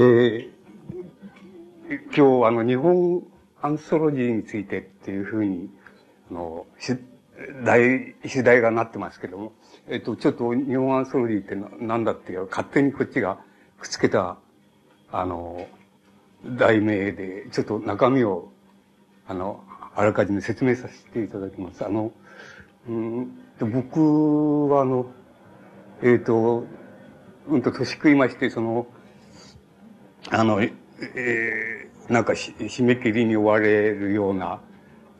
えー、今日あの日本アンソロジーについてっていうふうに、あの、題、主題がなってますけども、えっと、ちょっと日本アンソロジーって何だっていう勝手にこっちがくっつけた、あの、題名で、ちょっと中身を、あの、あらかじめ説明させていただきます。あの、うん、僕はあの、えっ、ー、と、うんと年食いまして、その、あの、えー、なんか締め切りに追われるような、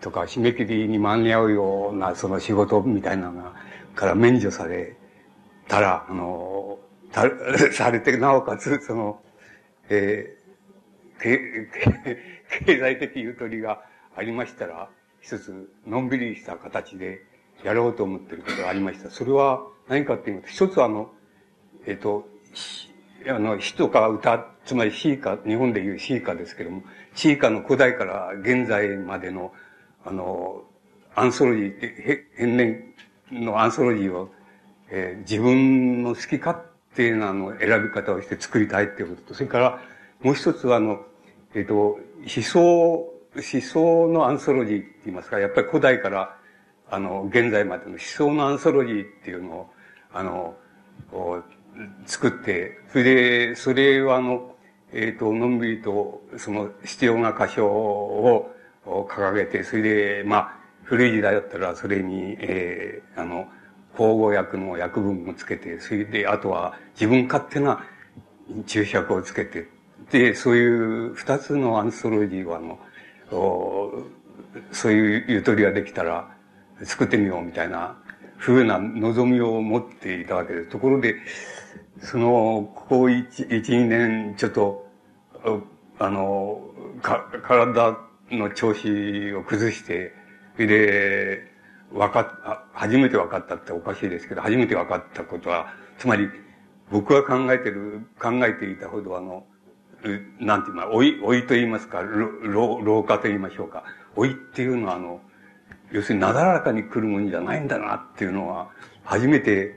とか、締め切りに間に合うような、その仕事みたいなの、から免除されたら、あの、た、されて、なおかつ、その、えー、経、経済的ゆとりがありましたら、一つ、のんびりした形でやろうと思ってることがありました。それは何かっていうと、一つあの、えっ、ー、と、あの、詩とか歌、つまり詩歌、日本でいう詩歌ですけども、詩歌の古代から現在までの、あの、アンソロジーって、変年のアンソロジーを、えー、自分の好き勝手なの選び方をして作りたいっていうことと、それからもう一つはあの、えっ、ー、と、思想、思想のアンソロジーって言いますか、やっぱり古代からあの、現在までの思想のアンソロジーっていうのを、あの、作って、それで、それはあの、えっ、ー、と、のんびりと、その必要な箇所を掲げて、それで、まあ、古い時代だったら、それに、えー、あの、口語訳の訳文をつけて、それで、あとは自分勝手な注釈をつけて、で、そういう二つのアンソロジーをあの、そういうゆとりができたら、作ってみようみたいな風な望みを持っていたわけです。ところで、その、ここ一、一、二年、ちょっと、あの、か、体の調子を崩して、で、わかっ、初めて分かったっておかしいですけど、初めて分かったことは、つまり、僕が考えてる、考えていたほどあの、なんていうか、老い、老いと言いますか、老、老化と言いましょうか。老いっていうのはあの、要するになだらかに来るもんじゃないんだなっていうのは、初めて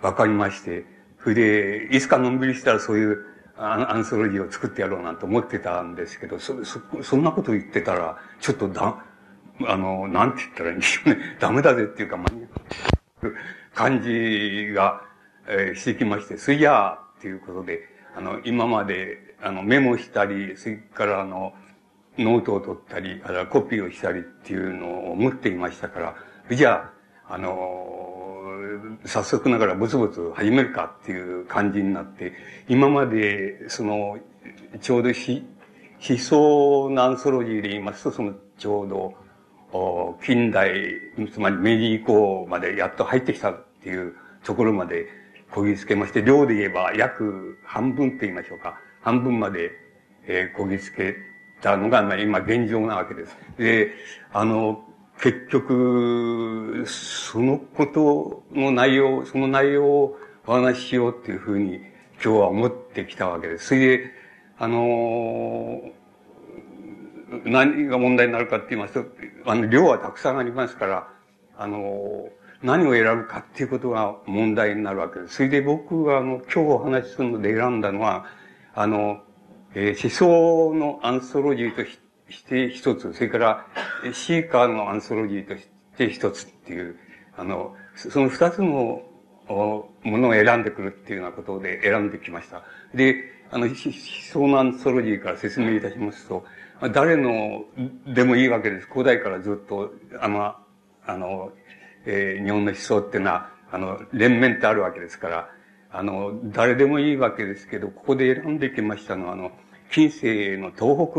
分かりまして、それで、いつかのんびりしたらそういうアンソロジーを作ってやろうなんて思ってたんですけど、そ、そ、そんなこと言ってたら、ちょっとだ、あの、なんて言ったらいいんでしょうね。ダメだぜっていうか、まあ、感じが、えー、してきまして、そいやーっていうことで、あの、今まで、あの、メモしたり、それからあの、ノートを取ったり、あるいはコピーをしたりっていうのを持っていましたから、じゃあ、あの、早速ながらブツブツ始めるかっていう感じになって、今まで、その、ちょうどし、思想のアンソロジーで言いますと、その、ちょうど、近代、つまり明治以降までやっと入ってきたっていうところまでこぎつけまして、量で言えば約半分って言いましょうか。半分まで、えー、こぎつけたのが、まあ今現状なわけです。で、あの、結局、そのことの内容、その内容をお話ししようっていうふうに今日は思ってきたわけです。それで、あの、何が問題になるかって言いますと、あの、量はたくさんありますから、あの、何を選ぶかっていうことが問題になるわけです。それで僕があの、今日お話しするので選んだのは、あの、えー、思想のアンソロジーとしてして一つ、それから、シーカーのアンソロジーとして一つっていう、あの、その二つのものを選んでくるっていうようなことで選んできました。で、あの、思想のアンソロジーから説明いたしますと、誰のでもいいわけです。古代からずっと、あの、あの、えー、日本の思想っていうのは、あの、連綿ってあるわけですから、あの、誰でもいいわけですけど、ここで選んできましたのは、あの、近世の東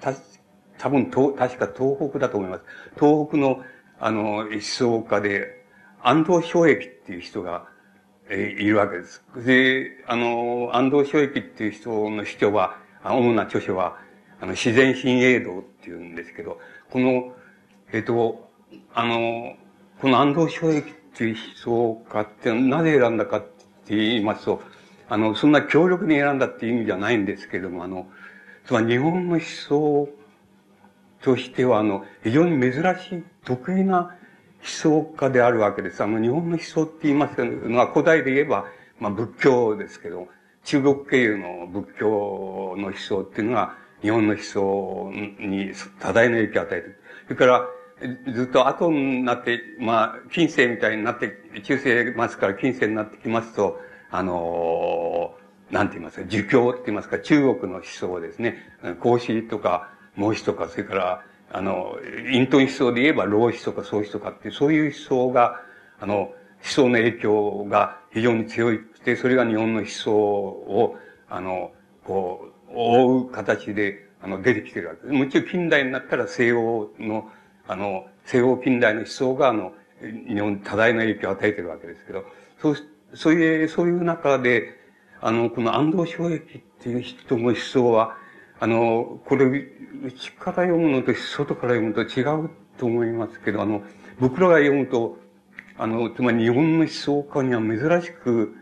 北、多分東、確か東北だと思います。東北の、あの、思想家で、安藤昭益っていう人が、えー、いるわけです。で、あの、安藤昭益っていう人の主張は、主な著書は、あの、自然新栄道っていうんですけど、この、えっ、ー、と、あの、この安藤昭益っていう思想家ってなぜ選んだかって言いますと、あの、そんな強力に選んだっていう意味じゃないんですけれども、あの、つまり日本の思想としては、あの、非常に珍しい、得意な思想家であるわけです。あの、日本の思想って言いますのは、古代で言えば、まあ、仏教ですけど、中国経由の仏教の思想っていうのが、日本の思想に多大な影響を与えてる。それから、ずっと後になって、まあ、近世みたいになって、中世末から近世になってきますと、あのー、なんて言いますか、儒教って言いますか、中国の思想ですね。孔子とか、孟子とか、それから、あの、隠遁思想で言えば、老子とか創子とかって、そういう思想が、あの、思想の影響が非常に強いくて、それが日本の思想を、あの、こう、覆う形で、あの、出てきてるわけです。もちろん近代になったら西欧の、あの、西欧近代の思想が、あの、日本に多大な影響を与えてるわけですけど、そう、そういう、そういう中で、あの、この安藤昭益っていう人の思想は、あの、これ、内から読むのと外から読むと違うと思いますけど、あの、僕らが読むと、あの、つまり日本の思想家には珍しく、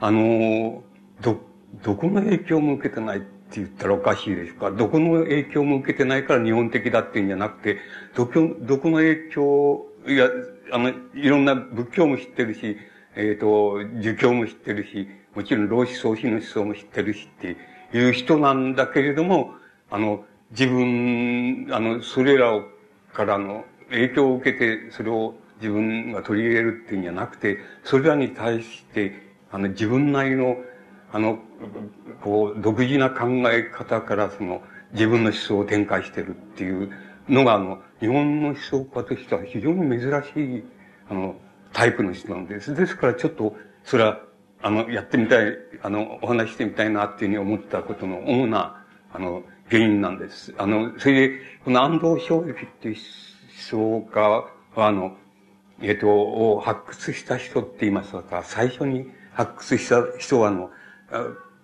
あの、ど、どこの影響も受けてないって言ったらおかしいでしょうか？どこの影響も受けてないから日本的だっていうんじゃなくて、どこ、どこの影響、いや、あの、いろんな仏教も知ってるし、えっ、ー、と、儒教も知ってるし、もちろん老子創始の思想も知ってるしっていう人なんだけれども、あの、自分、あの、それらをからの影響を受けて、それを自分が取り入れるっていうんじゃなくて、それらに対して、あの、自分なりの、あの、こう、独自な考え方からその、自分の思想を展開してるっていうのが、あの、日本の思想家としては非常に珍しい、あの、タイプの人なんです。ですからちょっと、それは、あの、やってみたい、あの、お話してみたいなっていうふうに思ったことの主な、あの、原因なんです。あの、それで、この安藤正之っていう思想家は、あの、えっと、を発掘した人って言いますか、最初に発掘した人は、あの、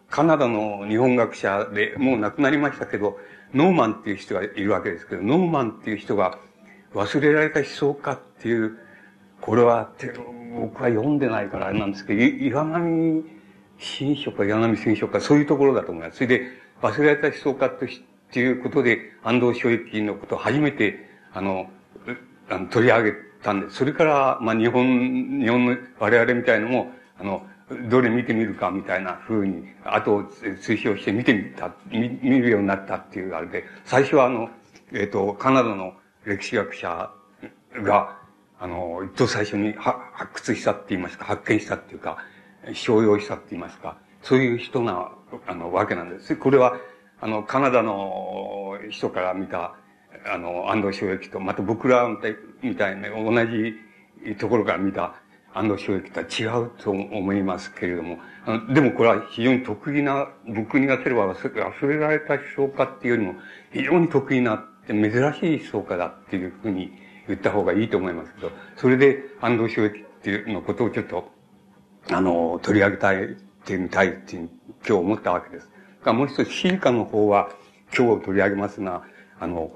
カナダの日本学者で、もう亡くなりましたけど、ノーマンっていう人がいるわけですけど、ノーマンっていう人が忘れられた思想家っていう、これは、僕は読んでないからあれなんですけど、岩波新書か岩波新書か、そういうところだと思います。それで、忘れられた思想家としていうことで、安藤正之のことを初めて、あの、あの取り上げたんです。それから、まあ、日本、日本の我々みたいのも、あの、どれ見てみるかみたいな風に、後を推奨して見てみた、見見るようになったっていうあれで、最初はあの、えっ、ー、と、カナダの歴史学者が、あの、一等最初に発掘したって言いますか、発見したっていうか、商用したって言いますか、そういう人な、あの、わけなんです。これは、あの、カナダの人から見た、あの、安藤正之と、また僕らみたいな、同じところから見た安藤正之とは違うと思いますけれども、あのでもこれは非常に得意な、僕にがせれば忘れられた思想家っていうよりも、非常に得意な、珍しい思想家だっていうふうに言った方がいいと思いますけど、それで安藤正之っていうのことをちょっと、あの、取り上げたい、てみたいって今日思ったわけです。もう一つ、シーカの方は今日取り上げますが、あの、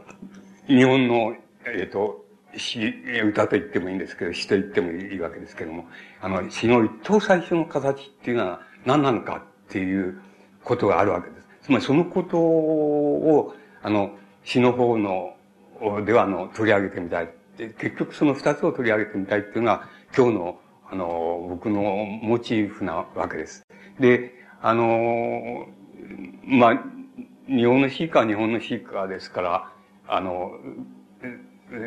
日本の、えっ、ー、と、詩、歌と言ってもいいんですけど、詩と言ってもいいわけですけども、あの、詩の一等最初の形っていうのは何なのかっていうことがあるわけです。つまりそのことを、あの、詩の方の、では、あの、取り上げてみたい。で結局その二つを取り上げてみたいっていうのが、今日の、あの、僕のモチーフなわけです。で、あの、まあ、日本の詩歌は日本の詩歌ですから、あの、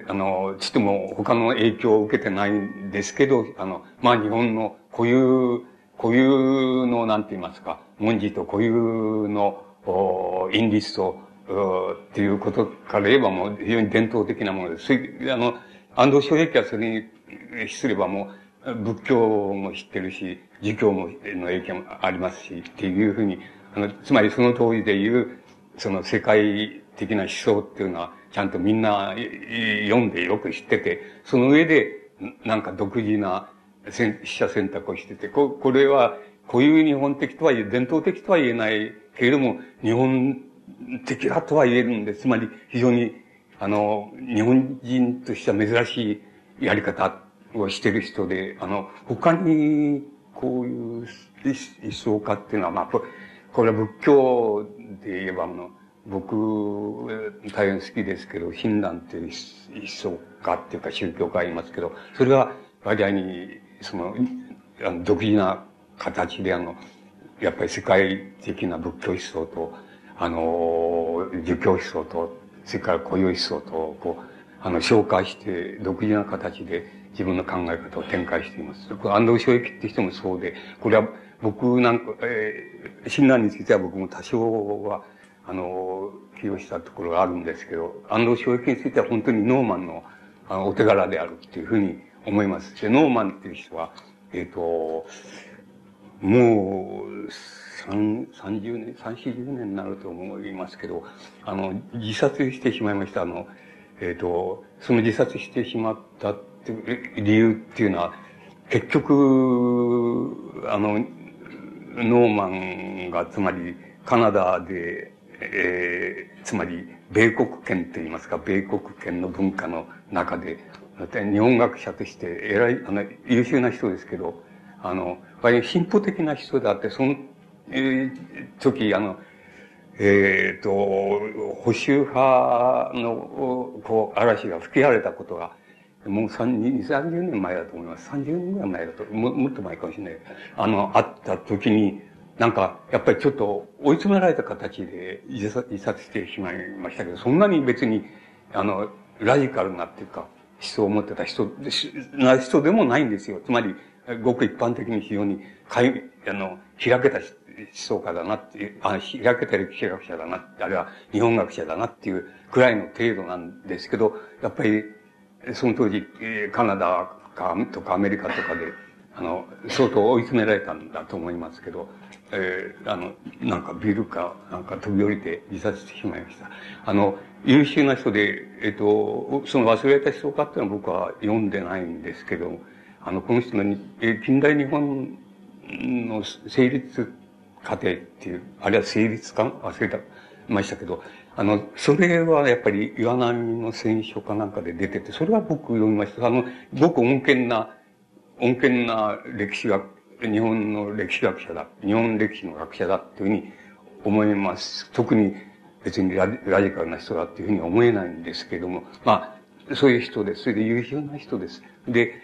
あの、ちっとも他の影響を受けてないんですけど、あの、まあ日本の固有、固有の、なんて言いますか、文字と固有の、インディスト、っていうことから言えばもう非常に伝統的なものです。あの、安藤正益はそれにすればもう、仏教も知ってるし、儒教もの影響もありますし、っていうふうに、あの、つまりその通りで言う、その世界的な思想っていうのは、ちゃんとみんな読んでよく知ってて、その上で、なんか独自な死者選択をしてて、ここれは、こういう日本的とは言え、伝統的とは言えないけれども、日本的だとは言えるんです。つまり、非常に、あの、日本人としては珍しいやり方をしてる人で、あの、他に、こういう思想家っていうのは、まあ、これは仏教で言えば、あの、僕、大変好きですけど、親鸞っていう思想家っていうか宗教家いますけど、それは割合に、その、あの独自な形であの、やっぱり世界的な仏教思想と、あの、儒教思想と、それから雇用思想と、こう、あの、紹介して、独自な形で自分の考え方を展開しています。安藤正益って人もそうで、これは僕なんか、えー、親鸞については僕も多少は、あの、起用したところがあるんですけど、安藤正益については本当にノーマンのあのお手柄であるっていうふうに思います。で、ノーマンっていう人は、えっ、ー、と、もう、三、三十年、三、四十年になると思いますけど、あの、自殺してしまいました。あの、えっ、ー、と、その自殺してしまったって理由っていうのは、結局、あの、ノーマンが、つまり、カナダで、えー、つまり、米国圏といいますか、米国圏の文化の中で、日本学者として、偉い、あの、優秀な人ですけど、あの、割に進歩的な人であって、その、時、あの、えっ、ー、と、保守派の、こう、嵐が吹き荒れたことが、もう2、30年前だと思います。30年ぐらい前だと、ももっと前かもしれない。あの、あった時に、なんか、やっぱりちょっと追い詰められた形で自殺自殺してしまいましたけど、そんなに別に、あの、ラジカルなっていうか、思想を持ってた人、な人でもないんですよ。つまり、ごく一般的に非常に、かい、あの、開けた思想家だなっていう、あ開けた歴史学者だな、あるいは日本学者だなっていうくらいの程度なんですけど、やっぱり、その当時、カナダか、とかアメリカとかで、あの、相当追い詰められたんだと思いますけど、えー、あの、なんかビルか、なんか飛び降りて自殺してしまいました。あの、優秀な人で、えっ、ー、と、その忘れた思想家っていうのは僕は読んでないんですけど、あの、この人の、えー、近代日本の成立過程っていう、あるいは成立か忘れた、ましたけど、あの、それはやっぱり岩波の選書かなんかで出てて、それは僕読みました。あの、ごく穏健な、穏健な歴史学、日本の歴史学者だ、日本歴史の学者だっていうふうに思います。特に別にラジカルな人だっていうふうに思えないんですけども、まあ、そういう人です。それで優秀な人です。で、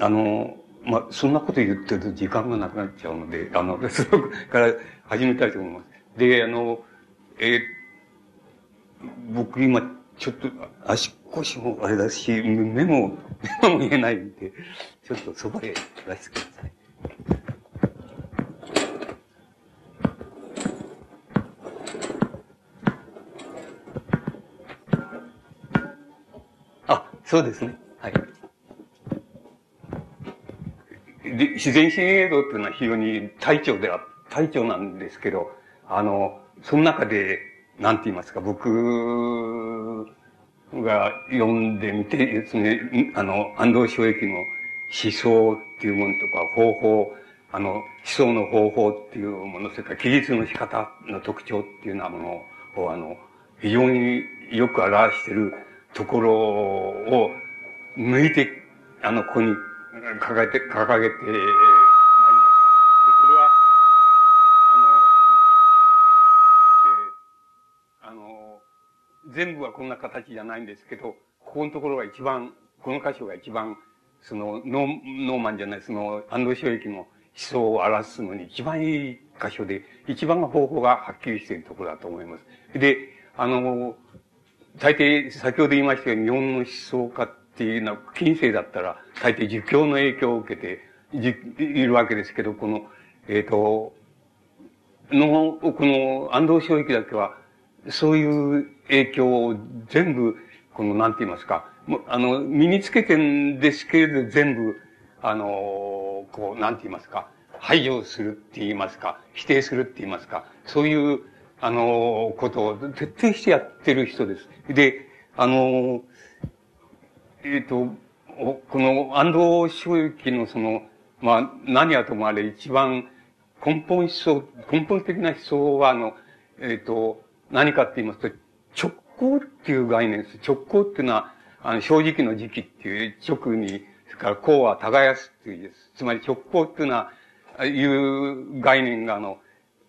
あの、まあ、そんなこと言ってると時間がなくなっちゃうので、あの、そこから始めたいと思います。で、あの、えー、僕今、ちょっと足腰もあれだし、目も、目も見えないんで、ちょっとそばへ出してください。あ、そうですね。はい。で、自然新映像っていうのは非常に体調では、体調なんですけど、あの、その中で、なんて言いますか、僕が読んでみてですね、あの、安藤昭益の思想っていうものとか、方法、あの、思想の方法っていうもの、それから記述の仕方の特徴っていうようなものを、あの、非常によく表しているところを抜いて、あの、ここに掲げて、掲げて、まいりました。で、これは、あの、えー、あの、全部はこんな形じゃないんですけど、ここのところが一番、この箇所が一番、その、ノーノーマンじゃない、その、安藤正駅の思想を表すのに一番いい箇所で、一番方法がはっきりしているところだと思います。で、あの、大抵、先ほど言いましたように、日本の思想家っっていうのは、近世だったら、大抵儒教の影響を受けているわけですけど、この、えっ、ー、と、の、この安藤正駅だけは、そういう影響を全部、この、なんて言いますか、あの、身につけてんですけれど、全部、あの、こう、なんて言いますか、排除するって言いますか、否定するって言いますか、そういう、あの、ことを徹底してやってる人です。で、あの、えっ、ー、と、この安藤正之のその、まあ、何はともあれ一番根本思想、根本的な思想は、あの、えっ、ー、と、何かって言いますと、直行っていう概念です。直行っていうのは、あの、正直の時期っていう、直に、それからこうは耕すっていうです。つまり直行っていうのは、いう概念が、あの、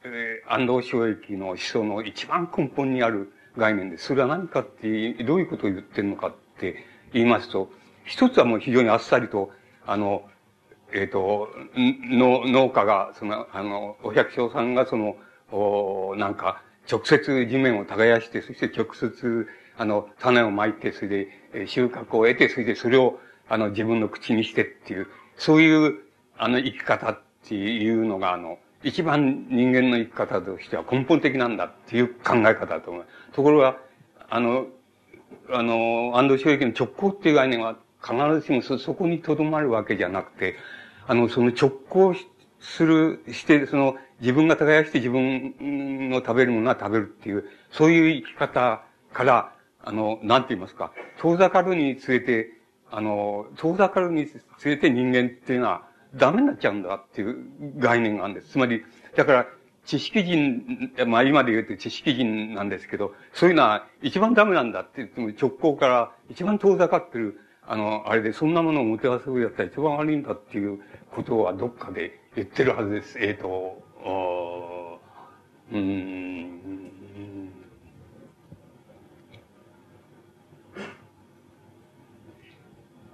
えー、安藤正之の思想の一番根本にある概念です。それは何かって、どういうことを言ってるのかって、言いますと、一つはもう非常にあっさりと、あの、えっ、ー、と、農家が、その、あの、お百姓さんがその、おなんか、直接地面を耕して、そして直接、あの、種をまいて、それで、え収穫を得て、それでそれを、あの、自分の口にしてっていう、そういう、あの、生き方っていうのが、あの、一番人間の生き方としては根本的なんだっていう考え方だと思う。ところが、あの、あの、安藤正義の直行っていう概念は必ずしもそこにとどまるわけじゃなくて、あの、その直行する、して、その、自分が耕して自分の食べるものは食べるっていう、そういう生き方から、あの、なんて言いますか、遠ざかるにつれて、あの、遠ざかるにつれて人間っていうのはダメになっちゃうんだっていう概念があるんです。つまり、だから、知識人、まあ今で言うと知識人なんですけど、そういうのは一番ダメなんだって言っても直行から一番遠ざかってる、あの、あれで、そんなものをもてあそぶやったら一番悪いんだっていうことはどっかで言ってるはずです。えっ、ー、と、うん、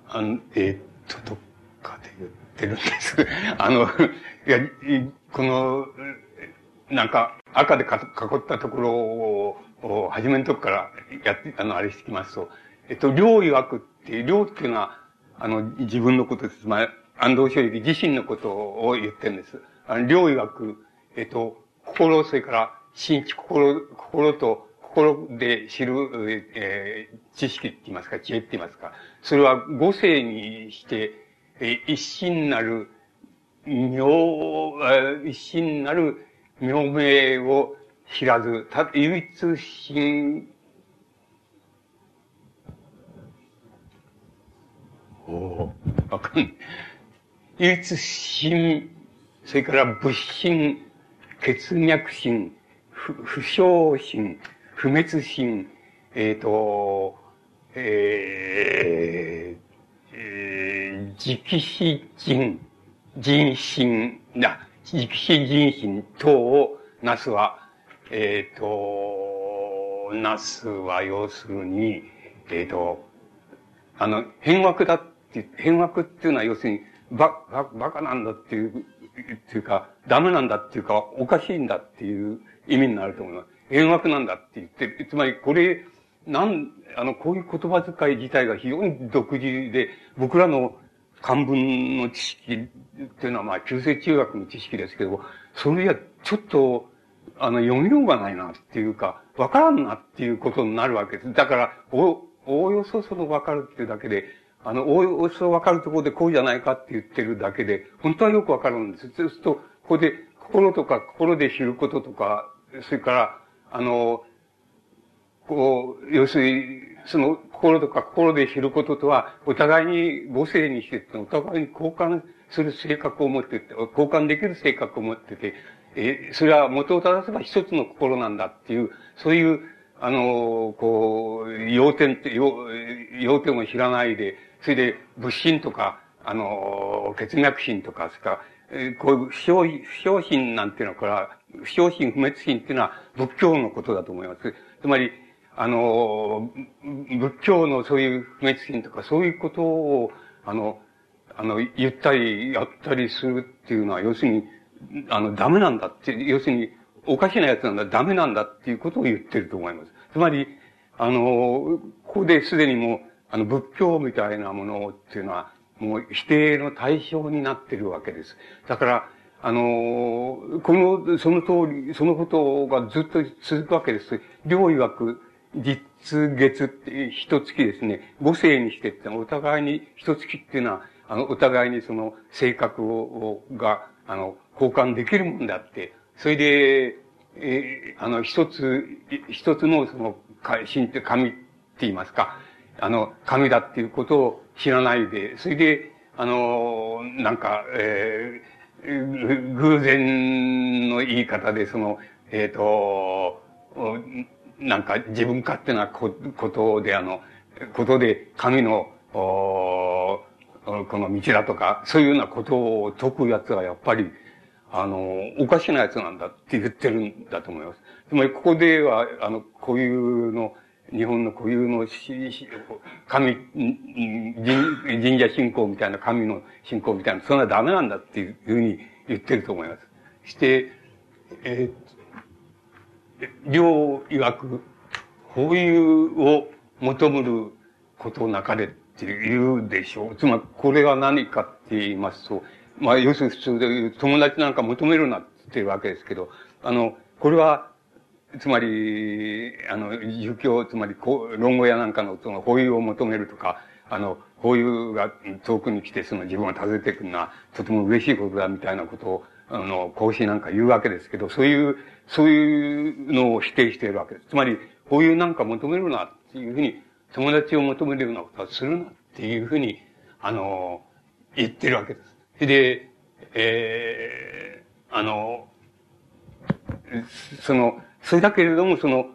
あの、えっ、ー、と、どっかで言ってるんです。あの、いや、この、なんか、赤で囲ったところを、初めのとこからやって、あの、あれしてきますと、えっと、量曰くっていう、量っていうのは、あの、自分のことです。まあ、安藤正義自身のことを言ってるんです。あの、量曰く、えっと、心、それから、心知、心、心と、心で知る、えー、知識って言いますか、知恵って言いますか。それは五世にして、えー、一心なる、妙、一心なる妙名を知らず、た、唯一心、おお、わかんない。唯一心、それから物心、血脈心、不、不傷心、不滅心、えっ、ー、と、えー、えー、直死人、人心、な、直死人心等をなすは、えっ、ー、と、なすは要するに、えっ、ー、と、あの、変枠だって、変枠っていうのは要するに、ば、ば、バカなんだっていう、っていうか、ダメなんだっていうか、おかしいんだっていう意味になると思います。変枠なんだって言って、つまりこれ、なん、あの、こういう言葉遣い自体が非常に独自で、僕らの漢文の知識っていうのは、まあ、中世中学の知識ですけど、それじゃ、ちょっと、あの、読みようがないなっていうか、わからんなっていうことになるわけです。だから、お、おおよそそのわかるっていうだけで、あの、おおよそわかるところでこうじゃないかって言ってるだけで、本当はよくわかるんです。そうすると、ここで、心とか心で知ることとか、それから、あの、こう、要するに、その心とか心で知ることとは、お互いに母性にしてお互いに交換する性格を持ってて、交換できる性格を持ってて、え、それは元を正せば一つの心なんだっていう、そういう、あの、こう、要点って、要、要点を知らないで、それで物心とか、あの、血脈心とか、それから、えこういう不祥、不祥心なんていうのは、これは、不祥心、不滅心っていうのは仏教のことだと思います。つまり、あの、仏教のそういう不滅心とか、そういうことを、あの、あの、言ったり、やったりするっていうのは、要するに、あの、ダメなんだって、要するに、おかしなやつなんだ、ダメなんだっていうことを言ってると思います。つまり、あの、ここですでにもう、あの、仏教みたいなものっていうのは、もう否定の対象になってるわけです。だから、あの、この、その通り、そのことがずっと続くわけです。両曰く、実月って一月ですね、五世にしてってお互いに一月っていうのは、あの、お互いにその性格を、が、あの、交換できるもんだって、それで、えー、あの、一つ、一つのその、神って神って言いますか、あの、神だっていうことを知らないで、それで、あの、なんか、えー、偶然の言い方で、その、えっ、ー、と、なんか自分勝手なことで、あの、ことで神の、この道だとか、そういうようなことを解く奴はやっぱり、あの、おかしな奴なんだって言ってるんだと思います。つまり、ここでは、あの、こういうの、日本の固有の神、神社信仰みたいな神の信仰みたいな、そんなダメなんだっていうふうに言ってると思います。して、えー、両曰く、法有を求むることなかれって言うでしょう。つまり、これが何かって言いますと、まあ、要するに普通で言う友達なんか求めるなって言ってるわけですけど、あの、これは、つまり、あの、儒教、つまり、論語やなんかの、その、保有を求めるとか、あの、保有が遠くに来て、その自分を訪ねてくるのは、とても嬉しいことだみたいなことを、あの、孔子なんか言うわけですけど、そういう、そういうのを否定しているわけです。つまり、保有なんか求めるなっていうふうに、友達を求めるようなことはするなっていうふうに、あの、言ってるわけです。で、えー、あの、その、それだけれども、その、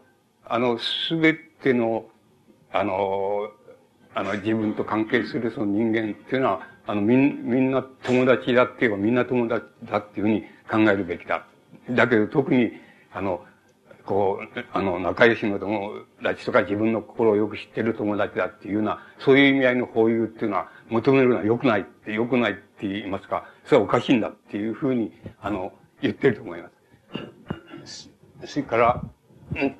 あの、すべての、あの、あの、自分と関係するその人間っていうのは、あの、みん、みんな友達だって言えばみんな友達だっていうふうに考えるべきだ。だけど特に、あの、こう、あの、仲良しの友達とか自分の心をよく知ってる友達だっていうような、そういう意味合いの包囲っていうのは求めるのは良くないって、良くないって言いますか、それはおかしいんだっていうふうに、あの、言ってると思います。それから、うんと、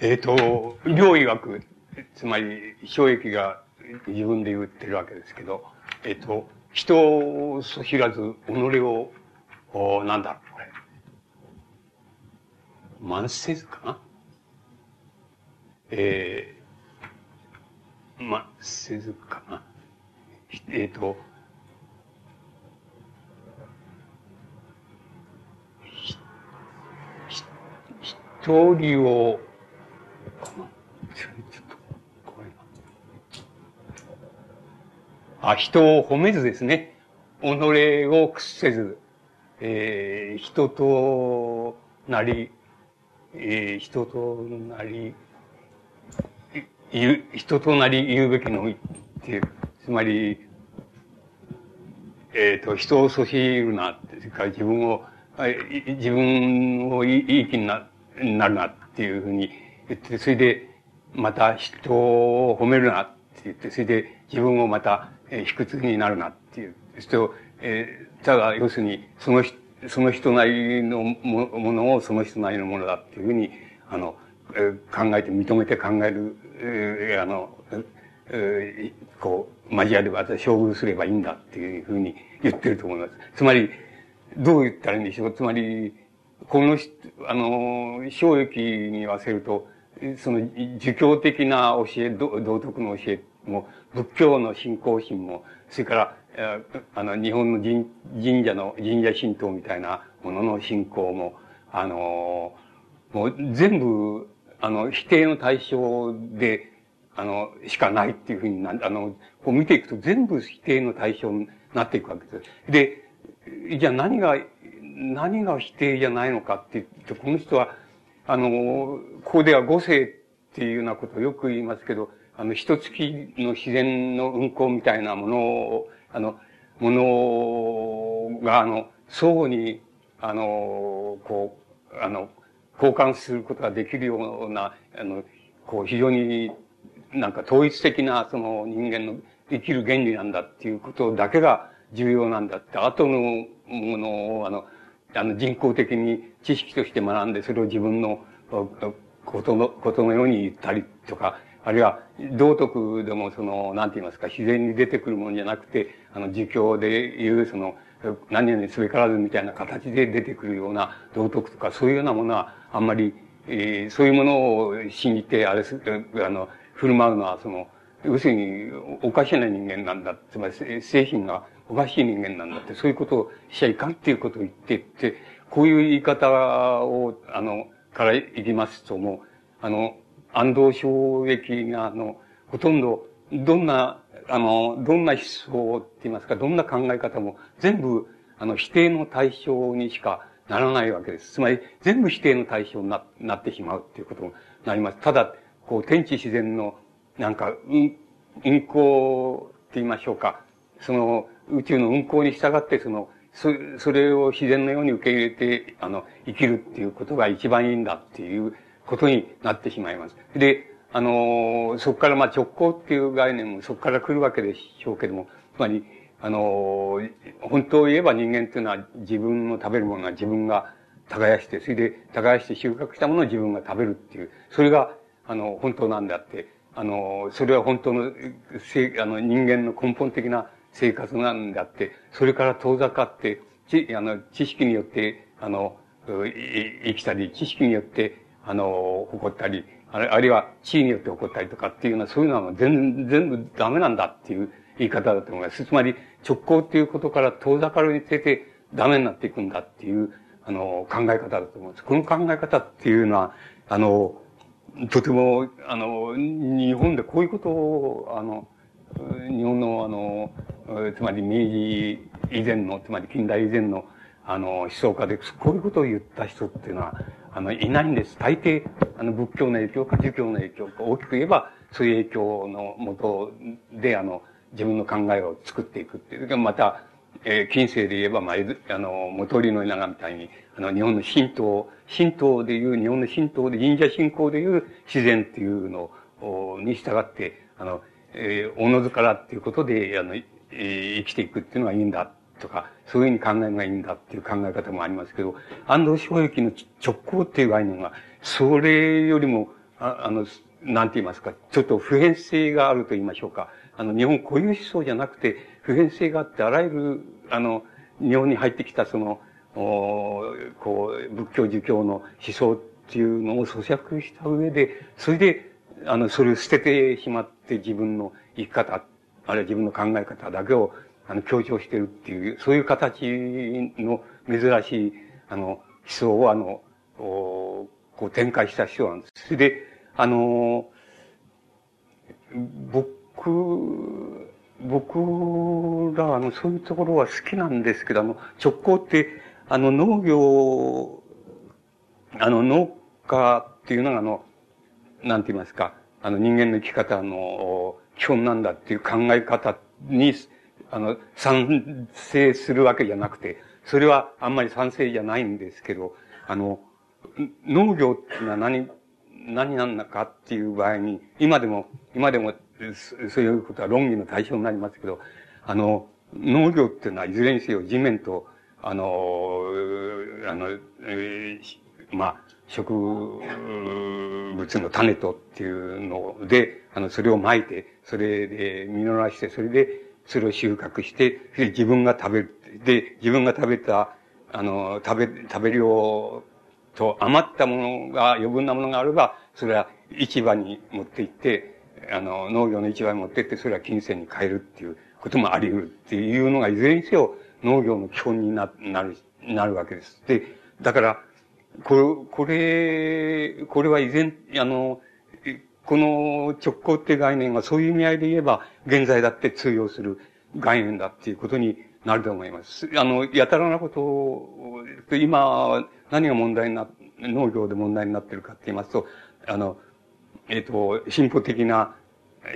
えっ、ー、と、両医学、つまり、衝撃が自分で言ってるわけですけど、えっ、ー、と、人をそ知らず、己を、おなんだろう、これ。慢せずかな？えー、慢せずかな？えっ、ー、と、一人をあ、人を褒めずですね。己を屈せず、えー、人となり、えー、人となり、人となり言うべきのっていう、つまり、えっ、ー、と、人をそしるなって、それか自分を、自分をいい気になるなっていうふうに言って、それで、また人を褒めるなって言って、それで自分をまたえー、卑屈になるなっていう。人、えー、ただ、要するに、その人、その人なりのものをその人なりのものだっていうふうに、あの、えー、考えて認めて考える、えー、あの、えー、こう、交われば、遭遇すればいいんだっていうふうに言ってると思います。つまり、どう言ったらいいんでしょうつまり、この、あの、正域に言わせると、その、儒教的な教え、道徳の教えも、仏教の信仰心も、それから、あの、日本の神神社の、神社神道みたいなものの信仰も、あの、もう全部、あの、否定の対象で、あの、しかないっていうふうにな、あの、こう見ていくと全部否定の対象になっていくわけです。で、じゃあ何が、何が否定じゃないのかって言って、この人は、あの、ここでは五世っていうようなことをよく言いますけど、あの、一月の自然の運行みたいなものを、あの、ものが、あの、相互に、あの、こう、あの、交換することができるような、あの、こう、非常になんか統一的な、その人間の生きる原理なんだっていうことだけが重要なんだって、後のものを、あの、あの人工的に知識として学んで、それを自分のことの、ことのように言ったりとか、あるいは、道徳でもその、なんて言いますか、自然に出てくるものじゃなくて、あの、儒教でいう、その、何々すべからずみたいな形で出てくるような道徳とか、そういうようなものは、あんまり、えー、そういうものを信じて、あれす、あの、振る舞うのは、その、要するに、おかしな人間なんだ。つまり、精神がおかしい人間なんだって、そういうことをしちゃいかんっていうことを言ってって、こういう言い方を、あの、から言いますと、もう、あの、安藤衝撃が、あの、ほとんど、どんな、あの、どんな思想って言いますか、どんな考え方も全部、あの、否定の対象にしかならないわけです。つまり、全部否定の対象にななってしまうっていうことになります。ただ、こう、天地自然の、なんか、運、運行って言いましょうか。その、宇宙の運行に従って、その、そそれを自然のように受け入れて、あの、生きるっていうことが一番いいんだっていうことになってしまいます。で、あの、そこからまあ直行っていう概念もそこから来るわけでしょうけども、つまり、あの、本当を言えば人間っていうのは自分の食べるものは自分が耕して、それで耕して収穫したものを自分が食べるっていう、それが、あの、本当なんであって、あの、それは本当の、せあの、人間の根本的な生活なんであって、それから遠ざかって、ち、あの、知識によって、あの、生きたり、知識によって、あの、誇ったり、あるいは地位によって起こったりとかっていうのは、そういうのは全全部ダメなんだっていう言い方だと思います。つまり、直行っていうことから遠ざかるにつれてダメになっていくんだっていう、あの、考え方だと思います。この考え方っていうのは、あの、とても、あの、日本でこういうことを、あの、日本の、あの、つまり明治以前の、つまり近代以前の、あの、思想家で、こういうことを言った人っていうのは、あの、いないんです。大抵、あの、仏教の影響か儒教の影響か、大きく言えば、そういう影響のもとで、あの、自分の考えを作っていくっていう。また、えー、近世で言えば、まあ、あの、元利の稲川みたいに、あの、日本の神道、神道でいう、日本の神道で、神社信仰でいう自然っていうのに従って、あの、えー、おのずからっていうことで、あの、えー、生きていくっていうのがいいんだとか、そういうふうに考えるのがいいんだっていう考え方もありますけど、安藤正行の直行っていう概念が、それよりも、ああの、なんて言いますか、ちょっと普遍性があると言いましょうか。あの、日本固有思想じゃなくて、普遍性があって、あらゆる、あの、日本に入ってきたその、おこう、仏教、儒教の思想っていうのを咀嚼した上で、それで、あの、それを捨ててしまって自分の生き方、あるいは自分の考え方だけを、あの、強調してるっていう、そういう形の珍しい、あの、思想を、あの、こう展開した人なんです。で、あの、僕、僕らは、あの、そういうところは好きなんですけど、あの、直行って、あの、農業、あの、農家っていうのが、あの、なんて言いますか、あの、人間の生き方の基本なんだっていう考え方に、あの、賛成するわけじゃなくて、それはあんまり賛成じゃないんですけど、あの、農業っていうのは何、何なんだかっていう場合に、今でも、今でも、そういうことは論議の対象になりますけど、あの、農業っていうのは、いずれにせよ地面と、あの、あの、えー、まあ、植物の種とっていうので、あの、それを撒いて、それで実らして、それで、それを収穫して、で自分が食べる。で、自分が食べた、あの、食べ、食べ量と余ったものが、余分なものがあれば、それは市場に持って行って、あの、農業の市場に持って行って、それは金銭に変えるっていうこともあり得るっていうのが、いずれにせよ農業の基本にな、なる、なるわけです。で、だから、これ、これ、これは以前、あの、この直行って概念がそういう意味合いで言えば、現在だって通用する概念だっていうことになると思います。あの、やたらなことを、今、何が問題な、農業で問題になってるかって言いますと、あの、えっ、ー、と、進歩的な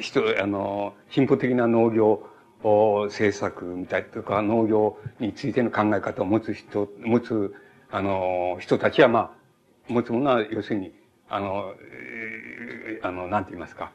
人、あの、進歩的な農業政策みたいとか、農業についての考え方を持つ人、持つ、あの、人たちは、まあ、持つものは、要するに、あの、えー、あの、なんて言いますか、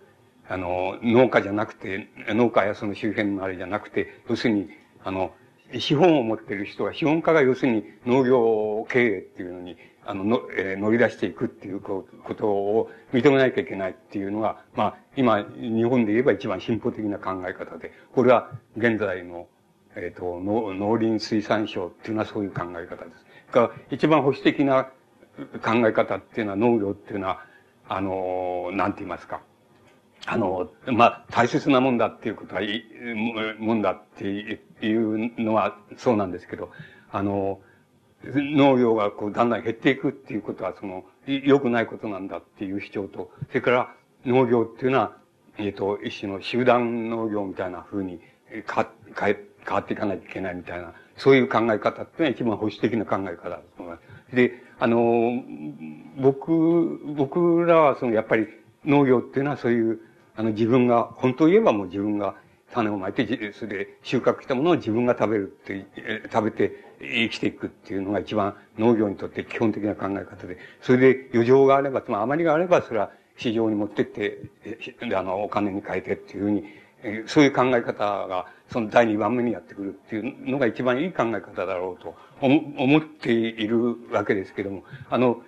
あの、農家じゃなくて、農家やその周辺のあれじゃなくて、要するに、あの、資本を持っている人は、資本家が要するに農業経営っていうのに、あの、の、えー、乗り出していくっていうことを認めなきゃいけないっていうのが、まあ、今、日本で言えば一番進歩的な考え方で、これは現在の、えっ、ー、と、農農林水産省っていうのはそういう考え方です。が、一番保守的な考え方っていうのは農業っていうのは、あの、なんて言いますか。あの、まあ、大切なもんだっていうことは、いもんだっていうのはそうなんですけど、あの、農業がこうだんだん減っていくっていうことは、その、良くないことなんだっていう主張と、それから農業っていうのは、えっ、ー、と、一種の集団農業みたいな風に変わ変わっていかないといけないみたいな、そういう考え方っていうのは一番保守的な考え方だと思います。で、あの、僕、僕らはその、やっぱり農業っていうのはそういう、あの、自分が、本当言えばもう自分が種をまいて、それで収穫したものを自分が食べるって、食べて生きていくっていうのが一番農業にとって基本的な考え方で、それで余剰があれば、つまり余りがあれば、それは市場に持ってって、あの、お金に変えてっていうふうに、そういう考え方が、その第二番目にやってくるっていうのが一番いい考え方だろうと思っているわけですけども、あの、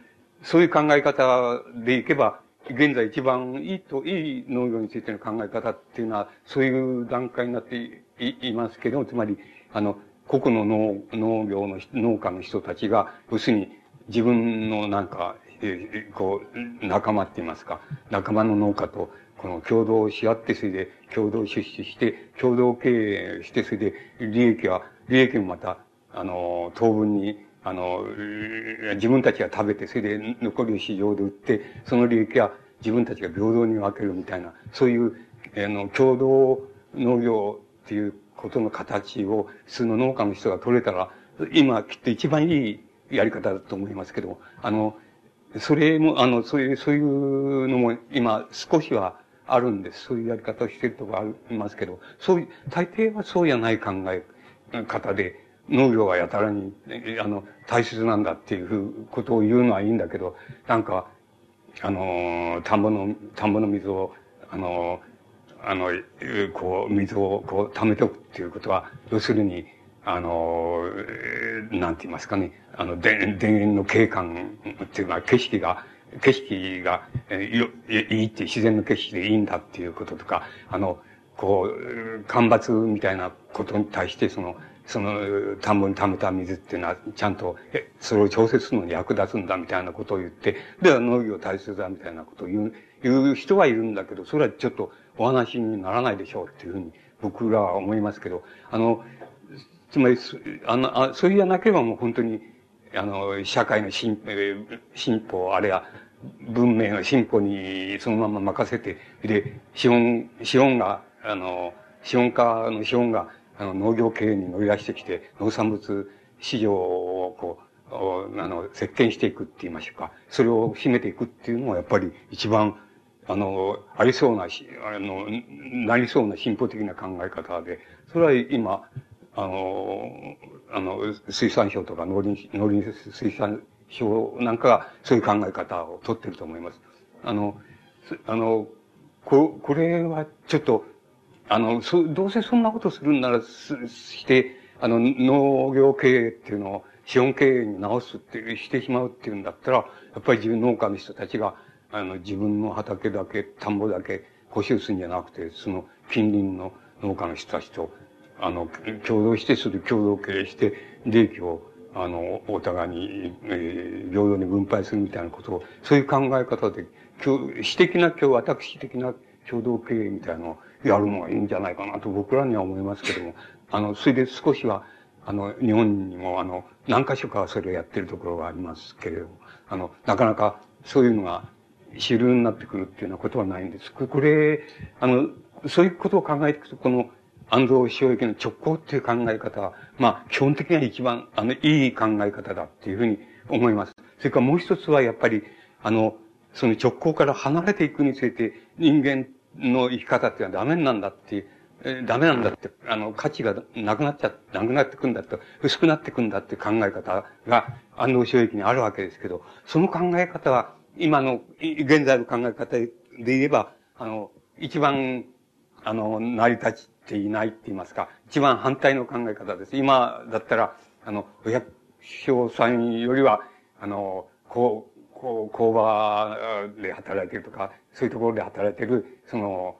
そういう考え方でいけば、現在一番いいと、いい農業についての考え方っていうのは、そういう段階になっていますけども、つまり、あの、個々の農業の農家の人たちが、要するに自分のなんか、えー、こう、仲間って言いますか、仲間の農家と、この共同し合って、それで共同出資して、共同経営して、それで利益は、利益もまた、あの、当分にあの、自分たちが食べて、それで残りを市場で売って、その利益は自分たちが平等に分けるみたいな、そういう、あの、共同農業っていうことの形を普通の農家の人が取れたら、今きっと一番いいやり方だと思いますけど、あの、それも、あの、そういう、そういうのも今少しはあるんです。そういうやり方をしているところありますけど、そういう、大抵はそうじゃない考え方で、農業がやたらに、あの、大切なんだっていうことを言うのはいいんだけど、なんか、あの、田んぼの、田んぼの水を、あの、あの、こう、水をこう溜めておくっていうことは、要するに、あの、なんて言いますかね、あの、田園の景観っていうのは景色が、景色が、えいいって自然の景色でいいんだっていうこととか、あの、こう、干ばつみたいなことに対して、その、その田んぼに溜めた水っていうのは、ちゃんと、え、それを調節するのに役立つんだみたいなことを言って、では農業大切だみたいなことを言う、言う人はいるんだけど、それはちょっとお話にならないでしょうっていうふうに僕らは思いますけど、あの、つまり、あの、あそういうじゃなければもう本当に、あの、社会の進進歩、あるいは文明の進歩にそのまま任せて、で、資本、資本が、あの、資本家の資本があの、農業経営に乗り出してきて、農産物市場をこう、あの、席巻していくって言いましょうか。それを秘めていくっていうのはやっぱり一番、あの、ありそうなし、あの、なりそうな進歩的な考え方で、それは今、あの、あの、水産省とか農林、農林水産省なんかがそういう考え方をとってると思います。あの、あの、こ、これはちょっと、あの、そ、どうせそんなことするんなら、す、して、あの、農業経営っていうのを資本経営に直すって、してしまうっていうんだったら、やっぱり自分農家の人たちが、あの、自分の畑だけ、田んぼだけ補修するんじゃなくて、その近隣の農家の人たちと、あの、共同して、それ共同経営して、利益を、あの、お互いに、えー、平等に分配するみたいなことを、そういう考え方で、私的な、今日私的な共同経営みたいなのをやるのがいいんじゃないかなと僕らには思いますけども、あの、それで少しは、あの、日本にも、あの、何箇所かはそれをやってるところがありますけれども、あの、なかなかそういうのが主流になってくるっていうようなことはないんです。これ、あの、そういうことを考えていくと、この、安藤塩駅の直行っていう考え方は、まあ、基本的には一番、あの、いい考え方だっていうふうに思います。それからもう一つは、やっぱり、あの、その直行から離れていくにつれて、人間の生き方っていうのはダメなんだっていう、えダメなんだって、あの、価値がなくなっちゃ、なくなってくんだと、薄くなってくんだっていう考え方が安納収益にあるわけですけど、その考え方は、今の、現在の考え方で言えば、あの、一番、あの、成り立ちていないって言いますか、一番反対の考え方です。今だったら、あの、お百姓さんよりは、あの、こう、こう、工場で働いてるとか、そういうところで働いてる、その、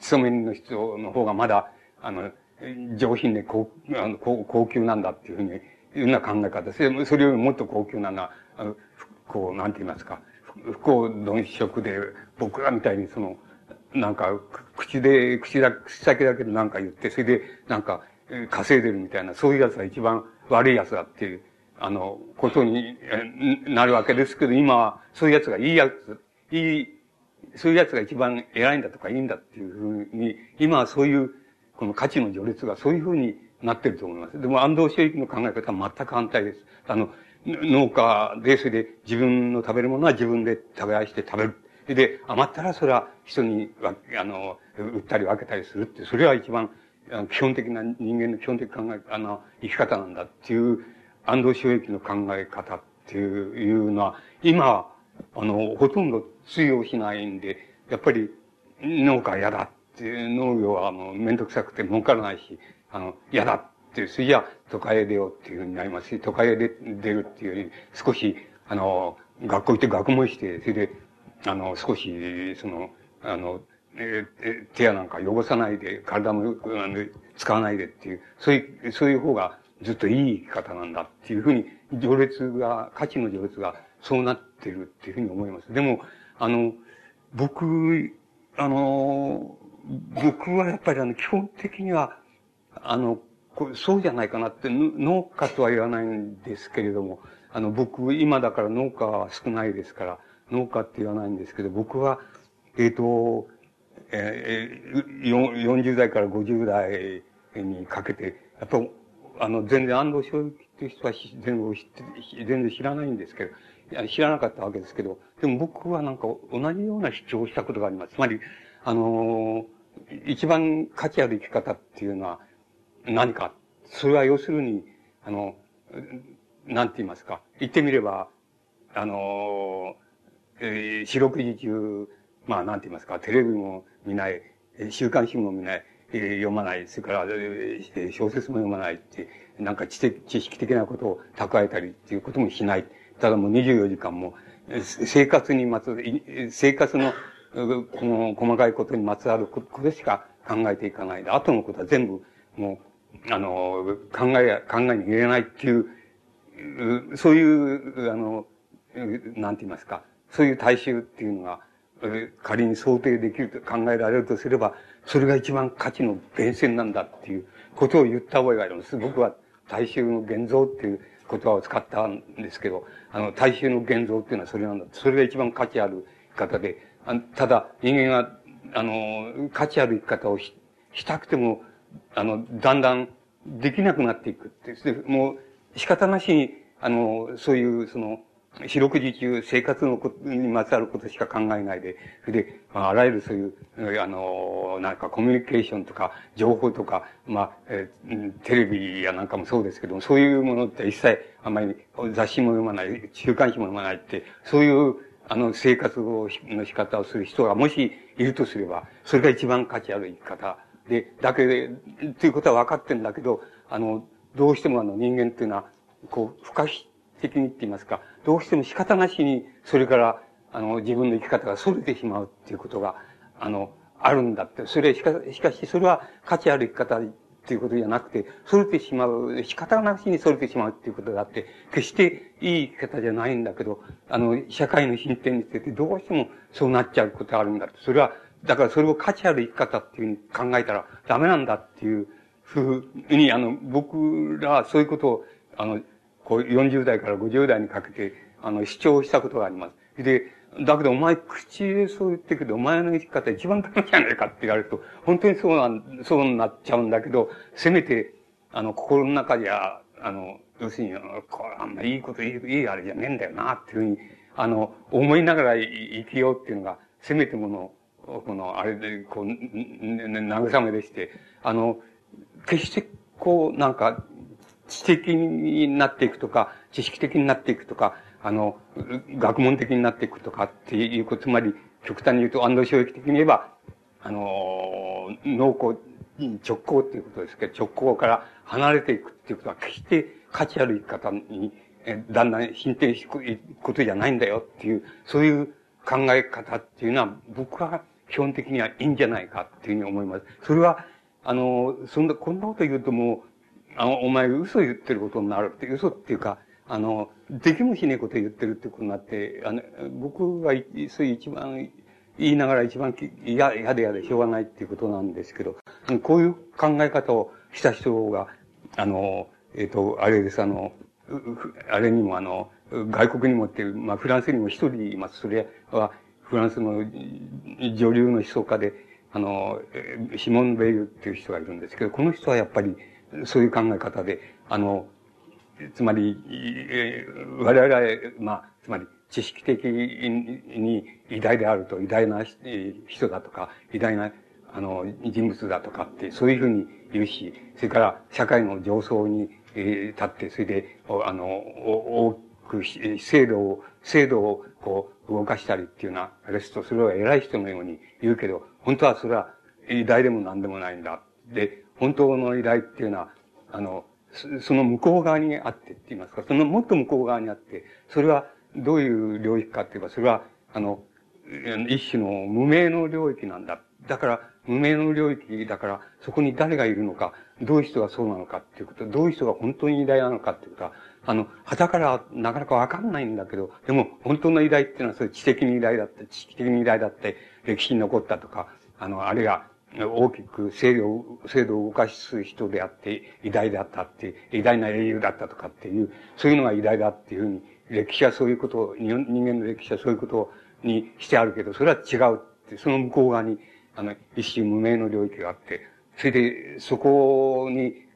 勤め人の人の方がまだ、あの、上品で高あの高高級なんだっていうふうに、いうような考え方。それそれよりもっと高級なのは、あの、こう、なんて言いますか、不幸鈍色で、僕らみたいにその、なんか、口で、口だ、口先だけでなんか言って、それで、なんか、稼いでるみたいな、そういう奴が一番悪い奴だっていう、あの、ことになるわけですけど、今は、そういう奴がいい奴、いい、そういう奴が一番偉いんだとかいいんだっていうふうに、今はそういう、この価値の序列がそういうふうになってると思います。でも安藤周域の考え方は全く反対です。あの、農家で、それで自分の食べるものは自分で食べ愛して食べる。で、余ったらそれは人に、あの、売ったり分けたりするって、それは一番、基本的な人間の基本的考え、あの、生き方なんだっていう、安藤収益の考え方っていうのは、今、あの、ほとんど通用しないんで、やっぱり農家嫌だっていう、農業はもうめんどくさくて儲からないし、あの、嫌だっていう、それじゃ都会へ出ようっていうふうになりますし、都会へ出るっていうより、少し、あの、学校行って学問して、それで、あの、少し、その、あの、えー、手やなんか汚さないで、体も使わないでっていう、そういう、そういう方がずっといい生き方なんだっていうふうに、序列が、価値の序列がそうなってるっていうふうに思います。でも、あの、僕、あの、僕はやっぱりあの、基本的には、あの、そうじゃないかなって、農家とは言わないんですけれども、あの、僕、今だから農家は少ないですから、農家って言わないんですけど、僕は、えっ、ー、と、えー、40代から50代にかけて、やっぱ、あの、全然安藤正之っていう人は全部知って、全然知らないんですけど、いや知らなかったわけですけど、でも僕はなんか同じような主張をしたことがあります。つまり、あのー、一番価値ある生き方っていうのは何か。それは要するに、あの、なんて言いますか。言ってみれば、あのー、えー、四六時中、まあ、なんて言いますか、テレビも見ない、週刊誌も見ない、えー、読まない、それから、えー、小説も読まないって、なんか知的、知識的なことを蓄えたりっていうこともしない。ただもう24時間も、生活にまつ、生活の、この細かいことにまつわることしか考えていかないで、後のことは全部、もう、あの、考え、考えに入れないっていう、そういう、あの、なんて言いますか、そういう大衆っていうのが、仮に想定できると考えられるとすれば、それが一番価値の源泉なんだっていうことを言った覚えがあります。僕は大衆の現像っていう言葉を使ったんですけど、あの、大衆の現像っていうのはそれなんだ。それが一番価値ある方で、ただ人間が、あの、価値ある生き方をししたくても、あの、だんだんできなくなっていくって。もう仕方なしに、あの、そういう、その、四六時中生活のことにまつわることしか考えないで、それで、まあ、あらゆるそういう、あの、なんかコミュニケーションとか、情報とか、まあ、えー、テレビやなんかもそうですけども、そういうものって一切あまり雑誌も読まない、週刊誌も読まないって、そういう、あの、生活をの仕方をする人がもしいるとすれば、それが一番価値ある生き方。で、だけで、ということは分かってんだけど、あの、どうしてもあの人間っていうのは、こう、不可避的にって言いますか、どうしても仕方なしに、それから、あの、自分の生き方が逸れてしまうっていうことが、あの、あるんだって。それしか、しかし、それは価値ある生き方っていうことじゃなくて、逸れてしまう、仕方なしに逸れてしまうっていうことだって、決していい生き方じゃないんだけど、あの、社会の進展についてどうしてもそうなっちゃうことがあるんだってそれは、だからそれを価値ある生き方っていうふうに考えたらダメなんだっていうふうに、あの、僕らはそういうことを、あの、こう40代から50代にかけて、あの、主張したことがあります。で、だけどお前口でそう言ってるけど、お前の生き方一番楽しいじゃないかって言われると、本当にそうなん、そうなっちゃうんだけど、せめて、あの、心の中じゃ、あの、要するに、これあんまいいこと、いい、いいあれじゃねえんだよな、っていうふうに、あの、思いながら生きようっていうのが、せめてもの、この、あれで、こう、慰めでして、あの、決して、こう、なんか、知的になっていくとか、知識的になっていくとか、あの、学問的になっていくとかっていうこと、つまり、極端に言うと、安藤正域的に言えば、あの、農耕、直行っていうことですけど、直行から離れていくっていうことは、決して価値ある生き方に、だんだん進展していくことじゃないんだよっていう、そういう考え方っていうのは、僕は基本的にはいいんじゃないかっていうふうに思います。それは、あの、そんな、こんなこと言うともう、あの、お前嘘言ってることになるって、嘘っていうか、あの、できもしねえこと言ってるってことになって、あの、僕がそういう一番言いながら一番嫌、嫌で嫌でしょうがないっていうことなんですけど、こういう考え方をした人が、あの、えっ、ー、と、あれです、あの、あれにもあの、外国にもっていう、まあ、フランスにも一人います。それは、フランスの女流の思想家で、あの、シモン・ベイルっていう人がいるんですけど、この人はやっぱり、そういう考え方で、あの、つまり、我々は、まあ、つまり、知識的に偉大であると、偉大な人だとか、偉大な、あの、人物だとかって、そういうふうに言うし、それから社会の上層に、立って、それで、あの、大く制度を、制度をこう、動かしたりっていうような、あれすと、それは偉い人のように言うけど、本当はそれは偉大でも何でもないんだ。で、本当の偉大っていうのは、あの、その向こう側にあってって言いますか、そのもっと向こう側にあって、それはどういう領域かって言えば、それは、あの、一種の無名の領域なんだ。だから、無名の領域だから、そこに誰がいるのか、どういう人がそうなのかっていうこと、どういう人が本当に偉大なのかっていうことは、あの、旗からなかなかわかんないんだけど、でも、本当の偉大っていうのは、そういう知的に偉大だって、知識的に偉大だって、歴史に残ったとか、あの、あるいは、大きく制度、制度を動かす人であって、偉大であったって、偉大な英雄だったとかっていう、そういうのが偉大だっていうふうに、歴史はそういうことを、人間の歴史はそういうことにしてあるけど、それは違うって、その向こう側に、あの、一種無名の領域があって、それで、そこに、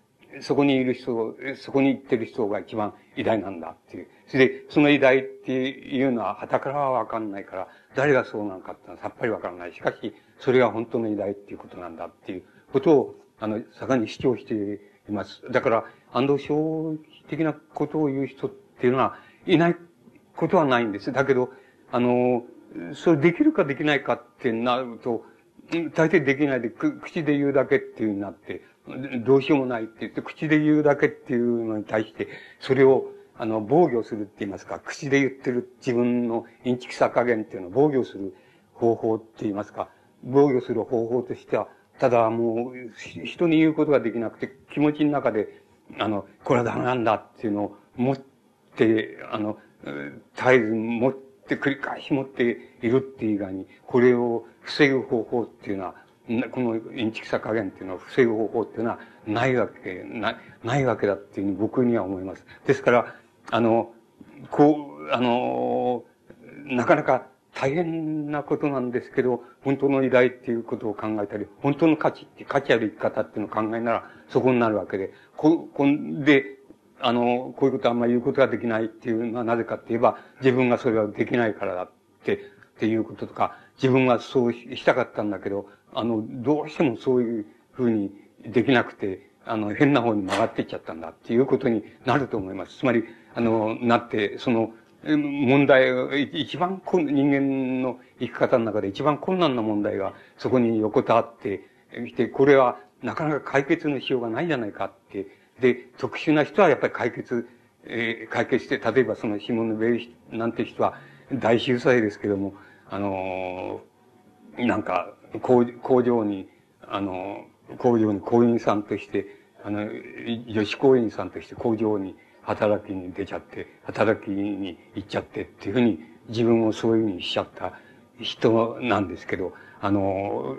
そこにいる人、そこに行ってる人が一番偉大なんだっていう。それで、その偉大っていうのは、旗からはわかんないから、誰がそうなのかってのはさっぱりわからない。しかし、それが本当の偉大っていうことなんだっていうことを、あの、盛んに主張しています。だから、安藤正的なことを言う人っていうのは、いないことはないんです。だけど、あの、それできるかできないかってなると、大抵できないで、く口で言うだけっていうになって、どうしようもないって言って、口で言うだけっていうのに対して、それを、あの、防御するって言いますか、口で言ってる自分のインチキさ加減っていうのを防御する方法って言いますか、防御する方法としては、ただもう、人に言うことができなくて、気持ちの中で、あの、これはダメなんだっていうのを持って、あの、絶えず持って繰り返し持っているっていう以外に、これを防ぐ方法っていうのは、このインチキさ加減っていうのを防ぐ方法っていうのはないわけ、な、ないわけだっていうふうに僕には思います。ですから、あの、こう、あの、なかなか大変なことなんですけど、本当の偉大っていうことを考えたり、本当の価値って、価値ある生き方っていうのを考えなら、そこになるわけで、こ、こんで、あの、こういうことはあんまり言うことができないっていうのはなぜかって言えば、自分がそれはできないからだって、っていうこととか、自分はそうしたかったんだけど、あの、どうしてもそういうふうにできなくて、あの、変な方に曲がっていっちゃったんだっていうことになると思います。つまり、あの、なって、その、問題、一番人間の生き方の中で一番困難な問題がそこに横たわってきて、これはなかなか解決のしようがないじゃないかって。で、特殊な人はやっぱり解決、えー、解決して、例えばそのシモン・ベイなんて人は大秀才ですけども、あのー、なんか工、工場に、あのー、工場に工員さんとして、あの、女子工員さんとして工場に働きに出ちゃって、働きに行っちゃってっていうふうに、自分をそういうふうにしちゃった人なんですけど、あの、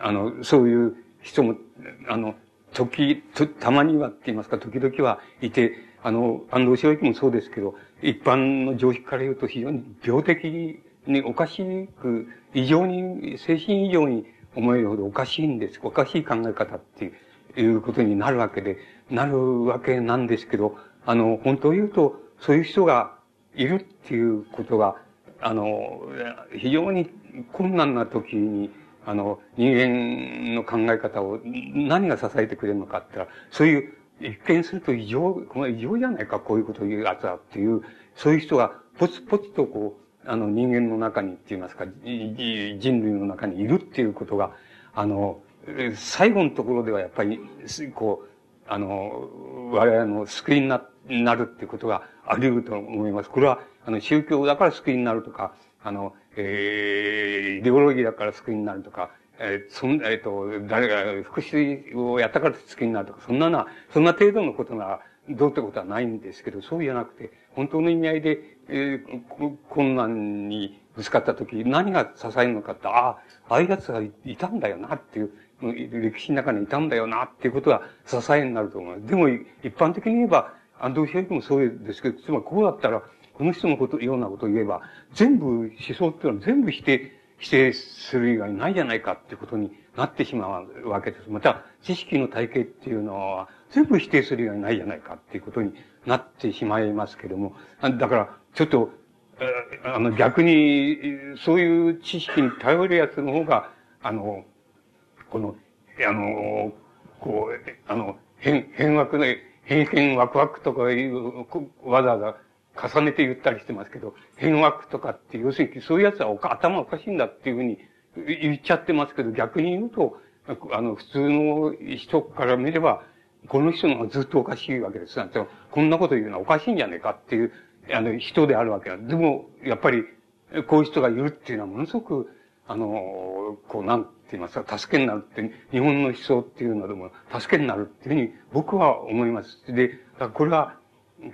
あの、そういう人も、あの、時、たまにはって言いますか、時々はいて、あの、安藤正一もそうですけど、一般の常識から言うと非常に病的におかしく、異常に、精神異常に思えるほどおかしいんです。おかしい考え方っていうことになるわけで、なるわけなんですけど、あの、本当を言うと、そういう人がいるっていうことが、あの、非常に困難な時に、あの、人間の考え方を何が支えてくれるのかって言ったら、そういう、一見すると異常、この異常じゃないか、こういうことを言うやつだっていう、そういう人がポツポツとこう、あの人間の中にって言いますか、人類の中にいるっていうことが、あの、最後のところではやっぱり、こう、あの、我々の救いにななるっていうことがあり得ると思います。これは、あの、宗教だから救いになるとか、あの、えー、イデオロギーだから救いになるとか、えー、そん、えっ、ー、と、誰が福祉をやったから救いになるとか、そんなな、そんな程度のことなら、どうってことはないんですけど、そうじゃなくて、本当の意味合いで、えー、困難にぶつかった時、何が支えるのかって、ああ、ああいう奴がいたんだよなっていう、歴史の中にいたんだよなっていうことが支えになると思います。でも、一般的に言えば、安藤秀明もそうですけど、つまりこうだったら、この人のこと、ようなことを言えば、全部思想っていうのは全部否定、否定する以外ないじゃないかっていうことになってしまうわけです。また、知識の体系っていうのは、全部否定するようにないじゃないかっていうことになってしまいますけども、だから、ちょっと、あの、逆に、そういう知識に頼るやつの方が、あの、この、あの、こう、あの、変、変枠で、変変ワクワクとかいう、わざわざ重ねて言ったりしてますけど、変枠とかって、要するにそういうやつはおか頭おかしいんだっていうふうに言っちゃってますけど、逆に言うと、あの、普通の人から見れば、この人のがずっとおかしいわけです。こんなこと言うのはおかしいんじゃねえかっていう、あの、人であるわけだ。でも、やっぱり、こういう人がいるっていうのはものすごく、あの、こう、なんって言いますか、助けになるって、日本の思想っていうのでも、助けになるっていうふうに僕は思います。で、これは、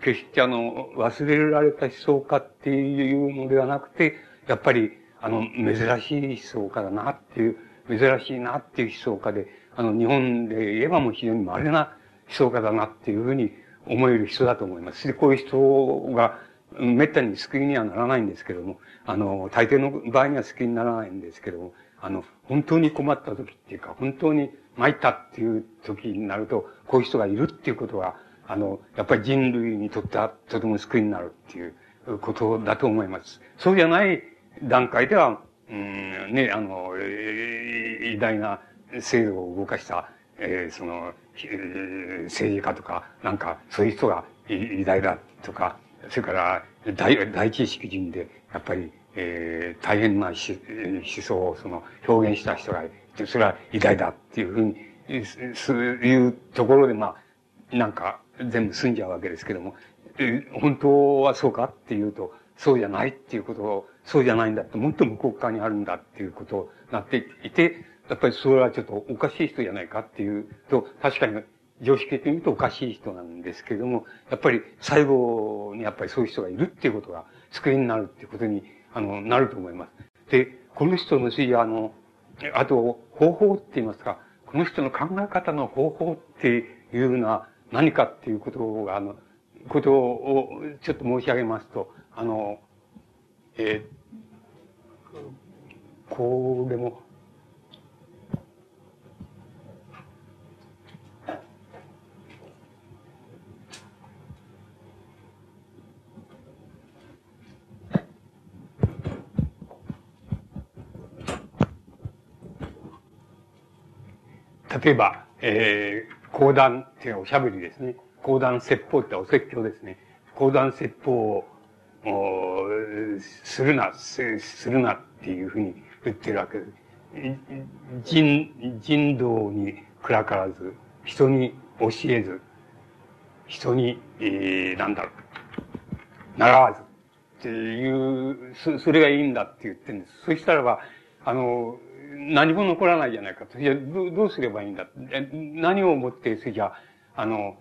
決してあの、忘れられた思想家っていうのではなくて、やっぱり、あの、珍しい思想家だなっていう、珍しいなっていう思想家で、あの、日本で言えばもう非常に稀な思想家だなっていうふうに思える人だと思います。で、こういう人が、めったに救いにはならないんですけども、あの、大抵の場合には救いにならないんですけども、あの、本当に困った時っていうか、本当に参ったっていう時になると、こういう人がいるっていうことは、あの、やっぱり人類にとってはとても救いになるっていうことだと思います。そうじゃない段階では、うん、ね、あの、偉大な制度を動かした、えー、その、政治家とか、なんか、そういう人が偉大だとか、それから大、大知識人で、やっぱり、えー、大変な思想をその表現した人が、それは偉大だっていうふうに、そういうところで、まあ、なんか全部済んじゃうわけですけども、本当はそうかっていうと、そうじゃないっていうことを、そうじゃないんだって、もっと向こう側にあるんだっていうことになっていて、やっぱりそれはちょっとおかしい人じゃないかっていうと、確かに常識的に言うとおかしい人なんですけれども、やっぱり最後にやっぱりそういう人がいるっていうことが救いになるっていうことに、あの、なると思います。で、この人の次あの、あと、方法って言いますか、この人の考え方の方法っていうのは何かっていうことが、あの、ことをちょっと申し上げますと、あの、えー、これも、例えば、えー、講談っておしゃべりですね。講談説法ってお説教ですね。講談説法を、するな、するなっていうふうに言ってるわけです。人、人道に暗からず、人に教えず、人に、えー、なんだろう、習わず、っていう、そそれがいいんだって言ってるんです。そしたらば、あの、何も残らないじゃないかと。いや、どどうすればいいんだ何をもって、それじゃあ、の、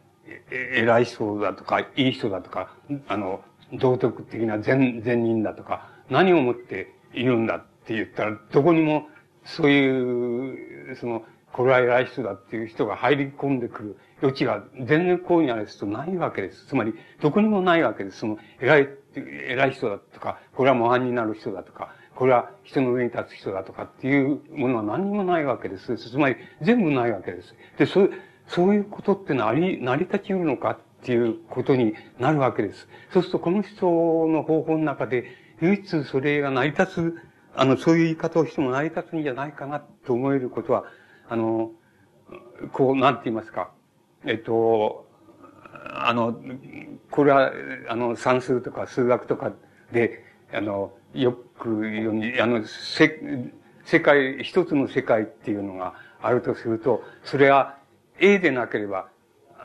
偉い人だとか、いい人だとか、あの、道徳的な善、善人だとか、何をもっているんだって言ったら、どこにも、そういう、その、これは偉い人だっていう人が入り込んでくる余地が全然こうにある人ないわけです。つまり、どこにもないわけです。その、偉い、偉い人だとか、これは模範になる人だとか、これは人の上に立つ人だとかっていうものは何にもないわけです。つまり全部ないわけです。で、そう、そういうことってのはあり、成り立ち得るのかっていうことになるわけです。そうするとこの人の方法の中で唯一それが成り立つ、あの、そういう言い方をしても成り立つんじゃないかなと思えることは、あの、こう、なんて言いますか。えっと、あの、これは、あの、算数とか数学とかで、あの、よくように、あの、せ、世界、一つの世界っていうのがあるとすると、それは A でなければ、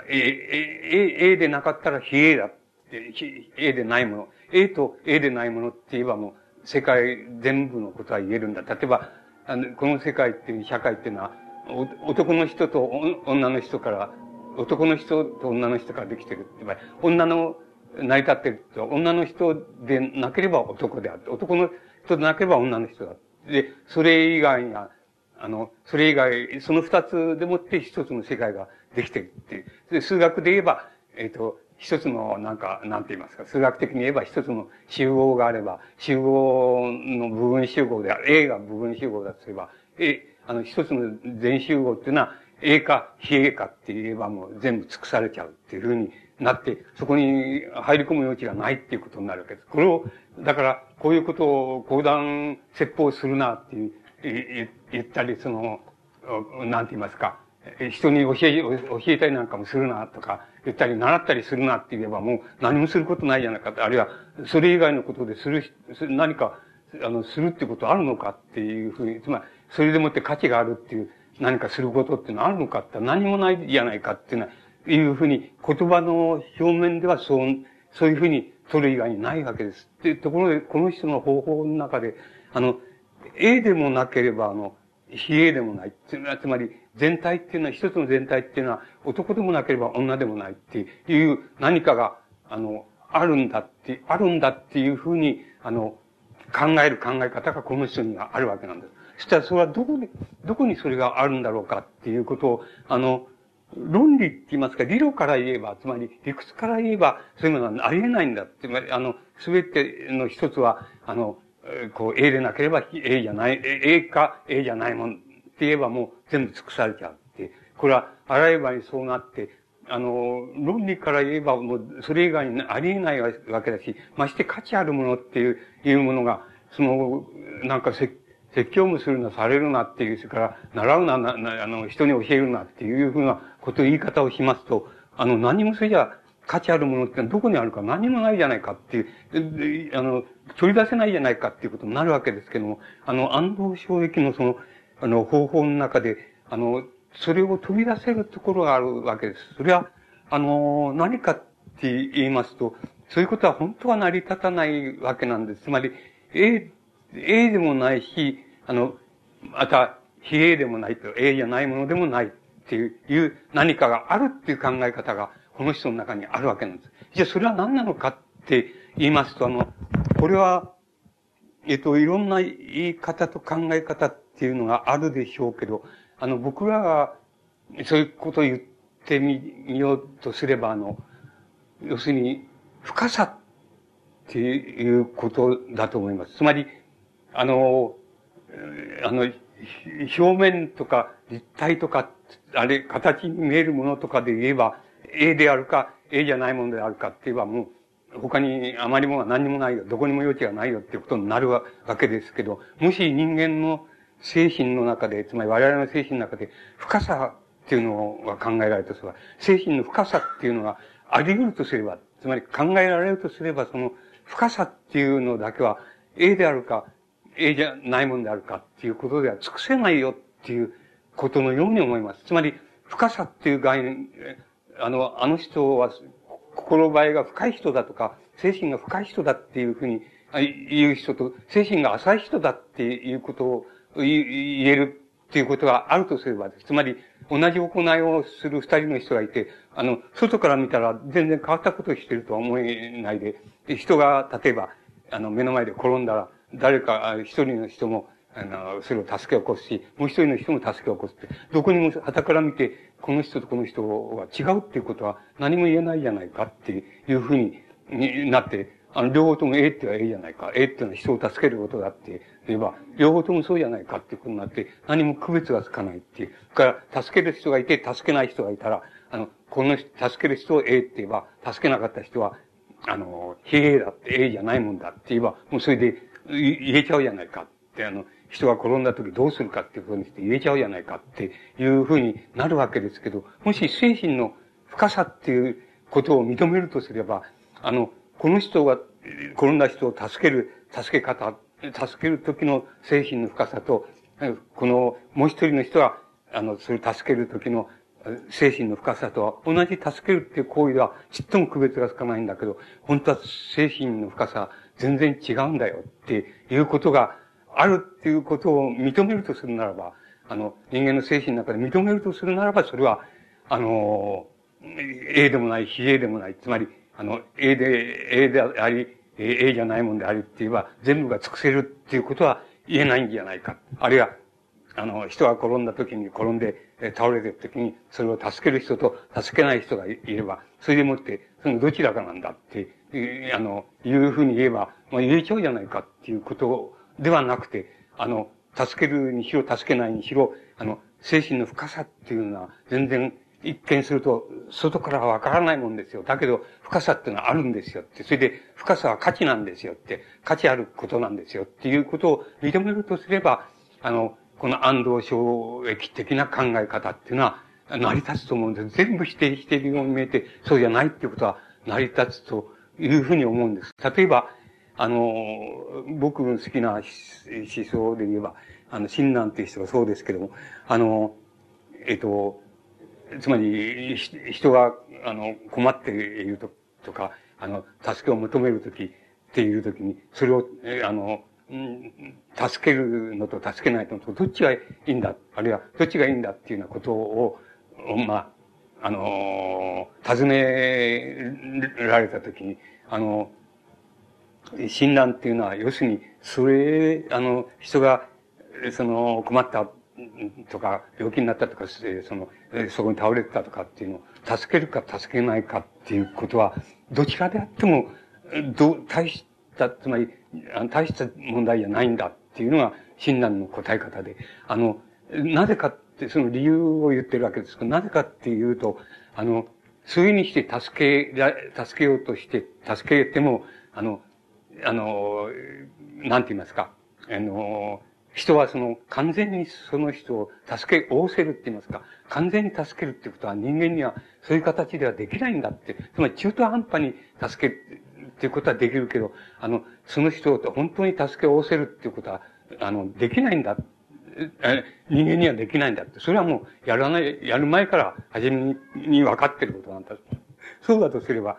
A、A、A でなかったら非 A だって、A でないもの。A と A でないものって言えばもう、世界全部のことは言えるんだ。例えば、あの、この世界っていう社会っていうのは、男の人と女の人から、男の人と女の人からできてるって言えば、女の成り立ってると、女の人でなければ男であって、男の？人でなければ女の人だ。で、それ以外が、あの、それ以外、その二つでもって一つの世界ができてるっていう。で、数学で言えば、えっ、ー、と、一つの、なんか、なんて言いますか、数学的に言えば一つの集合があれば、集合の部分集合である、A が部分集合だとすれば、A、あの、一つの全集合っていうのは、A か非 A かって言えばもう全部尽くされちゃうっていうふうになって、そこに入り込む余地がないっていうことになるわけです。これを、だから、こういうことを講談説法するなって、言ったり、その、なんて言いますか、人に教え、教えたりなんかもするなとか、言ったり習ったりするなって言えばもう何もすることないじゃないか。あるいは、それ以外のことでする、何か、あの、するってことあるのかっていうふうに、つまり、それでもって価値があるっていう何かすることっていうのはあるのかって何もないじゃないかっていうのは、いうふうに言葉の表面ではそう、そういうふうに取る以外にないわけです。っていうところで、この人の方法の中で、あの、A でもなければ、あの、非 A でもない。つまり、全体っていうのは、一つの全体っていうのは、男でもなければ女でもないっていう何かが、あの、あるんだって、あるんだっていうふうに、あの、考える考え方がこの人にはあるわけなんです。そしたらそれはどこに、どこにそれがあるんだろうかっていうことを、あの、論理って言いますか、理論から言えば、つまり理屈から言えば、そういうものはありえないんだ。つまり、あの、すべての一つは、あの、こう、A でなければ A じゃない、A か A じゃないもんって言えばもう全部尽くされちゃうって。これは、あらゆる場合にそうなって、あの、論理から言えばもう、それ以外にありえないわけだし、まして価値あるものっていう、いうものが、その、なんか説教もするな、されるなっていう、それから習うな、な、あの、人に教えるなっていうふうなこと言い方をしますと、あの、何もそれじゃ価値あるものってどこにあるか何もないじゃないかっていう、あの、取り出せないじゃないかっていうことになるわけですけども、あの、安藤衝撃のその、あの、方法の中で、あの、それを飛び出せるところがあるわけです。それは、あの、何かって言いますと、そういうことは本当は成り立たないわけなんです。つまり、A、A でもないし、あの、また、非 A でもないと、A じゃないものでもないっていう何かがあるっていう考え方が、この人の中にあるわけなんです。じゃあ、それは何なのかって言いますと、あの、これは、えっと、いろんな言い方と考え方っていうのがあるでしょうけど、あの、僕らが、そういうことを言ってみ、ようとすれば、あの、要するに、深さっていうことだと思います。つまり、あの、あの、表面とか立体とか、あれ、形に見えるものとかで言えば、A であるか、A じゃないものであるかって言えばもう、他にあまりもが何にもないよ、どこにも余地がないよっていうことになるわけですけど、もし人間の精神の中で、つまり我々の精神の中で、深さっていうのが考えられるとすれば、精神の深さっていうのがあり得るとすれば、つまり考えられるとすれば、その深さっていうのだけは A であるか、A じゃないもんであるかっていうことでは尽くせないよっていうことのように思います。つまり、深さっていう概念、あの、あの人は心映えが深い人だとか、精神が深い人だっていうふうに言う人と、精神が浅い人だっていうことを言えるっていうことがあるとすればつまり、同じ行いをする二人の人がいて、あの、外から見たら全然変わったことをしてるとは思えないで、人が、例えば、あの、目の前で転んだら、誰か、一人の人も、あの、それを助け起こすし、もう一人の人も助け起こすって、どこにも旗から見て、この人とこの人は違うっていうことは何も言えないじゃないかっていうふうになって、あの、両方とも A っては A じゃないか。A ってのは人を助けることだって言えば、両方ともそうじゃないかっていうことになって、何も区別がつかないっていう。から、助ける人がいて、助けない人がいたら、あの、この助ける人を A って言えば、助けなかった人は、あの、非 A だって A じゃないもんだって言えば、もうそれで言えちゃうじゃないかって、あの、人が転んだ時どうするかっていうことにして言えちゃうじゃないかっていうふうになるわけですけど、もし精神の深さっていうことを認めるとすれば、あの、この人が、転んだ人を助ける、助け方、助ける時の精神の深さと、この、もう一人の人が、あの、それを助ける時の精神の深さとは、同じ助けるっていう行為ではちっとも区別がつかないんだけど、本当は精神の深さ全然違うんだよっていうことがあるっていうことを認めるとするならば、あの、人間の精神の中で認めるとするならば、それは、あの、A でもない、非 A でもない。つまり、あの、A で、A であり、A じゃないもんでありって言えば、全部が尽くせるっていうことは言えないんじゃないか。あるいは、あの、人が転んだ時に転んで、倒れてる時に、それを助ける人と助けない人がいれば、それでもって、そのどちらかなんだって、あの、いうふうに言えば、まあ、言えちゃうじゃないかっていうことをではなくて、あの、助けるにしろ、助けないにしろ、あの、精神の深さっていうのは、全然、一見すると、外からはわからないもんですよ。だけど、深さっていうのはあるんですよって。それで、深さは価値なんですよって。価値あることなんですよっていうことを認めるとすれば、あの、この安藤正駅的な考え方っていうのは、成り立つと思うんです。全部否定しているように見えて、そうじゃないっていうことは成り立つというふうに思うんです。例えば、あの、僕の好きな思想で言えば、あの、親鸞っていう人がそうですけども、あの、えっと、つまり、人が、あの、困っているととか、あの、助けを求めるときっていうときに、それを、あの、助けるのと助けないのと、どっちがいいんだ、あるいは、どっちがいいんだっていうようなことを、まあ、あの、尋ねられたときに、あの、診断っていうのは、要するに、それ、あの、人が、その、困ったとか、病気になったとかして、その、そこに倒れてたとかっていうのを、助けるか助けないかっていうことは、どちらであっても、ど、大した、つまり、大した問題じゃないんだっていうのが、診断の答え方で、あの、なぜかって、その理由を言ってるわけですけど、なぜかっていうと、あの、そういうふうにして助け、助けようとして、助けても、あの、あの、なんて言いますか、あの、人はその、完全にその人を助け、応せるって言いますか、完全に助けるってことは人間にはそういう形ではできないんだって、つまり中途半端に助けるっていうことはできるけど、あの、その人を本当に助けを応せるっていうことは、あの、できないんだ。人間にはできないんだって。それはもう、やらない、やる前から初めに分かってることなんだ。そうだとすれば、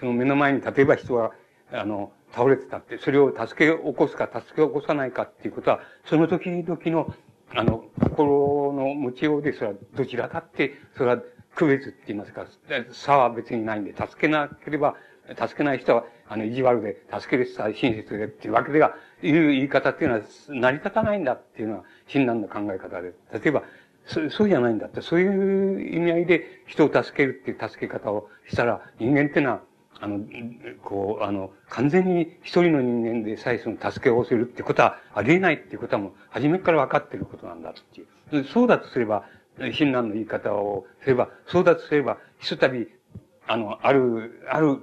その目の前に例えば人が、あの、倒れてたって、それを助け起こすか、助け起こさないかっていうことは、その時々の、あの、心の持ちようで、それはどちらだって、それは区別って言いますか、差は別にないんで、助けなければ、助けない人は、あの、意地悪で、助ける人は親切でっていうわけでは、いう言い方っていうのは成り立たないんだっていうのは、親鸞の考え方で。例えば、そそうじゃないんだって、そういう意味合いで人を助けるっていう助け方をしたら、人間っていうのは、あの、こう、あの、完全に一人の人間でさえその助けをするってことはありえないっていうことはもう、初めから分かってることなんだっていう。そうだとすれば、親鸞の言い方をすれば、そうだとすれば、ひとたび、あの、ある、ある、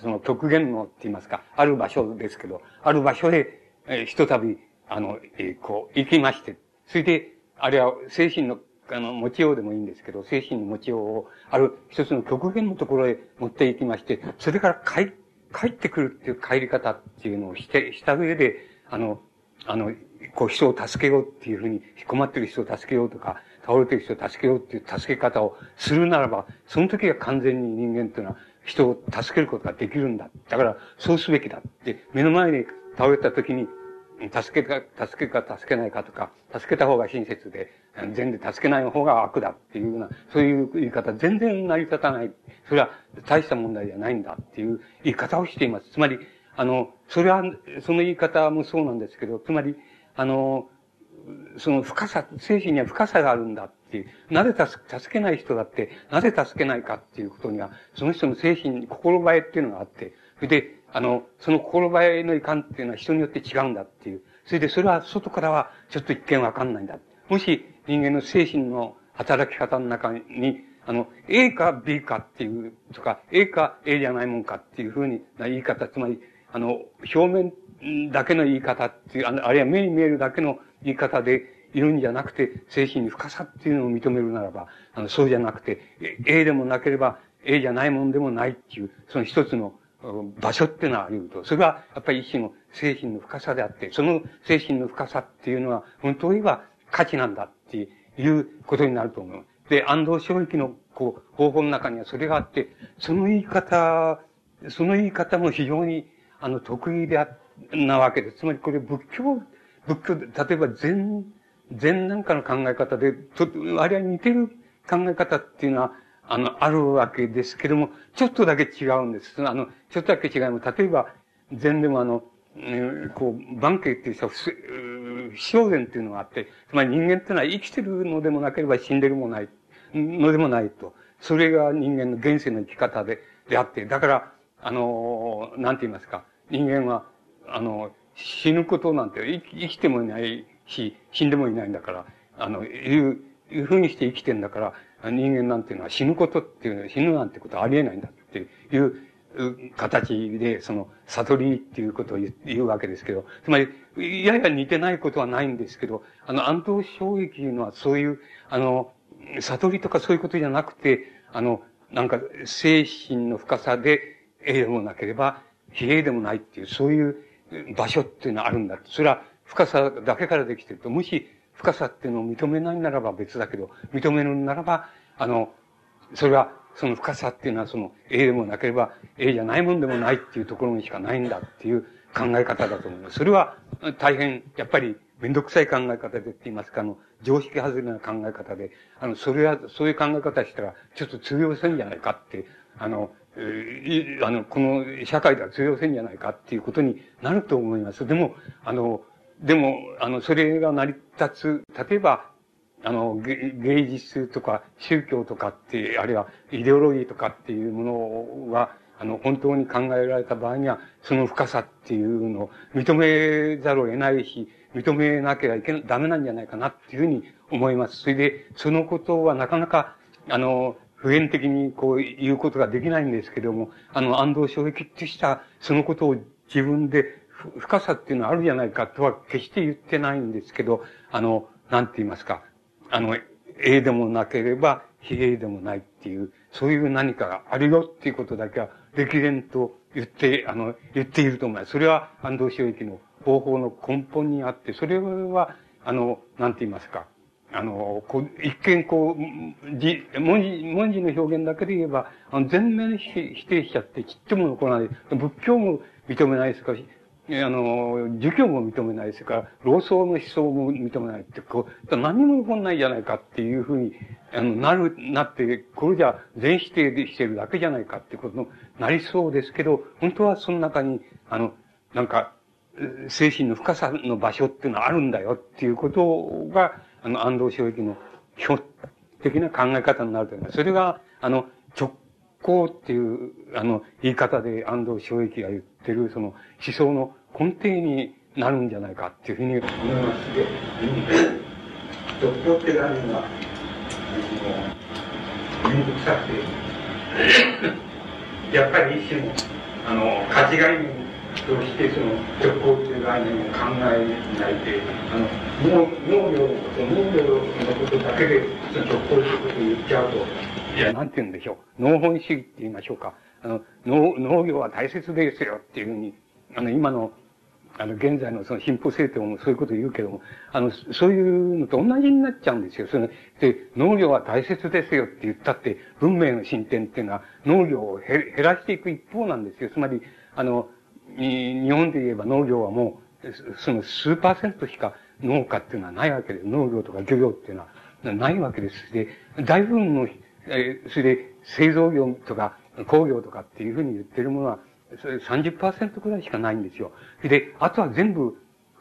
その極限のって言いますか、ある場所ですけど、ある場所で、ひとたび、あの、えこう、行きまして、それで、あるいは精神のあの、持ちようでもいいんですけど、精神の持ちようを、ある一つの極限のところへ持っていきまして、それから帰、帰ってくるっていう帰り方っていうのをして、した上で、あの、あの、こう人を助けようっていうふうに、困ってる人を助けようとか、倒れてる人を助けようっていう助け方をするならば、その時が完全に人間っていうのは人を助けることができるんだ。だから、そうすべきだって、目の前に倒れた時に、助けか、助けか助けないかとか、助けた方が親切で、全然助けない方が悪だっていうような、そういう言い方、全然成り立たない。それは大した問題じゃないんだっていう言い方をしています。つまり、あの、それは、その言い方もそうなんですけど、つまり、あの、その深さ、精神には深さがあるんだっていう。なぜ助けない人だって、なぜ助けないかっていうことには、その人の精神、心映えっていうのがあって、それで、あの、その心映えのいかんっていうのは人によって違うんだっていう。それでそれは外からはちょっと一見わかんないんだ。もし人間の精神の働き方の中に、あの、A か B かっていう、とか、A か A じゃないもんかっていうふうにな言い方、つまり、あの、表面だけの言い方っていう、あるいは目に見えるだけの言い方でいるんじゃなくて、精神に深さっていうのを認めるならば、あの、そうじゃなくて、A でもなければ A じゃないもんでもないっていう、その一つの場所っていうのはあり得ると。それは、やっぱり一種の精神の深さであって、その精神の深さっていうのは、本当には価値なんだっていうことになると思う。で、安藤正域の、こう、方法の中にはそれがあって、その言い方、その言い方も非常に、あの、得意であ、なわけです。つまりこれ仏教、仏教で、例えば禅、禅なんかの考え方で、と、割合似てる考え方っていうのは、あの、あるわけですけども、ちょっとだけ違うんです。あの、ちょっとだけ違います。例えば、禅でもあの、こう、万慶っていう人は、不祥然っていうのがあって、つまり人間っていうのは生きてるのでもなければ死んでるもない、のでもないと。それが人間の現世の生き方で、であって、だから、あの、なんて言いますか、人間は、あの、死ぬことなんて生きてもいない、し、死んでもいないんだから、あの、いう、いうふうにして生きてんだから、人間なんていうのは死ぬことっていうのは死ぬなんてことはありえないんだっていう形で、その、悟りっていうことを言うわけですけど、つまり、やや似てないことはないんですけど、あの、安藤衝撃いうのはそういう、あの、悟りとかそういうことじゃなくて、あの、なんか、精神の深さで、A でもなければ、非 A でもないっていう、そういう場所っていうのはあるんだ。それは深さだけからできてると、もし深さっていうのを認めないならば別だけど、認めるならば、あの、それは、その深さっていうのはその A でもなければ A じゃないもんでもないっていうところにしかないんだっていう考え方だと思います。それは大変、やっぱりめんどくさい考え方でって言いますか、あの、常識外れな考え方で、あの、それは、そういう考え方したら、ちょっと通用せんじゃないかって、あの、えあの、この社会では通用せんじゃないかっていうことになると思います。でも、あの、でも、あの、それが成り立つ、例えば、あの、芸術とか宗教とかって、あるいはイデオロギーとかっていうものが、あの、本当に考えられた場合には、その深さっていうのを認めざるを得ないし、認めなければいけない、ダメなんじゃないかなっていうふうに思います。それで、そのことはなかなか、あの、普遍的にこう言うことができないんですけども、あの、安藤衝撃としたそのことを自分で深さっていうのはあるじゃないかとは決して言ってないんですけど、あの、なんて言いますか、あの、A でもなければ非 A でもないっていう、そういう何かがあるよっていうことだけは、歴然と言って、あの、言っていると思います。それは安藤衝撃の方法の根本にあって、それは、あの、なんて言いますか、あの、こう、一見こう、字、文字、文字の表現だけで言えば、あの、全面否定しちゃって、ちっとも残らない。仏教も認めないですかあの、儒教も認めないですから、老僧の思想も認めないって、こう、何も残んないじゃないかっていうふうに、あの、なる、なって、これじゃ全否定してるだけじゃないかってことの、なりそうですけど、本当はその中に、あの、なんか、精神の深さの場所っていうのはあるんだよっていうことが、あの、安藤正域の基本的な考え方になると思います。それが、あの、直行っていう、あの、言い方で安藤正域が言ってる、その思想の根底になるんじゃないかっていうふうに思いますで、直行って概念は、めんどくさくて、やっぱり一種の、あの、価値概念としてその直行という概念を考えないで、あの、農農業のこと、農業のことだけでその直行ということを言っちゃうと、いや、なんて言うんでしょう？農本主義って言いましょうか？あの、農、農業は大切ですよっていうふうに、あの、今の、あの、現在のその進歩政党もそういうこと言うけども、あの、そういうのと同じになっちゃうんですよ。その、で、農業は大切ですよって言ったって、文明の進展っていうのは農業を減らしていく一方なんですよ。つまり、あの、日本で言えば農業はもう、その数パーセントしか農家っていうのはないわけです。農業とか漁業っていうのはないわけです。で、大部分の、えそれで製造業とか工業とかっていうふうに言ってるものは、それ30%くらいしかないんですよ。で、あとは全部、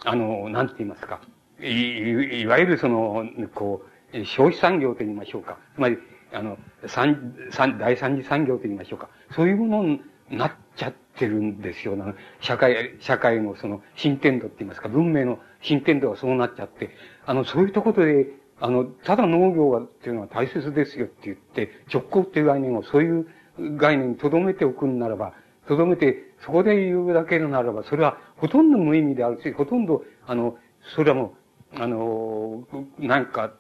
あの、なんて言いますか。い、いわゆるその、こう、消費産業と言いましょうか。つまり、あの、三、三、第三次産業と言いましょうか。そういうものになっちゃってるんですよ。社会、社会のその進展度って言いますか、文明の進展度がそうなっちゃって、あの、そういうところで、あの、ただ農業はっていうのは大切ですよって言って、直行っていう概念をそういう概念に留めておくんならば、留めて、そこで言うだけならば、それはほとんど無意味であるし、ほとんど、あの、それはもう、あの、なんか、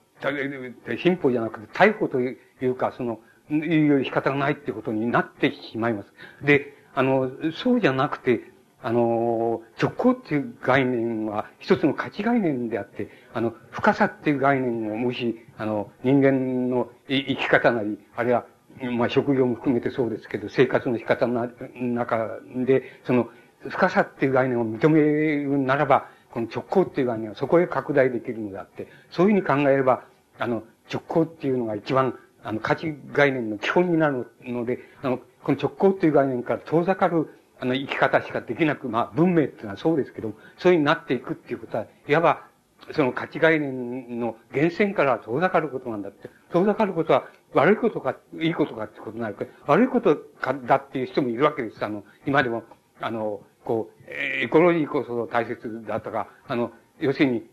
進歩じゃなくて、逮捕というか、その、いう仕方がないってことになってしまいます。で、あの、そうじゃなくて、あの、直行っていう概念は一つの価値概念であって、あの、深さっていう概念をもし、あの、人間の生き方なり、あるいは、まあ、職業も含めてそうですけど、生活の仕方の中で、その、深さっていう概念を認めるならば、この直行っていう概念はそこへ拡大できるのであって、そういうふうに考えれば、あの、直行っていうのが一番、あの、価値概念の基本になるので、あの、この直行っていう概念から遠ざかる、あの、生き方しかできなく、まあ、文明っていうのはそうですけど、そういうになっていくっていうことは、いわば、その価値概念の源泉から遠ざかることなんだって。遠ざかることは悪いことか、いいことかってことになるか悪いことかだっていう人もいるわけです。あの、今でも、あの、こう、エコロジーこそ大切だとか、あの、要するに、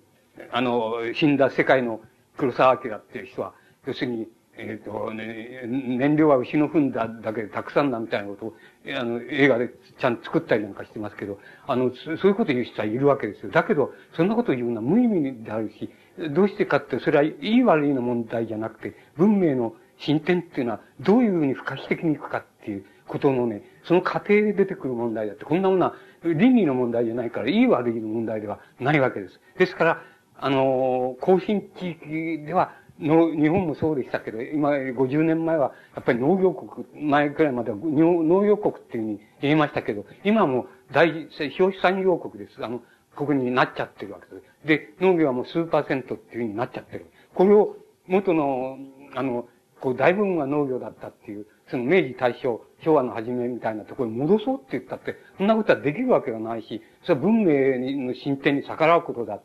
あの、死んだ世界の黒沢明っていう人は、要するに、えっ、ー、と、ね、燃料は牛の糞だだけでたくさんだみたいなことを、あの、映画でちゃんと作ったりなんかしてますけど、あの、そういうこと言う人はいるわけですよ。だけど、そんなこと言うのは無意味であるし、どうしてかって、それはいい悪いの問題じゃなくて、文明の進展っていうのは、どういうふうに不可避的にいくかっていうことのね、その過程で出てくる問題だって、こんなものは倫理の問題じゃないから、いい悪いの問題ではないわけです。ですから、あの、更新地域では、の、日本もそうでしたけど、今、50年前は、やっぱり農業国、前くらいまでは農業国っていうふうに言いましたけど、今もう大、消費産業国です。あの、国になっちゃってるわけです。で、農業はもう数パーセントっていうふうになっちゃってる。これを、元の、あの、こう、大部分が農業だったっていう、その明治大正、昭和の初めみたいなところに戻そうって言ったって、そんなことはできるわけがないし、それは文明の進展に逆らうことだ。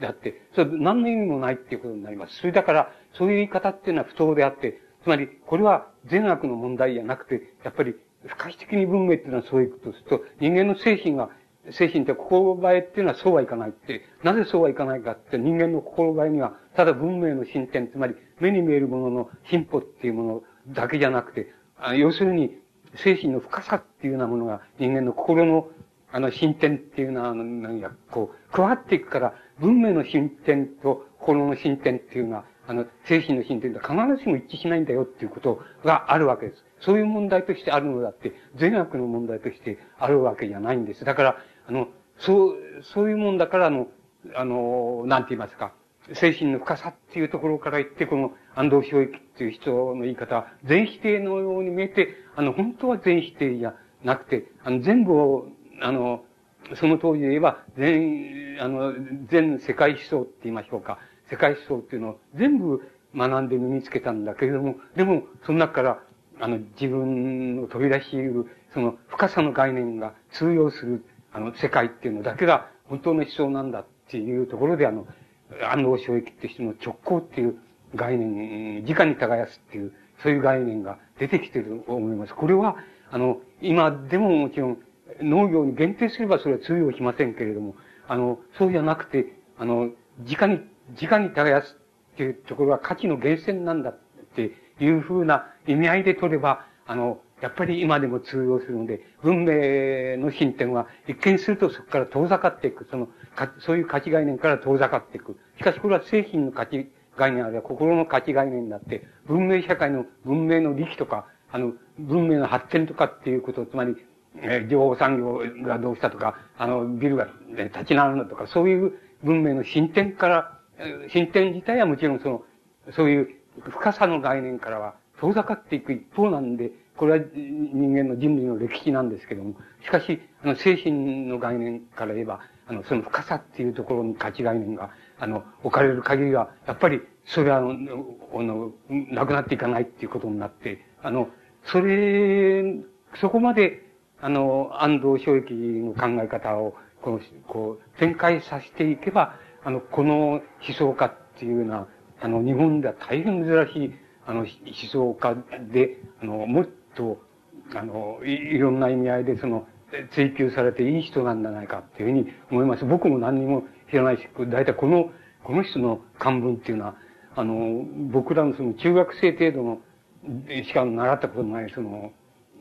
であって、それは何の意味もないっていうことになります。それだから、そういう言い方っていうのは不当であって、つまり、これは善悪の問題じゃなくて、やっぱり、不可避的に文明っていうのはそういうことすると、人間の精神が、精神って心映えっていうのはそうはいかないって、なぜそうはいかないかって人間の心映えには、ただ文明の進展、つまり目に見えるものの進歩っていうものだけじゃなくて、あ要するに、精神の深さっていうようなものが人間の心のあの進展っていうのは、何や、こう、加わっていくから、文明の進展と心の進展っていうのは、あの、精神の進展と必ずしも一致しないんだよっていうことがあるわけです。そういう問題としてあるのだって、善悪の問題としてあるわけじゃないんです。だから、あの、そう、そういうもんだから、あの、あの、なんて言いますか、精神の深さっていうところから言って、この安藤正域っていう人の言い方は、全否定のように見えて、あの、本当は全否定じゃなくて、あの、全部を、あの、その当時で言えば、全、あの、全世界思想って言いましょうか。世界思想っていうのを全部学んで身につけたんだけれども、でも、その中から、あの、自分の飛び出し得る、その深さの概念が通用する、あの、世界っていうのだけが本当の思想なんだっていうところで、あの、安藤正域って人の直行っていう概念、直に耕すっていう、そういう概念が出てきてると思います。これは、あの、今でももちろん農業に限定すればそれは通用しませんけれども、あの、そうじゃなくて、あの、直に、直に耕すっていうところは価値の源泉なんだっていうふうな意味合いで取れば、あの、やっぱり今でも通用するので、文明の進展は一見するとそこから遠ざかっていく、その、かそういう価値概念から遠ざかっていく。しかしこれは製品の価値概念あるいは心の価値概念になって、文明社会の文明の力とか、あの、文明の発展とかっていうこと、つまり、えー、情報産業がどうしたとか、あの、ビルが、ね、立ち直るのとか、そういう文明の進展から、進展自体はもちろんその、そういう深さの概念からは遠ざかっていく一方なんで、これは人間の人類の歴史なんですけども、しかし、あの、精神の概念から言えば、あの、その深さっていうところに価値概念が、あの、置かれる限りは、やっぱり、それは、あの、あの、なくなっていかないっていうことになって、あの、それ、そこまで、あの、安藤正域の考え方を、この、こう、展開させていけば、あの、この思想家っていうのは、あの、日本では大変珍しい、あの、思想家で、あの、もっと、あの、いろんな意味合いで、その、追求されていい人なんじゃないかっていうふうに思います。僕も何にも知らないし、大体この、この人の漢文っていうのは、あの、僕らのその中学生程度の、しか習ったことない、その、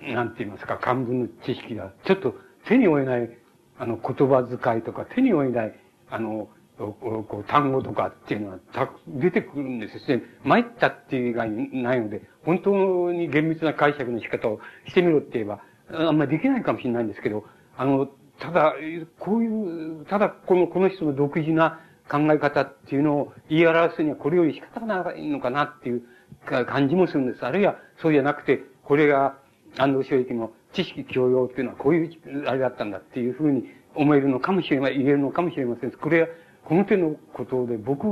なんて言いますか、漢文の知識が、ちょっと手に負えない、あの、言葉遣いとか、手に負えない、あの、こう単語とかっていうのはた出てくるんですよ。参ったっていう以外にないので、本当に厳密な解釈の仕方をしてみろって言えば、あんまりできないかもしれないんですけど、あの、ただ、こういう、ただこの、この人の独自な考え方っていうのを言い表すにはこれより仕方がないのかなっていう感じもするんです。あるいは、そうじゃなくて、これが安藤正域の知識教養っていうのはこういう、あれだったんだっていうふうに思えるのかもしれない、言えるのかもしれません。これは、この手のことで、僕、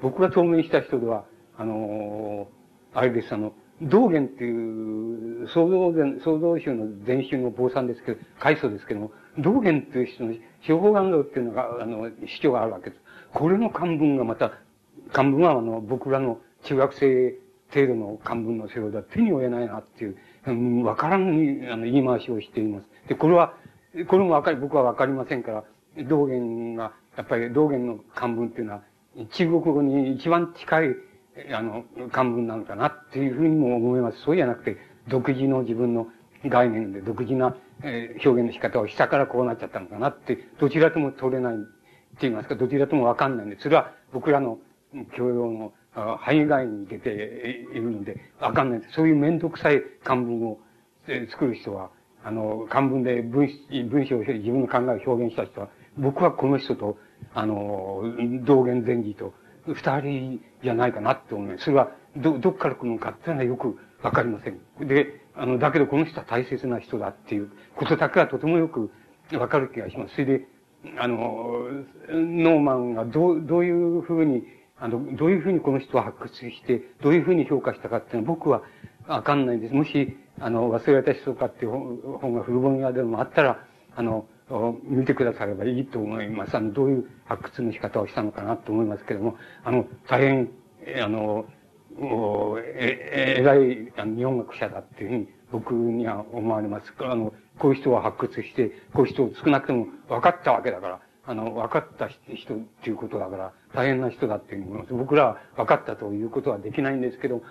僕が当面した人では、あの、あれです、あの、道元っていう、創造禅、創造宗の禅宗の坊さんですけど、開祖ですけども、道元っていう人の司法願道っていうのが、あの、主張があるわけです。これの漢文がまた、漢文はあの、僕らの中学生程度の漢文の世話では手に負えないなっていう、わからんあの言い回しをしています。で、これは、これもわかり、僕はわかりませんから、道元がやっぱり道元の漢文っていうのは、中国語に一番近い、あの、漢文なのかなっていうふうにも思います。そうじゃなくて、独自の自分の概念で独自な、表現の仕方をしたからこうなっちゃったのかなって、どちらとも取れないって言いますか、どちらともわかんないんで、それは僕らの教養の範囲外に出ているので、わかんないそういう面倒くさい漢文を作る人は、あの、漢文で文文章を自分の考えを表現した人は、僕はこの人と、あの、道元前寺と二人じゃないかなって思います。それは、ど、どっから来るのかっていうのはよくわかりません。で、あの、だけどこの人は大切な人だっていうことだけはとてもよくわかる気がします。それで、あの、ノーマンがどう、どういうふうに、あの、どういうふうにこの人を発掘して、どういうふうに評価したかっていうのは僕はわかんないです。もし、あの、忘れられた人かっていう本が古本屋でもあったら、あの、見てくださればいいと思います。あの、どういう発掘の仕方をしたのかなと思いますけれども、あの、大変、あの、え、偉い日本学者だっていうふうに僕には思われます。あの、こういう人を発掘して、こういう人を少なくとも分かったわけだから、あの、分かった人っていうことだから、大変な人だっていうふうに思います。僕らは分かったということはできないんですけど、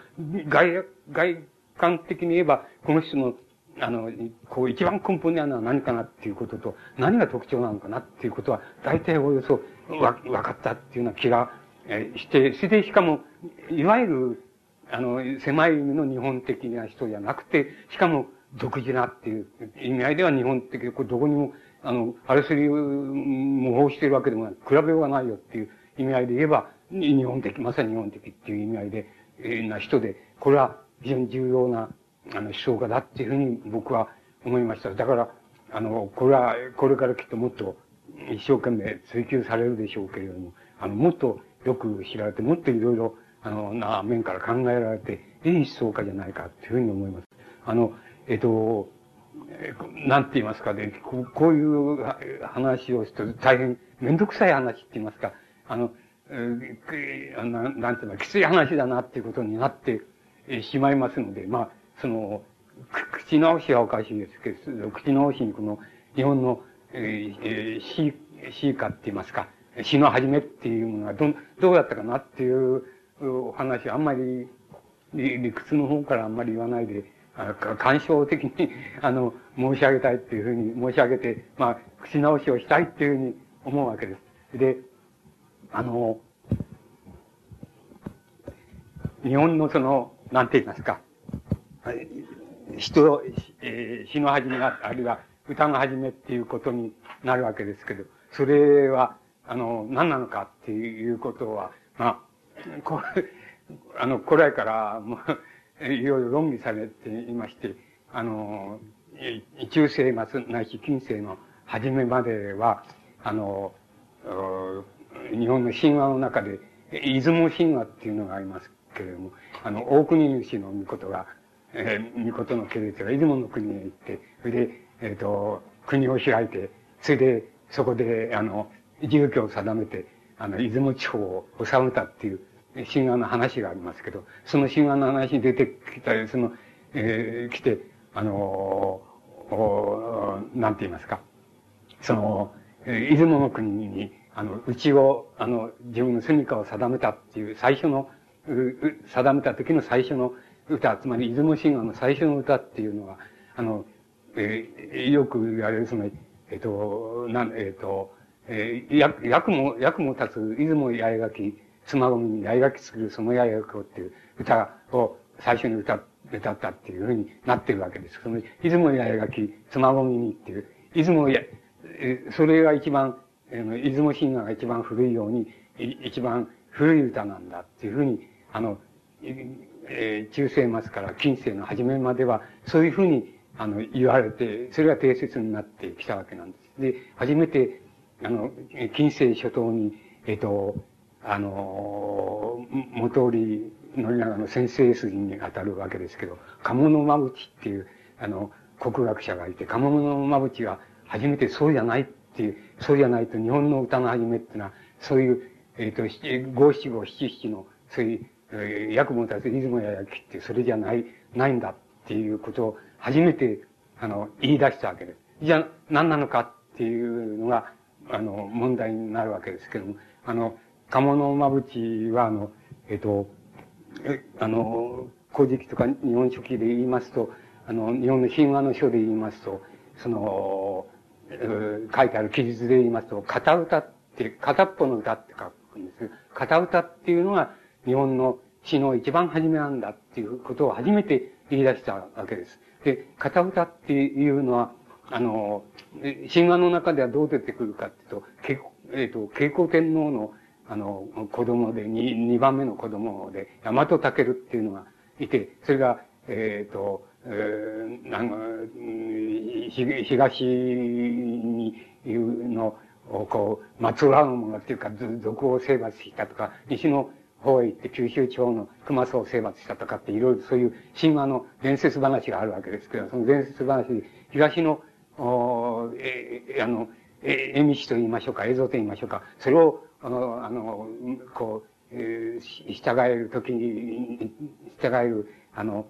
外、外観的に言えば、この人のあの、こう一番根本にあるのは何かなっていうことと、何が特徴なのかなっていうことは、大体およそわ、分かったっていうような気が、して、それでしかも、いわゆる、あの、狭い意味の日本的な人じゃなくて、しかも独自なっていう意味合いでは日本的、これどこにも、あの、あれすり模倣しているわけでもない、比べようがないよっていう意味合いで言えば、日本的、まさに日本的っていう意味合いで、えー、な人で、これは非常に重要なあの、思想家だっていうふうに僕は思いました。だから、あの、これは、これからきっともっと一生懸命追求されるでしょうけれども、あの、もっとよく知られて、もっといろいろ、あの、な面から考えられて、いい思想家じゃないかっていうふうに思います。あの、えっと、なんて言いますかね、こうこういう話をすると大変めんどくさい話って言いますか、あの、えー、ななんていうの、きつい話だなっていうことになってしまいますので、まあ、その、口直しはおかしいですけど、口直しにこの日本の、えー、詩、詩歌って言いますか、詩の始めっていうものがど、どうやったかなっていうお話は、あんまり理屈の方からあんまり言わないで、感傷的に、あの、申し上げたいっていうふうに申し上げて、まあ、口直しをしたいっていうふうに思うわけです。で、あの、日本のその、なんて言いますか、人、えー、詩の始めが、あるいは歌の始めっていうことになるわけですけど、それは、あの、何なのかっていうことは、まあ、こあの、古来からもう、いろいろ論議されていまして、あの、中世末ないし近世の初めまでは、あの、日本の神話の中で、出雲神話っていうのがありますけれども、あの、大国主の御事が、えー、御事の系列が出雲の国へ行って、それで、えっ、ー、と、国を開いて、それで、そこで、あの、住居を定めて、あの、出雲地方を治めたっていう神話の話がありますけど、その神話の話に出てきたり、その、えー、来て、あのお、なんて言いますか。その、えー、出雲の国に、あの、うちを、あの、自分の住処を定めたっていう最初の、定めた時の最初の歌、つまり出雲神話の最初の歌っていうのは、あの、えー、よく言われる、その、えっ、ー、と、なん、えっ、ー、と、えー、役も、役も立つ、出雲八重垣、妻込に八重垣作るその八重垣をっていう歌を最初に歌、歌ったっていうふうになってるわけです。その、出雲八重垣、妻込にっていう、出雲や、えそれが一番、え、出雲神話が一番古いように、一番古い歌なんだっていうふうに、あの、え、中世末から近世の初めまでは、そういうふうに、あの、言われて、それが定説になってきたわけなんです。で、初めて、あの、近世初頭に、えっ、と、あの、元織宣長の先生筋に当たるわけですけど、鴨の間淵っていう、あの、国学者がいて、鴨の間淵は初めてそうじゃないっていう、そうじゃないと日本の歌の始めっていうのは、そういう、えっ、ー、と、五七五七七の、そういうえー、役も立つ出雲や焼きってそれじゃない、ないんだっていうことを初めて、あの、言い出したわけです。じゃあ何なのかっていうのが、あの、問題になるわけですけども、あの、鴨の馬淵は、あの、えっ、と、え、あの、古事記とか日本書紀で言いますと、あの、日本の神話の書で言いますと、その、書いてある記述で言いますと、片歌って、片っぽの歌って書くんです。片歌っていうのが日本の詩の一番初めなんだっていうことを初めて言い出したわけです。で、片歌っていうのは、あの、神話の中ではどう出てくるかっていうと、えっ、ー、と、慶光天皇の、あの、子供で、二、二番目の子供で、大和武っていうのがいて、それが、えっ、ー、と、えー、なん東にいうの、こう、松浦のものっていうか、俗を征伐したとか、西の方へ行って九州地方の熊荘を征伐したとかっていろいろそういう神話の伝説話があるわけですけど、その伝説話で、東の、おえ、あの、え、絵道と言いましょうか、映像と言いましょうか、それを、あの、あのこう、えー、従えるときに、従える、あの、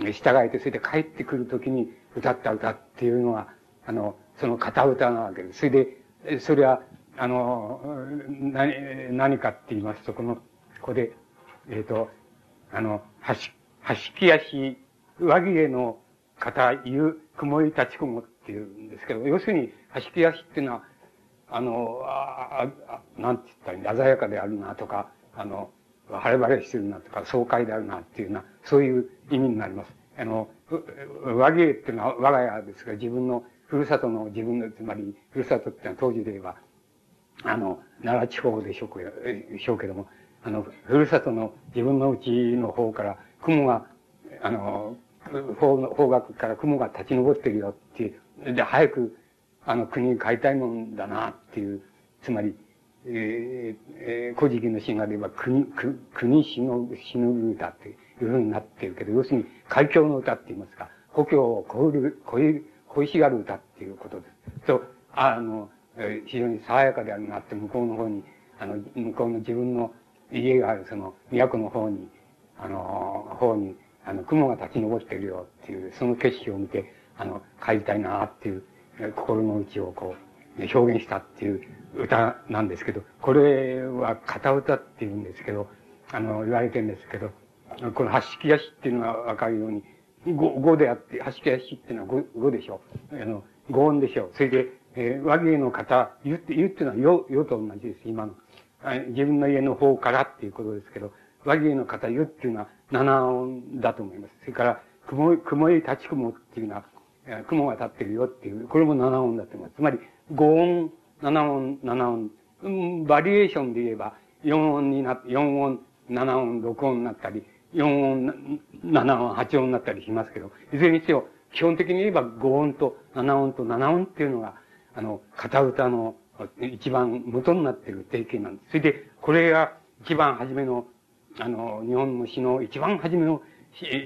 従えて、それで帰ってくるときに歌った歌っていうのは、あの、その片歌なわけです。それで、それは、あの、何、何かって言いますと、この、ここで、えっ、ー、と、あの、はし、はしき足、上着への方ゆ、雲い立ちこもっていうんですけど、要するに、はしき足っていうのは、あの、ああなんて言ったら、鮮やかであるなとか、あの、晴れ晴れしてるなとか、爽快であるなっていうな、そういう意味になります。あの、和芸っていうのは我が家ですが、自分のふるさとの自分の、つまり、ふるさとっていうのは当時で言えば、あの、奈良地方でしょうしょうけども、あの、ふるさとの自分のうちの方から、雲が、あの、方方角から雲が立ち上ってるよっていう、で、早く、あの、国に帰りたいもんだなっていう、つまり、えー、えー、古事記の神話で言えば、国、国死の、死ぬ歌っていうふうになってるけど、要するに、海峡の歌って言いますか、故郷を越える、越え、恋しがる歌っていうことです。と、あの、非常に爽やかであるなって、向こうの方に、あの、向こうの自分の家があるその、都の方に、あの、方に、あの、雲が立ち上っているよっていう、その景色を見て、あの、帰りたいなっていう、心の内をこう、表現したっていう歌なんですけど、これは片歌って言うんですけど、あの、言われてるんですけど、この八式屋っていうのがわかるように、五、五であって、八式屋っていうのは五、でしょう。あの、五音でしょう。それで、えー、和芸の方、言って、言っていうのはよ、よと同じです、今の。自分の家の方からっていうことですけど、和芸の方、湯っていうのは七音だと思います。それから、雲、雲へ立ち雲っていうのは、雲が立ってるよっていう、これも七音だと思います。つまり、五音、七音、七音、うん、バリエーションで言えば、四音になって、四音、七音、六音になったり、四音、七音、八音になったりしますけど、いずれにせよ、基本的に言えば五音と七音と七音っていうのが、あの、片歌の一番元になっている定型なんです。それで、これが一番初めの、あの、日本の詩の一番初めの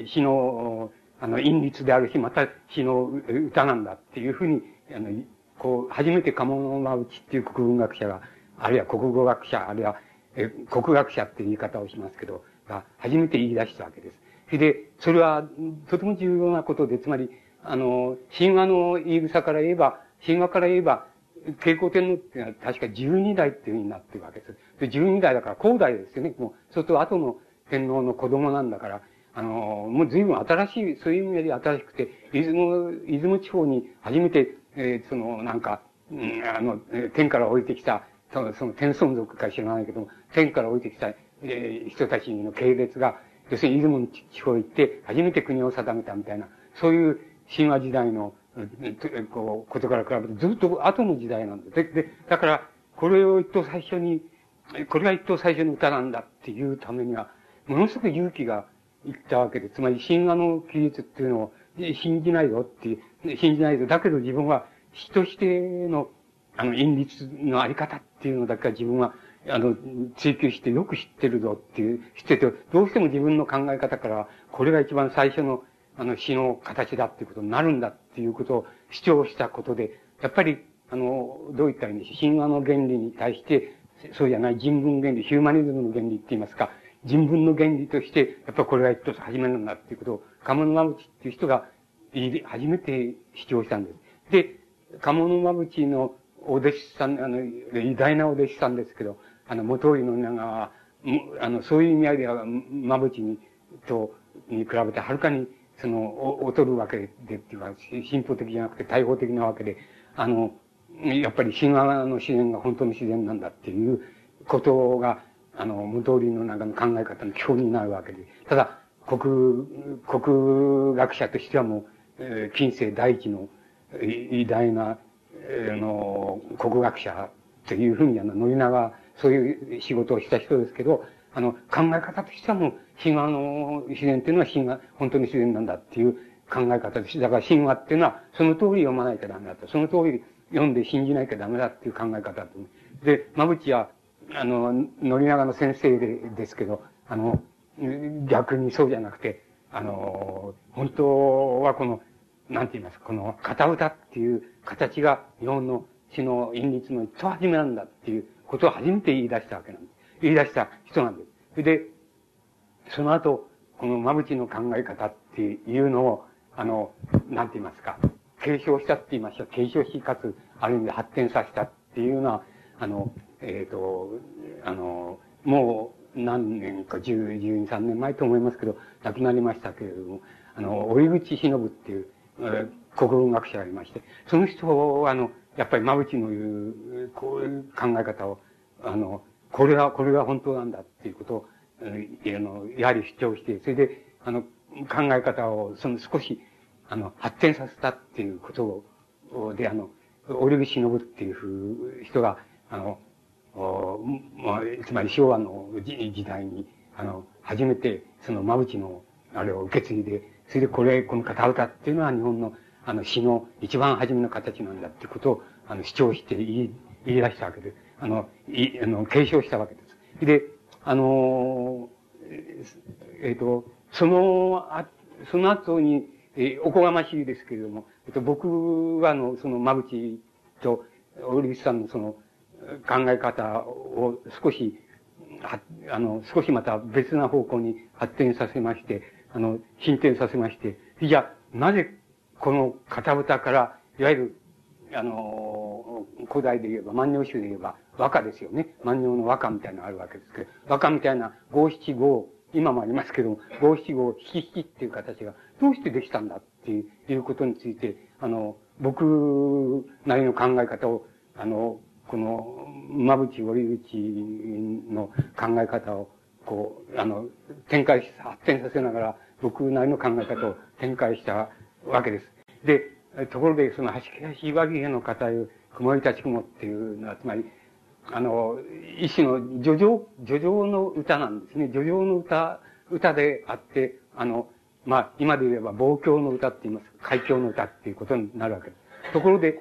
詩の、あの、韻律であるし、また詩の歌なんだっていうふうに、あの、こう、初めて鴨の間内っていう国文学者が、あるいは国語学者、あるいは、え、国学者っていう言い方をしますけど、が、初めて言い出したわけです。それで、それは、とても重要なことで、つまり、あの、神話の言い草から言えば、神話から言えば、慶光天皇っていうのは確か12代っていうふうになってるわけです。で、12代だから後代ですよね。もう、そうすると後の天皇の子供なんだから、あの、もう随分新しい、そういう意味で新しくて、出雲、出雲地方に初めて、えー、その、なんか、うん、あの、天から降りてきた、その、その天孫族か知らないけども、天から降りてきた、えー、人たちの系列が、要するに出雲地方行って、初めて国を定めたみたいな、そういう神話時代のこう、ことから比べてずっと後の時代なんで。で、で、だから、これを一等最初に、これが一等最初の歌なんだっていうためには、ものすごく勇気がいったわけで、つまり神話の記述っていうのを信じないぞっていう、信じないぞ。だけど自分は人としての、あの、韻律のあり方っていうのだけは自分は、あの、追求してよく知ってるぞっていう、知ってて、どうしても自分の考え方から、これが一番最初のあの、詩の形だっていうことになるんだっていうことを主張したことで、やっぱり、あの、どう言ったらいいんでしょう。神話の原理に対して、そうじゃない人文原理、ヒューマニズムの原理って言いますか、人文の原理として、やっぱこれが一つ始めるんだっていうことを、鴨の間淵っていう人が、初めて主張したんです。で、鴨の間淵の、お弟子さん、あの、偉大なお弟子さんですけど、あの、元井の長は、あの、そういう意味合いでは、まぶちに、と、に比べてはるかに、その、劣るわけでっていうか、進歩的じゃなくて対応的なわけで、あの、やっぱり神話の自然が本当の自然なんだっていうことが、あの、無通りの中の考え方の基本になるわけで。ただ、国、国学者としてはもう、えー、近世第一の偉大な、えー、の、国学者というふうに、あの、乗り長、そういう仕事をした人ですけど、あの、考え方としてはもう、神話の自然っていうのは神話、本当に自然なんだっていう考え方です。だから神話っていうのは、その通り読まないとダメだと。その通り読んで信じなきゃダメだっていう考え方だと。で、まぶちは、あの、乗り長の先生でですけど、あの、逆にそうじゃなくて、あの、本当はこの、なんて言いますか、この片歌っていう形が日本の詩の韻律の一番初めなんだっていうことを初めて言い出したわけなんです。言い出した人なんです。それで、その後、このまぶちの考え方っていうのを、あの、なんて言いますか、継承したって言いました。継承し、かつ、ある意味で発展させたっていうのは、あの、えっ、ー、と、あの、もう何年か、十、十二、三年前と思いますけど、亡くなりましたけれども、あの、折口忍っていう、えー、国文学者がいまして、その人は、あの、やっぱり馬淵の言う、こういう考え方を、あの、これは、これが本当なんだっていうことを、えー、あの、やはり主張して、それで、あの、考え方を、その少し、あの、発展させたっていうことを、で、あの、折口忍っていう人が、あの、まあ、つまり昭和の時代に、あの、初めて、その、馬淵の、あれを受け継いで、それでこれ、この片歌っていうのは日本の、あの、詩の一番初めの形なんだってことを、あの、主張して言い、言い出したわけで、あの、い、あの、継承したわけです。で、あの、えっ、ー、と、その、あ、その後に、えー、おこがましいですけれども、えっ、と、僕は、あの、その、馬淵と、折口さんのその、考え方を少し、あの、少しまた別な方向に発展させまして、あの、進展させまして、じゃあ、なぜこの片歌から、いわゆる、あの、古代で言えば、万葉集で言えば、和歌ですよね。万葉の和歌みたいなのがあるわけですけど、和歌みたいな五七五、今もありますけども、五七五、引き引きっていう形がどうしてできたんだっていうことについて、あの、僕なりの考え方を、あの、この、馬淵折口の考え方を、こう、あの、展開し、発展させながら、僕なりの考え方を展開したわけです。で、ところで、その、橋木橋岩木の方いう、雲いたち雲っていうのは、つまり、あの、一種の叙情、叙情の歌なんですね。叙情の歌、歌であって、あの、まあ、今で言えば、望郷の歌って言います。海峡の歌っていうことになるわけです。ところで、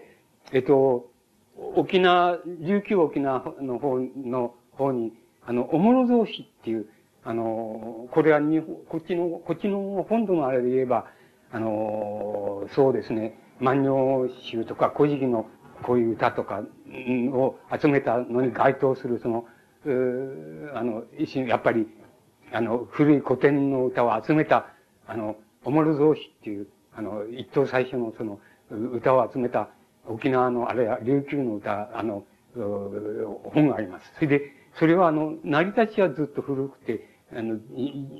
えっと、沖縄、琉球沖縄の方の方に、あの、おもろ造詞っていう、あの、これは日本、こっちの、こっちの本土のあれで言えば、あの、そうですね、万葉集とか古事記のこういう歌とかを集めたのに該当する、その、うあの、一種、やっぱり、あの、古い古典の歌を集めた、あの、おもろ造詞っていう、あの、一等最初のその、歌を集めた沖縄の、あるいは琉球の歌、あの、本があります。それで、それはあの、成り立ちはずっと古くて、あの、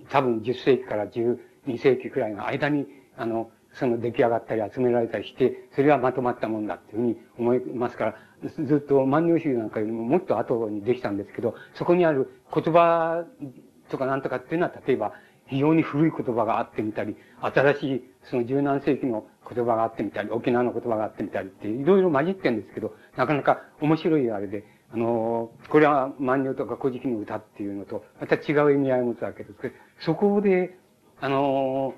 多分10世紀から12世紀くらいの間に、あの、その出来上がったり集められたりして、それはまとまったもんだっていうふうに思いますから、ずっと万葉集なんかよりももっと後にできたんですけど、そこにある言葉とかなんとかっていうのは、例えば、非常に古い言葉があってみたり、新しい、その十何世紀の言葉があってみたり、沖縄の言葉があってみたりって、いろいろ混じってるんですけど、なかなか面白いあれで、あの、これは万葉とか古事記の歌っていうのと、また違う意味合いを持つわけですけど、そこで、あの、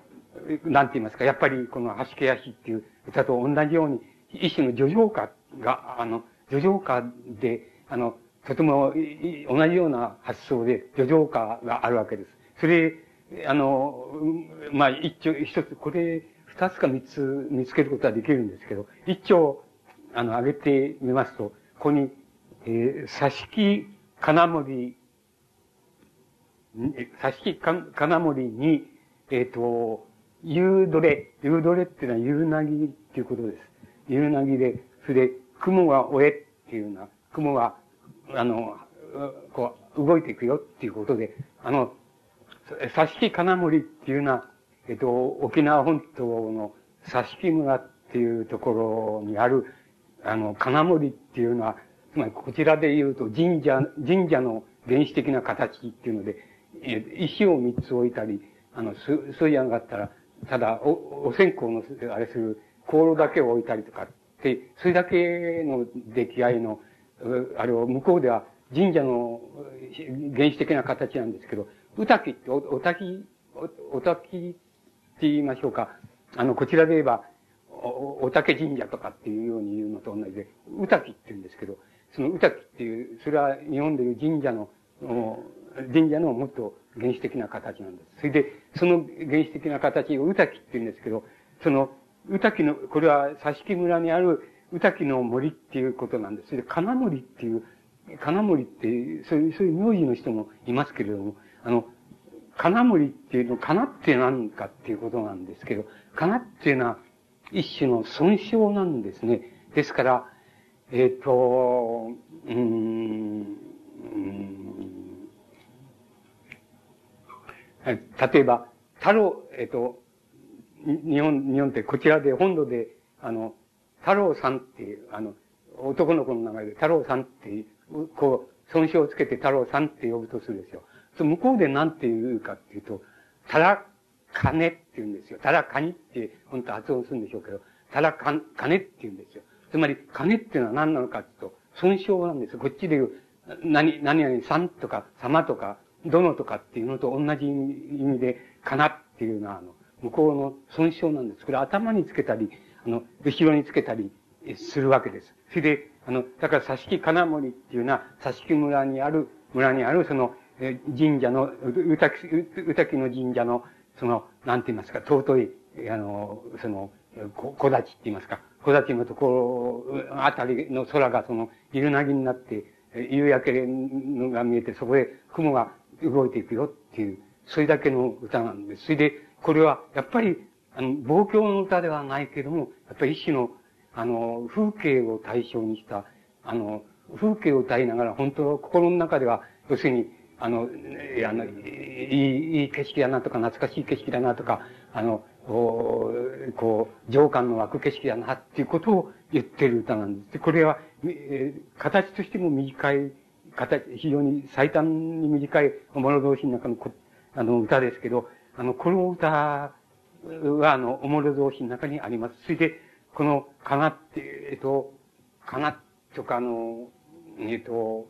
なんて言いますか、やっぱりこの、橋家やしっていう歌と同じように、一種の叙情歌が、あの、叙情歌で、あの、とても同じような発想で叙情歌があるわけです。それあの、まあ、一丁、一つ、これ、二つか三つ見つけることはできるんですけど、一丁、あの、上げてみますと、ここに、えー、挿し木金森、挿し木金森に、えっ、ー、と、夕どれ、夕どれっていうのは夕なぎっていうことです。夕なぎで、それで、雲が終えっていうような、雲が、あの、こう、動いていくよっていうことで、あの、佐敷金森っていうのは、えっと、沖縄本島の佐敷村っていうところにある、あの、金森っていうのは、つまりこちらで言うと神社、神社の原始的な形っていうので、え石を三つ置いたり、あの、す、そういやがったら、ただ、お、お線香の、あれする、香炉だけを置いたりとかって、それだけの出来合いの、あれを向こうでは神社の原始的な形なんですけど、うたきって、お、おたき、お、おたきって言いましょうか。あの、こちらで言えば、お、おたけ神社とかっていうように言うのと同じで、うたきって言うんですけど、そのうたきっていう、それは日本でいう神社の、神社のもっと原始的な形なんです。それで、その原始的な形をうたきって言うんですけど、その、うたきの、これは佐敷村にあるうたきの森っていうことなんです。それで、金森っていう、金森っていう、そういう、そういう名字の人もいますけれども、あの、金森っていうの、金って何かっていうことなんですけど、金っていうのは一種の損傷なんですね。ですから、えっ、ー、と、うん、例えば、太郎、えっ、ー、と、日本、日本ってこちらで本土で、あの、太郎さんっていう、あの、男の子の名前で太郎さんっていう、こう、損傷をつけて太郎さんって呼ぶとするですよ。そ向こうで何て言うかっていうと、たらかねって言うんですよ。たらかにって、本当発音するんでしょうけど、たらか、かねって言うんですよ。つまり、金っていうのは何なのかっていうと、損傷なんです。こっちで言う、何、何々さんとか、様とか、どのとかっていうのと同じ意味で、かなっていうのは、あの、向こうの損傷なんです。これ頭につけたり、あの、後ろにつけたりするわけです。それで、あの、だから、佐敷金森っていうのは、佐敷村にある、村にある、その、神社の、うたき、うたきの神社の、その、なんて言いますか、尊い、あの、その、小立ちって言いますか、小立ちのところ、あたりの空がその、夕なぎになって、夕焼けが見えて、そこで雲が動いていくよっていう、それだけの歌なんです。それで、これは、やっぱり、あの、望郷の歌ではないけれども、やっぱり一種の、あの、風景を対象にした、あの、風景を歌いながら、本当は心の中では、要するに、あの、あの、いい、いい景色だなとか、懐かしい景色だなとか、あの、こう、情感の湧く景色だなっていうことを言ってる歌なんです。で、これは、えー、形としても短い、形、非常に最短に短い、物同士の中のこあの、歌ですけど、あの、この歌は、あの、おもろ同士の中にあります。それで、この、かなって、えっと、かなとか、あの、えっと、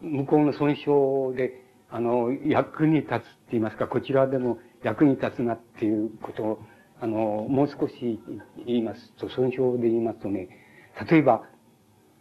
向こうの損傷で、あの、役に立つって言いますか、こちらでも役に立つなっていうことを、あの、もう少し言いますと、損傷で言いますとね、例えば、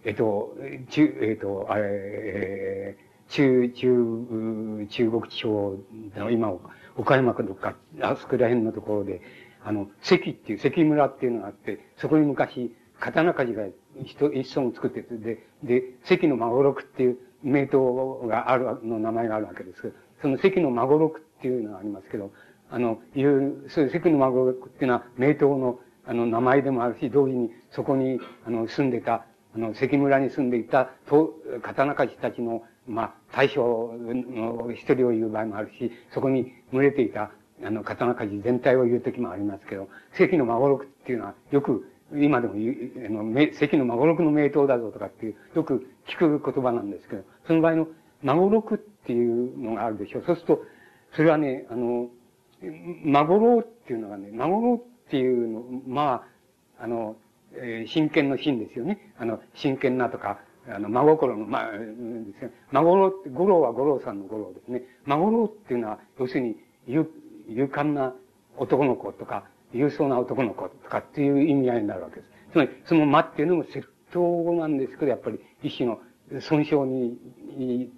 えっと、中、えっと、あれ、えー、中、中、中国地方の今、岡山かどっか、あそこら辺のところで、あの、関っていう、関村っていうのがあって、そこに昔、刀鍛冶が一一村作ってて、で、で、関の孫六っていう名刀がある、の名前があるわけです、その関の孫六っていうのがありますけど、あの、いう、そういう関の孫六っていうのは名刀の、あの、名前でもあるし、同時にそこに、あの、住んでた、あの、関村に住んでいた、刀鍛冶たちの、まあ、大将の一人を言う場合もあるし、そこに群れていた、あの、刀鍛冶全体を言う時もありますけど、関の孫六っていうのは、よく、今でも言う、あの、関の孫六の名刀だぞとかっていう、よく聞く言葉なんですけど、その場合の孫六っていうのがあるでしょう。そうすると、それはね、あの、孫六っていうのがね、孫六っていうの、まあ、あの、えー、真剣の真ですよね。あの、真剣なとか、あの、真心の、まあ、ですね。孫郎って、五郎は五郎さんの五郎ですね。孫郎っていうのは、要するに、勇、勇敢な男の子とか、勇壮な男の子とかっていう意味合いになるわけです。つまり、その間っていうのも窃盗なんですけど、やっぱり一種の損傷に、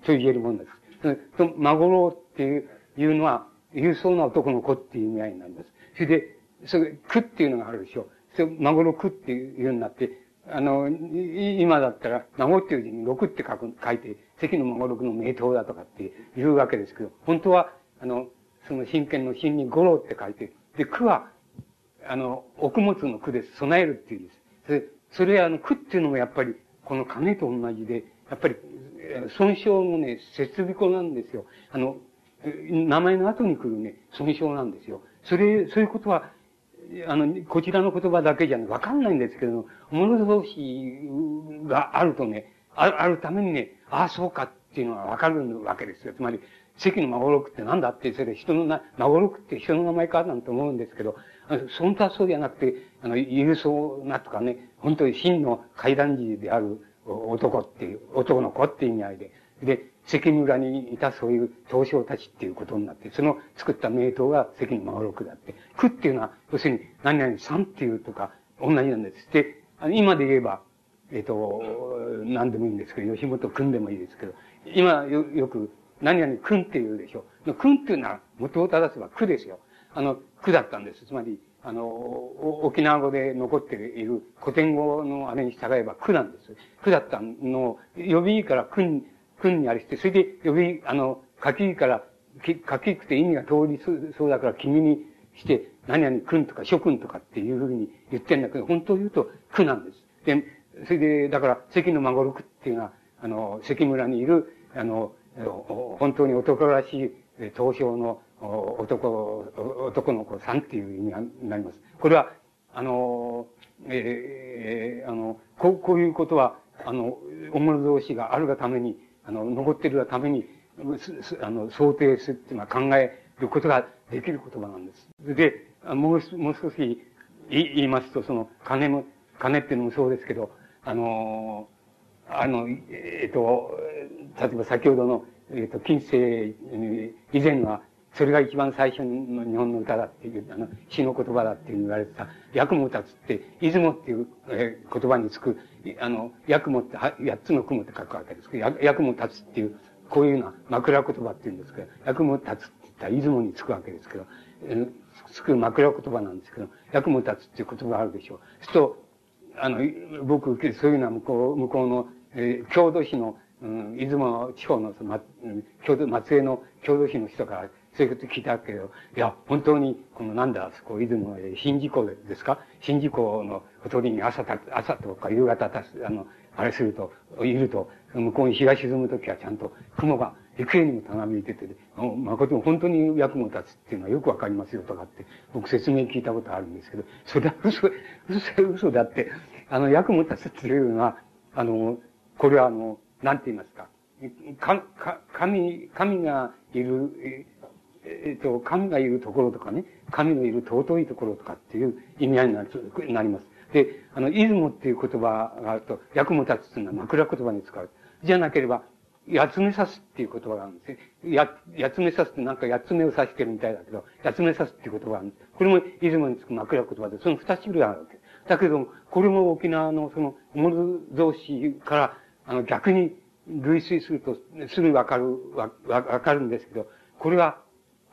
と言えるものです。その、孫郎っていういうのは、勇壮な男の子っていう意味合いなります。それで、それ、苦っていうのがあるでしょう。それ、孫の苦っていうようになって、あの、今だったら、孫っていう字に六って書く、書いて、関の孫六の名刀だとかっていうわけですけど、本当は、あの、その真剣の真に五郎って書いて、で、苦は、あの、奥物の苦です。備えるっていうんです。それ、それあの、苦っていうのもやっぱり、この金と同じで、やっぱり、損傷のね、設備庫なんですよ。あの、名前の後に来るね、損傷なんですよ。それ、そういうことは、あの、こちらの言葉だけじゃ、わかんないんですけども、物同士があるとね、ああるためにね、ああ、そうかっていうのがわかるわけですよ。つまり、関の孫六って何だって、それ人のな、孫六って人の名前かなんて思うんですけど、本当はそうじゃなくて、あの、郵送なとかね、本当に真の階段児である男っていう、男の子っていう意味合いで、で、関村にいたそういう東証たちっていうことになって、その作った名刀が関の孫六であって、区っていうのは、要するに何々さんっていうとか、同じなんです。で、今で言えば、えっ、ー、と、何でもいいんですけど、吉本くんでもいいですけど、今よよく、何々くんって言うでしょ。くんっていうのは元を正せば区ですよ。あの、区だったんです。つまり、あの、沖縄語で残っている古典語のあれに従えば区なんです。区だったのを、呼びから区に、区にありして、それで呼び、あの、書きから、書きくて意味が通りそうだから君にして、何々君とか諸君とかっていうふうに言ってんだけど、本当を言うと区なんです。で、それで、だから、関の孫六っていうのは、あの、関村にいる、あの、本当に男らしい、東証の男、男の子さんっていう意味になります。これは、あの、えー、あの、こう、こういうことは、あの、おもろ同士があるがために、あの、残ってるがために、あの、想定するっていうのは考えることができる言葉なんです。で、もう、もう少し言いますと、その、金も、金っていうのもそうですけど、あの、あの、えっ、と、例えば先ほどの、えっ、と、近世以前は、それが一番最初の日本の歌だっていう、あの、詩の言葉だっていう言われてた、役も立つって、出雲っていう、え、言葉につく、あの、役もって、八つの雲って書くわけですけど、役も立つっていう、こういうような枕言葉っていうんですけど、役も立つって言ったら出雲につくわけですけど、え、つく枕言葉なんですけど、役も立つっていう言葉があるでしょう。すると、あの、僕、そういうのは向こう、向こうの、えー、郷土市の、うん、出雲地方の、ま、郷土、松江の郷土市の人からそういうこと聞いたけど、いや、本当に、このなんだ、そこ、出雲で、新事港ですか？新事港のほとりに朝た、朝とか夕方たす、あの、あれすると、いると、向こうに日が沈むときはちゃんと雲が幾重にもたなびいてて、誠に本当に役も立つっていうのはよくわかりますよとかって、僕説明聞いたことあるんですけど、それは嘘、嘘、嘘だって、あの、役も立つっていうのは、あの、これはあの、なんて言いますか、か、か、神、神がいる、えっ、と、神がいるところとかね、神のいる尊いところとかっていう意味合いになりなります。で、あの、出雲っていう言葉があると、役も立つっていうのは枕言葉に使う。じゃなければ、八つ目刺すっていう言葉があるんですね。や、八つ目刺すってなんか八つ目を刺してるみたいだけど、八つ目刺すっていう言葉があるんです。これも出雲につく枕言葉で、その二種類あるわけ。だけど、これも沖縄のその、モル同士から、あの、逆に類推すると、すぐわかる、わ、わかるんですけど、これは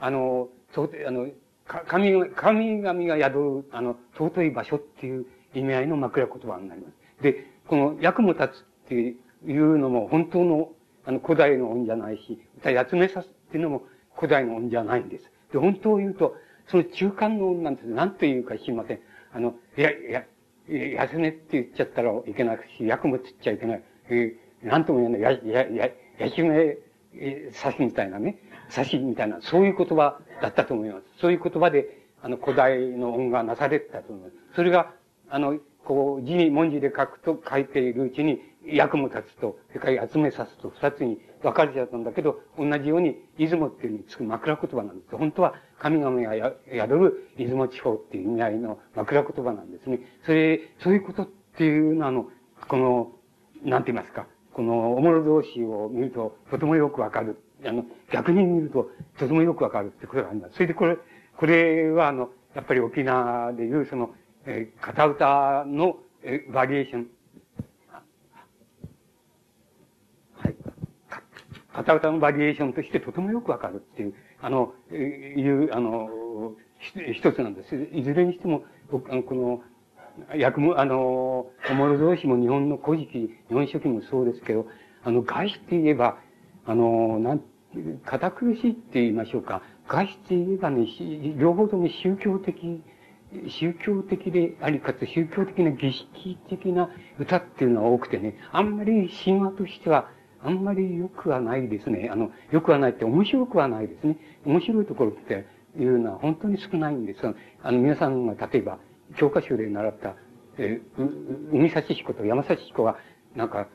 あの、そう、あの、神、神々が宿る、あの、尊い場所っていう意味合いの枕言葉になります。で、この役も立つっていうのも本当の、あの、古代の恩じゃないし、やつめさすっていうのも古代の恩じゃないんです。で、本当を言うと、その中間の恩なんです。何というか知りません。あの、いや、いや、やつめって言っちゃったらいけないし、役もつっちゃいけない。えー、なんとも言えない。や、や、や、やしめ、えー、刺すみたいなね。差しみたいな、そういう言葉だったと思います。そういう言葉で、あの、古代の音がなされてたと思います。それが、あの、こう、字に、文字で書くと書いているうちに、役も立つと、それから集めさすと二つに分かれちゃったんだけど、同じように、出雲っていうにつく枕言葉なんです。本当は、神々が宿る出雲地方っていう意味合いの枕言葉なんですね。それ、そういうことっていうのは、あの、この、なんて言いますか、この、おもろ同士を見ると、とてもよくわかるあの、逆に見ると、とてもよくわかるってことがあるんだ。それでこれ、これはあの、やっぱり沖縄でいうその、えー、片歌の、えー、バリエーション。はい。片歌のバリエーションとしてとてもよくわかるっていう、あの、いう、あの、一つなんです。いずれにしても、僕あのこの、役も、あの、おもろ同士も日本の古事記、日本書紀もそうですけど、あの、外して言えば、あの、なん堅苦しいって言いましょうか。外出言えばね、両方とも宗教的宗教的であり、かつ宗教的な儀式的な歌っていうのは多くてね、あんまり神話としては、あんまり良くはないですね。あの、良くはないって面白くはないですね。面白いところっていうのは本当に少ないんです。あの、皆さんが例えば、教科書で習った、えー、海幸彦と山幸彦が、なんか、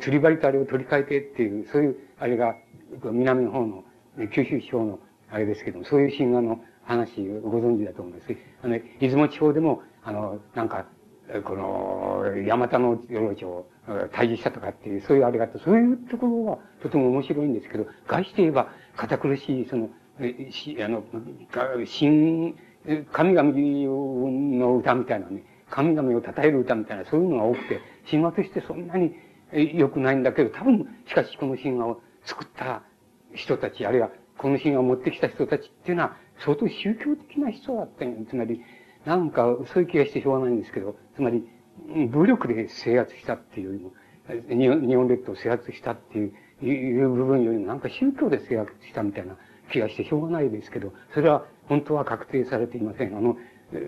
釣り針とあれを取り替えてっていう、そういう、あれが、南の方の、九州地方の、あれですけども、そういう神話の話をご存知だと思います。あの、出雲地方でも、あの、なんか、この、山田の領地を退治したとかっていう、そういうあれがあって、そういうところはとても面白いんですけど、外して言えば、堅苦しい、その、し、あの、神、神々の歌みたいなね、神々を称える歌みたいな、そういうのが多くて、神話としてそんなに良くないんだけど、多分、しかしこの神話を作った人たち、あるいはこの神話を持ってきた人たちっていうのは、相当宗教的な人だったつまり、なんか、そういう気がしてしょうがないんですけど、つまり、武力で制圧したっていうよりも、日本列島を制圧したっていういう部分よりも、なんか宗教で制圧したみたいな気がしてしょうがないですけど、それは本当は確定されていません。あの、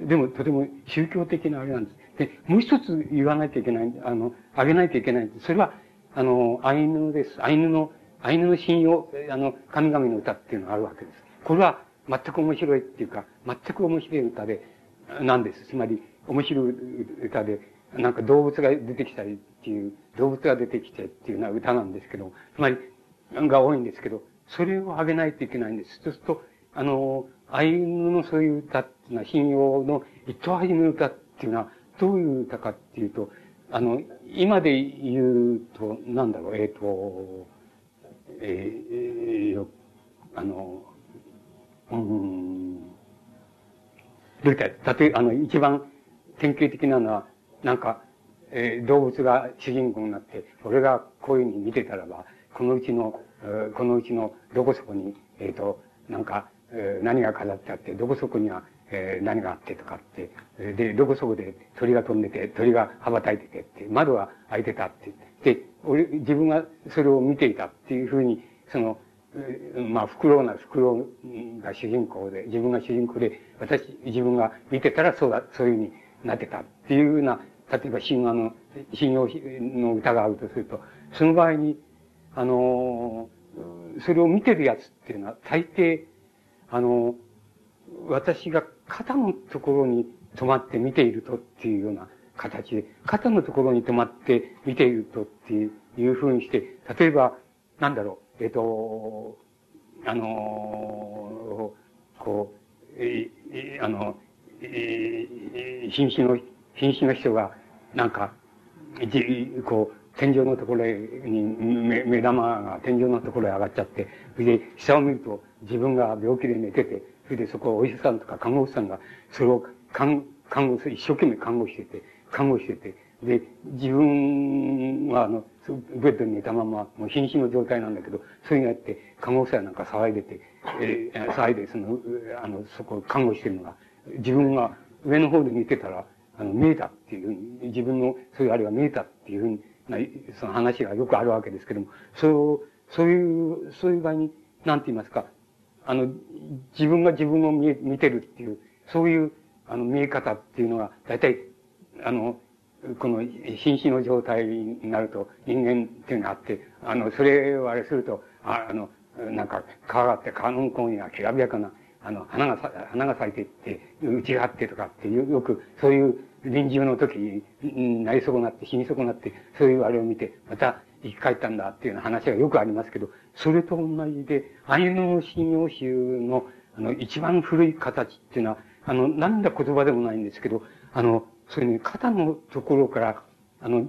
でもとても宗教的なあれなんです。で、もう一つ言わないといけない、あの、あげないといけない。それは、あの、アイヌです。アイヌの、アイヌの信用、あの、神々の歌っていうのがあるわけです。これは全く面白いっていうか、全く面白い歌で、なんです。つまり、面白い歌で、なんか動物が出てきたりっていう、動物が出てきてっていうような歌なんですけど、つまり、が多いんですけど、それをあげないといけないんです。そうすると、あの、アイヌのそういう歌っていうのは、信用の糸始めの歌っていうのは、どういう歌かっていうと、あの、今で言うと、なんだろう、えっ、ー、と、えー、あの、うん、どういった例え、あの、一番典型的なのは、なんか、えー、動物が主人公になって、俺がこういうふうに見てたらば、このうちの、このうちのどこそこに、えっ、ー、と、なんか、えー、何が飾ってあって、どこそこには、えー、何があってとかって、で、どこそこで鳥が飛んでて、鳥が羽ばたいててって、窓が開いてたって。で、俺、自分がそれを見ていたっていうふうに、その、まあ、フクロウなフクロウが主人公で、自分が主人公で、私、自分が見てたらそうだ、そういうふうになってたっていうような、例えば神話の、信用の歌があるとすると、その場合に、あの、それを見てるやつっていうのは、大抵、あの、私が肩のところに止まって見ているとっていうような形で、肩のところに止まって見ているとっていうふうにして、例えば、なんだろう、えっ、ー、と、あの、こう、えー、あの、えー、瀕死の、瀕死の人が、なんか、こう、天井のところに、目目玉が天井のところへ上がっちゃって、それで下を見ると自分が病気で寝てて、それでそこお医者さんとか看護師さんが、それを看看護する、一生懸命看護してて、看護してて、で、自分はあの、ベッドに寝たまま、もう瀕死の状態なんだけど、そういうのやって、看護師さんなんか騒いでて、えー、騒いで、その、あの、そこ看護してるのが、自分が上の方で見てたら、あの、見えたっていうふうに、自分の、そういうあれが見えたっていうふうに、その話がよくあるわけですけども、そう、そういう、そういう場合に、なんて言いますか、あの、自分が自分を見、見てるっていう、そういう、あの、見え方っていうのが、大体、あの、この、瀕死の状態になると、人間っていうのがあって、あの、それをあれすると、ああの、なんか、川があって、川の向こうにはきらびやかな、あの、花が、花が咲いていって、内があってとかっていう、よく、そういう臨終の時になり損なって、死に損なって、そういうあれを見て、また生き返ったんだっていうような話がよくありますけど、それと同じで、アイヌの信用集の、あの、一番古い形っていうのは、あの、なんだ言葉でもないんですけど、あの、そういうね、肩のところから、あの、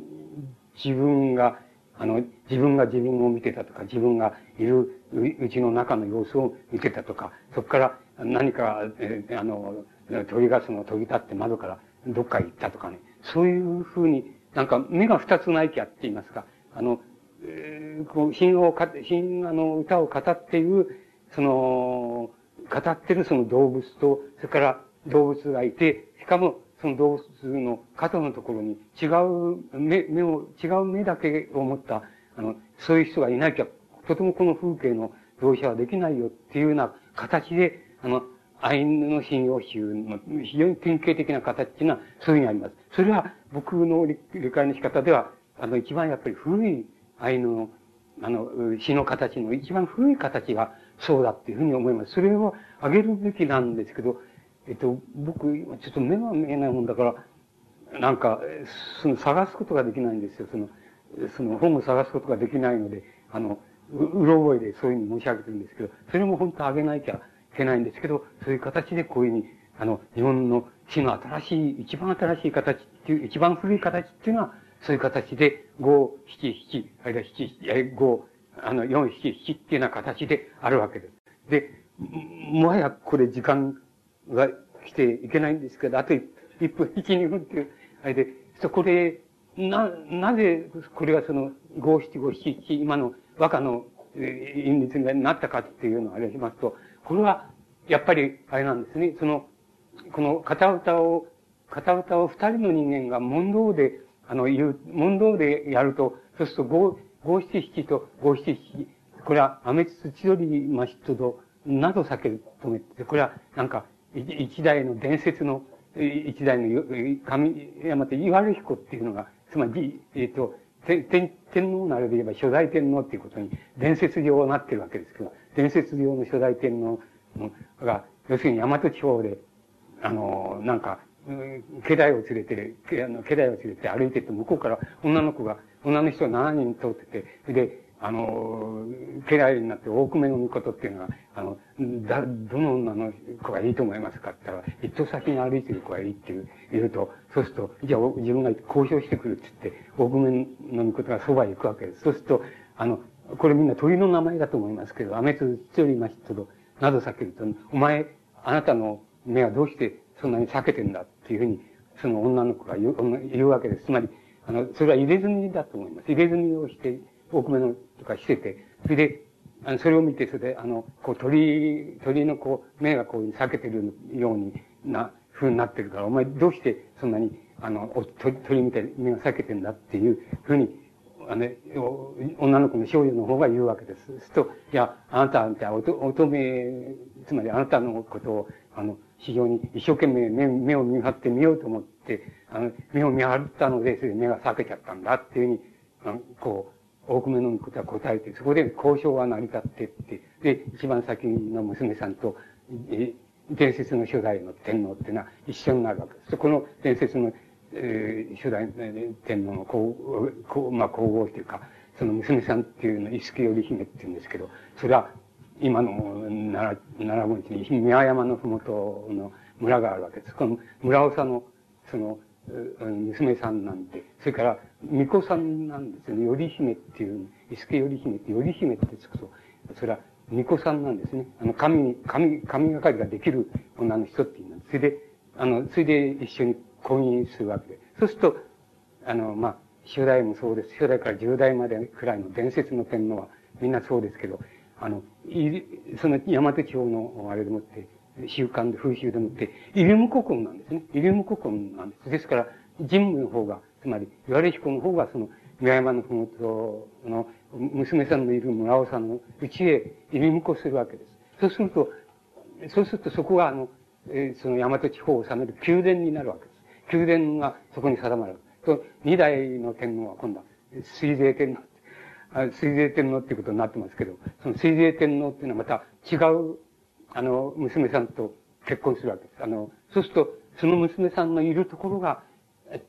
自分が、あの、自分が自分を見てたとか、自分がいるうちの中の様子を見てたとか、そこから何か、えあの、鳥がその飛び立って窓からどっか行ったとかね、そういうふうに、なんか目が二つないきゃって言いますか、あの、えー、こう、品をか、品、あの、歌を語っている、その、語ってるその動物と、それから動物がいて、しかもその動物の肩のところに違う目、目を、違う目だけを持った、あの、そういう人がいなきゃ、とてもこの風景の描写はできないよっていうような形で、あの、アイヌの信用集の非常に典型的な形っていうのはそういうふうにあります。それは僕の理解の仕方では、あの、一番やっぱり古いアイヌの、あの、詩の形の一番古い形がそうだっていうふうに思います。それをあげるべきなんですけど、えっと、僕、今ちょっと目が見えないもんだから、なんか、その探すことができないんですよ。その、その本を探すことができないので、あの、ううろ覚えでそういうふうに申し上げてるんですけど、それも本当あげなきゃいけないんですけど、そういう形でこういうふうに、あの、日本の詩の新しい、一番新しい形っていう、一番古い形っていうのは、そういう形で、五、七、七、あるいは七、え、五、あの、四、七、七っていうような形であるわけです。で、もはやこれ時間が来ていけないんですけど、あと一分、一、二分っていう、あれで、そこで、な、なぜ、これがその、五七五七七、今の和歌の韻律になったかっていうのをあれしますと、これは、やっぱり、あれなんですね。その、この片歌を、片歌を二人の人間が問答で、あの、言う、問答でやると、そうすると五、五七七と五七七、これは、アメツツ千鳥マシットと、など避けるとめて、これは、なんか、一代の伝説の、一代の神山手岩る彦っていうのが、つまり、えっ、ー、と、天、天皇ならで言えば初代天皇っていうことに伝説上なってるわけですけど、伝説上の初代天皇が、要するに大和地方で、あの、なんか、家来を連れて、家来を連れて歩いてって向こうから女の子が、女の人が7人通ってて、で、あの、家来になって大久めの御事っていうのは、あの、だ、どの女の子がいいと思いますかって言ったら、一等先に歩いてる子がいいっていう、言うと、そうすると、じゃあ自分が交渉してくるって言って、大久めの御事がそばへ行くわけです。そうすると、あの、これみんな鳥の名前だと思いますけど、アメツツリマヒトと、など避けると、お前、あなたの目はどうしてそんなに避けてんだっていうふうに、その女の子が言う言うわけです。つまり、あの、それは入れ墨だと思います。入れ墨をして、大久めのとかしてて、それで、あの、それを見て、それで、あの、こう鳥、鳥のこう、目がこう避けてるようにな、風になってるから、お前どうしてそんなに、あの、鳥、鳥みたいに目が避けてんだっていうふうに、あの、女の子の少女の方が言うわけです。すると、いや、あなた、じゃあ、乙女、つまりあなたのことを、あの、非常に一生懸命目目を見張ってみようと思って、あの、目を見張ったので、それで目が避けちゃったんだっていうふうに、こう、大久めのことは答えて、そこで交渉が成り立ってって、で、一番先の娘さんと、え伝説の初代の天皇っていうのは一緒になるわけです。この伝説の、えー、初代天皇の皇、皇、まあ皇后というか、その娘さんっていうの、伊助頼姫っていうんですけど、それは今の奈良、奈良盆地に宮山のふもとの村があるわけです。この村長の、その、娘さんなんで、それから、巫女さんなんですよね。頼姫っていう、伊助頼姫って頼姫ってつくと、それは巫女さんなんですね。あの、神に、神、神がかりができる女の人っていうのそれで、あの、それで一緒に婚姻するわけで。そうすると、あの、まあ、初代もそうです。初代から十代までくらいの伝説の天皇はみんなそうですけど、あの、その大和地方のあれでもって、習慣で、風習でもって、イリム古今なんですね。イリム古今なんです。ですから、神武の方が、つまり、岩出彦の方が、その、宮山のふもとの娘さんのいる村尾さんのうちへ入り婿するわけです。そうすると、そうするとそこが、あの、えー、その大和地方を治める宮殿になるわけです。宮殿がそこに定まる。と、二代の天皇は今度は、水税天皇。水税天皇っていうことになってますけど、その水税天皇っていうのはまた違うあの、娘さんと結婚するわけです。あの、そうすると、その娘さんのいるところが、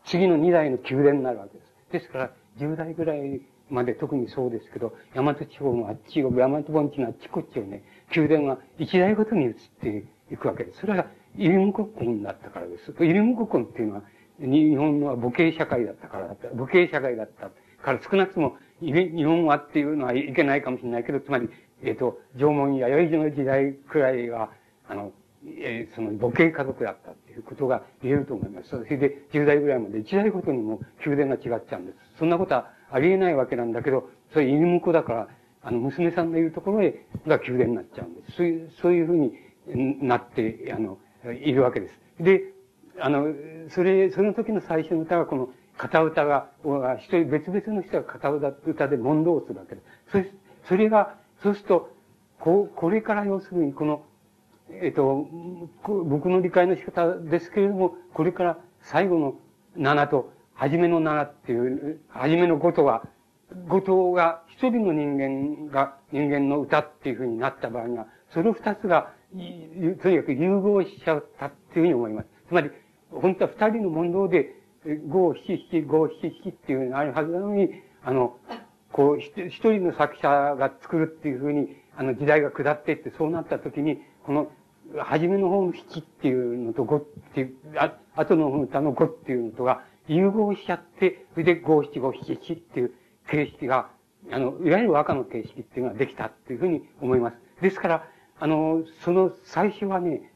次の二代の宮殿になるわけです。ですから、十代ぐらいまで特にそうですけど、大和地方のあっちを、大和盆地のあっちこっちをね、宮殿が一代ごとに移っていくわけです。それは、イルム国婚だったからです。イルム国婚っていうのは、日本の母系社会だったからだった。母系社会だったから少なくとも、日本はっていうのはいけないかもしれないけど、つまり、えっ、ー、と、縄文や弥生の時代くらいは、あの、えー、その母系家族だったっていうことが言えると思います。それで10代ぐらいまで1代ごとにも宮殿が違っちゃうんです。そんなことはありえないわけなんだけど、それ犬婿だから、あの、娘さんのいるところへが宮殿になっちゃうんです。そういう、そういうふうになって、あの、いるわけです。で、あの、それ、その時の最初の歌がこの、片歌が、一人別々の人が片歌で問答するわけです。それ、それが、そうすると、こ、これから要するにこの、えっ、と、僕の理解の仕方ですけれども、これから最後の7と、初めの7っていう、初めの5とは、5とが一人の人間が、人間の歌っていうふうになった場合には、その二つが、とにかく融合しちゃったっていうふうに思います。つまり、本当は二人の問答で、五七七、五七七っていうのがあるはずなのに、あの、こう、一人の作者が作るっていうふうに、あの、時代が下っていって、そうなった時に、この、初めの方の七っていうのと五っていう、あ、後の歌の五っていうのとが融合しちゃって、それで五七五七七っていう形式が、あの、いわゆる和歌の形式っていうのができたっていうふうに思います。ですから、あの、その最初はね、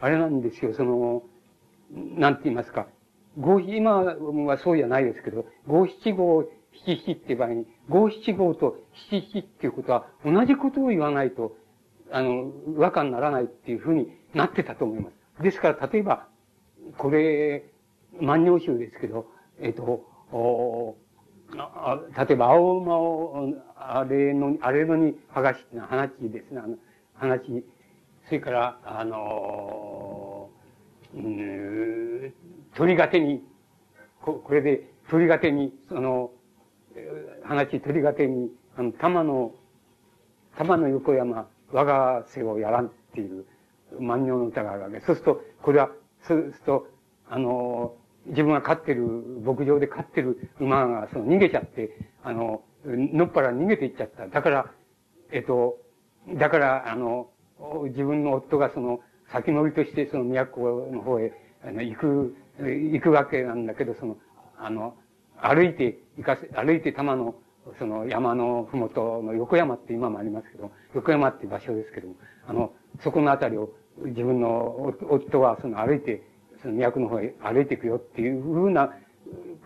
あれなんですよ、その、なんて言いますか、五、今はそうじゃないですけど、五七五七七っていう場合に、五七五と七七っていうことは同じことを言わないと、あの、和歌にならないっていうふうになってたと思います。ですから、例えば、これ、万葉集ですけど、えっ、と、おあ例えば、青馬を、あれの、あれのに剥がしっていうのは話ですね。あの、話。それから、あのうん、鳥が手に、ここれで鳥が手に、その、話、鳥が手に、あの、玉の、玉の横山、我が背をやらんっていう万葉の歌があるわけ。そうすると、これは、そうすると、あの、自分が飼ってる、牧場で飼ってる馬が、その逃げちゃって、あの、のっぱら逃げていっちゃった。だから、えっと、だから、あの、自分の夫がその、先乗りとしてその都の方へ、あの、行く、行くわけなんだけど、その、あの、歩いて、行かせ、歩いて玉の、その山のふもとの横山って今もありますけど、横山って場所ですけども、あの、そこのあたりを自分の夫はその歩いて、その都の方へ歩いていくよっていうふうな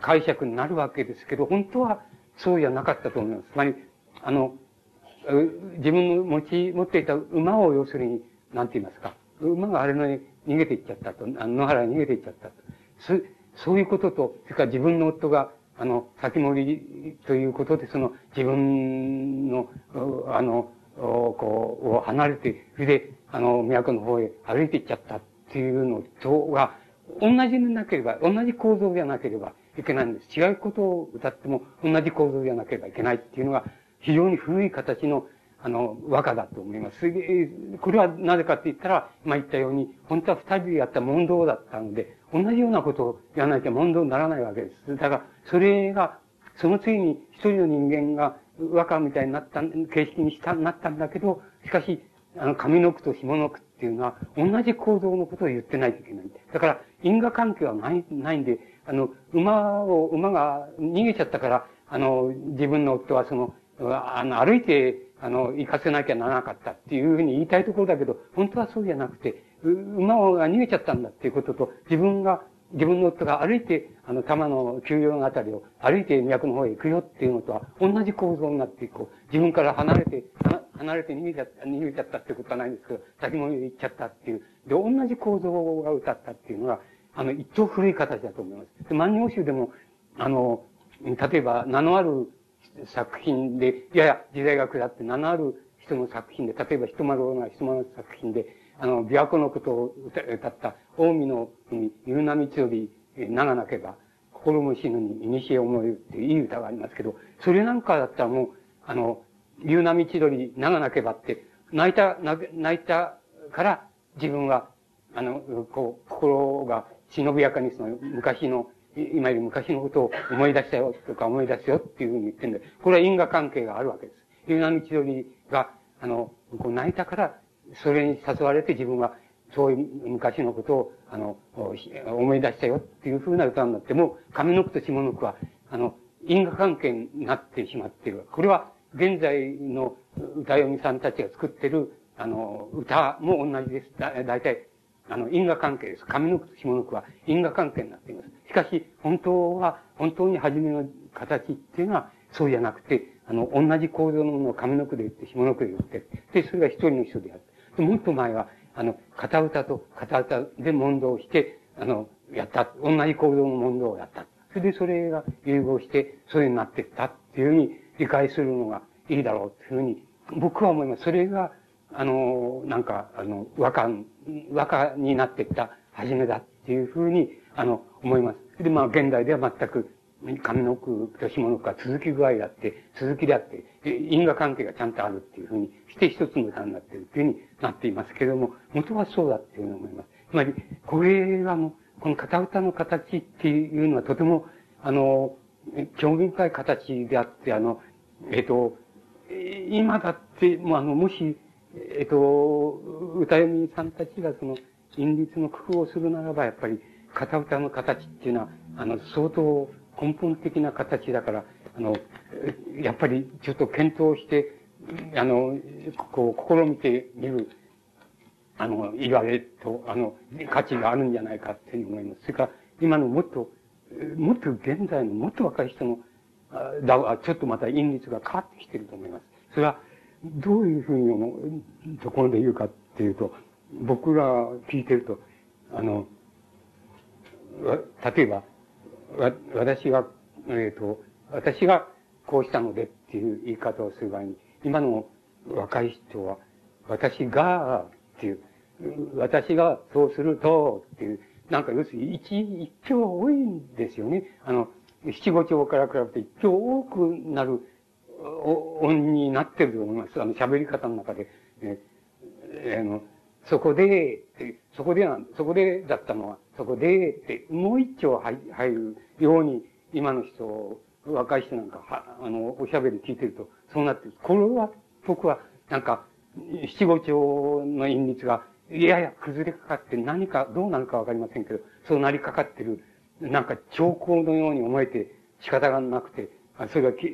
解釈になるわけですけど、本当はそうじゃなかったと思います。つまり、あの、自分の持ち、持っていた馬を要するに、なんて言いますか。馬があれのに逃げていっちゃったと。野原に逃げていっちゃったと。そそういうことと、それから自分の夫が、あの、先盛りということで、その自分の、あの、こう、を離れて、それで、あの、都の方へ歩いていっちゃったっていうのとは、同じでなければ、同じ構造じゃなければいけないんです。違うことを歌っても同じ構造じゃなければいけないっていうのが、非常に古い形の、あの、和歌だと思います。でこれはなぜかって言ったら、今言ったように、本当は二人でやった問答だったので、同じようなことをやらなきゃ問答にならないわけです。だから、それが、その次に一人の人間が和歌みたいになった、形式にした、なったんだけど、しかし、あの、上の句と下の句っていうのは、同じ構造のことを言ってないといけない。だから、因果関係はない、ないんで、あの、馬を、馬が逃げちゃったから、あの、自分の夫はその、あの、歩いて、あの、行かせなきゃならなかったっていうふうに言いたいところだけど、本当はそうじゃなくて、馬が逃げちゃったんだっていうことと、自分が、自分の夫が歩いて、あの、玉の丘陵のあたりを歩いて都の方へ行くよっていうのとは、同じ構造になっていこう。自分から離れて、離れて逃げちゃった、逃げちゃったってことはないんですけど、先も行っちゃったっていう。で、同じ構造が歌ったっていうのが、あの、一等古い形だと思います。で、万葉集でも、あの、例えば、名のある作品で、やや時代が下って名のある人の作品で、例えば人丸が人丸の作品で、あの、琵琶湖のことを歌った、近江の海、夕波千鳥、長なけば、心も死ぬに、古思えるっていういい歌がありますけど、それなんかだったらもう、あの、夕波千鳥、長なけばって、泣いた、泣いたから自分は、あの、こう、心が忍びやかにその昔の今より昔のことを思い出したよとか思い出すよっていうふうに言ってるんで、これは因果関係があるわけです。いう波千鳥が、あの、こう泣いたから、それに誘われて自分はそういう昔のことを、あの、思い出したよっていうふうな歌になっても、上の句と下の句は、あの、因果関係になってしまっている。これは、現在の歌読みさんたちが作ってる、あの、歌も同じです。だ、だいたいあの、因果関係です。上の句と下の句は因果関係になっています。しかし、本当は、本当に初めの形っていうのは、そうじゃなくて、あの、同じ構造のものを上の句で言って、下の句で言って、で、それが一人の人である。もっと前は、あの、片歌と片歌で問答して、あの、やった。同じ構造の問答をやった。それでそれが融合して、そういうになっていったっていうふうに理解するのがいいだろうっていうふうに、僕は思います。それが、あの、なんか、あの、和歌、和歌になっていった初めだっていうふうに、あの、思います。で、まあ、現代では全く、上の句と下の句は続き具合だって、続きであって、因果関係がちゃんとあるっていうふうにして一つの歌になってるっていうふうになっていますけれども、元はそうだっていうふうに思います。つまり、これはもう、この片歌の形っていうのはとても、あの、興味深い形であって、あの、えっ、と、今だって、もうあの、もし、えっ、と、歌読みさんたちがその、韻律の工夫をするならば、やっぱり、片歌の形っていうのは、あの、相当根本的な形だから、あの、やっぱりちょっと検討して、あの、こう、試みてみる、あの、言われと、あの、価値があるんじゃないかっていうふうに思います。それから、今のもっと、もっと現在のもっと若い人の、だちょっとまた韻律が変わってきてると思います。それは、どういうふうに思う、ところで言うかっていうと、僕ら聞いてると、あの、例えば、わ、私が、えっ、ー、と、私がこうしたのでっていう言い方をする場合に、今の若い人は、私がっていう、私がそうするとっていう、なんか要するに一、一票多いんですよね。あの、七五調から比べて一票多くなる音になってると思います。あの、喋り方の中で。えー、あの、そこで、そこで、そこでだったのは、そこで、ってもう一丁入るように、今の人、若い人なんか、は、あの、おしゃべり聞いてると、そうなってる。これは、僕は、なんか、七五調の韻律が、いやいや崩れかかって何か、どうなるかわかりませんけど、そうなりかかってる、なんか兆候のように思えて仕方がなくて、それはき、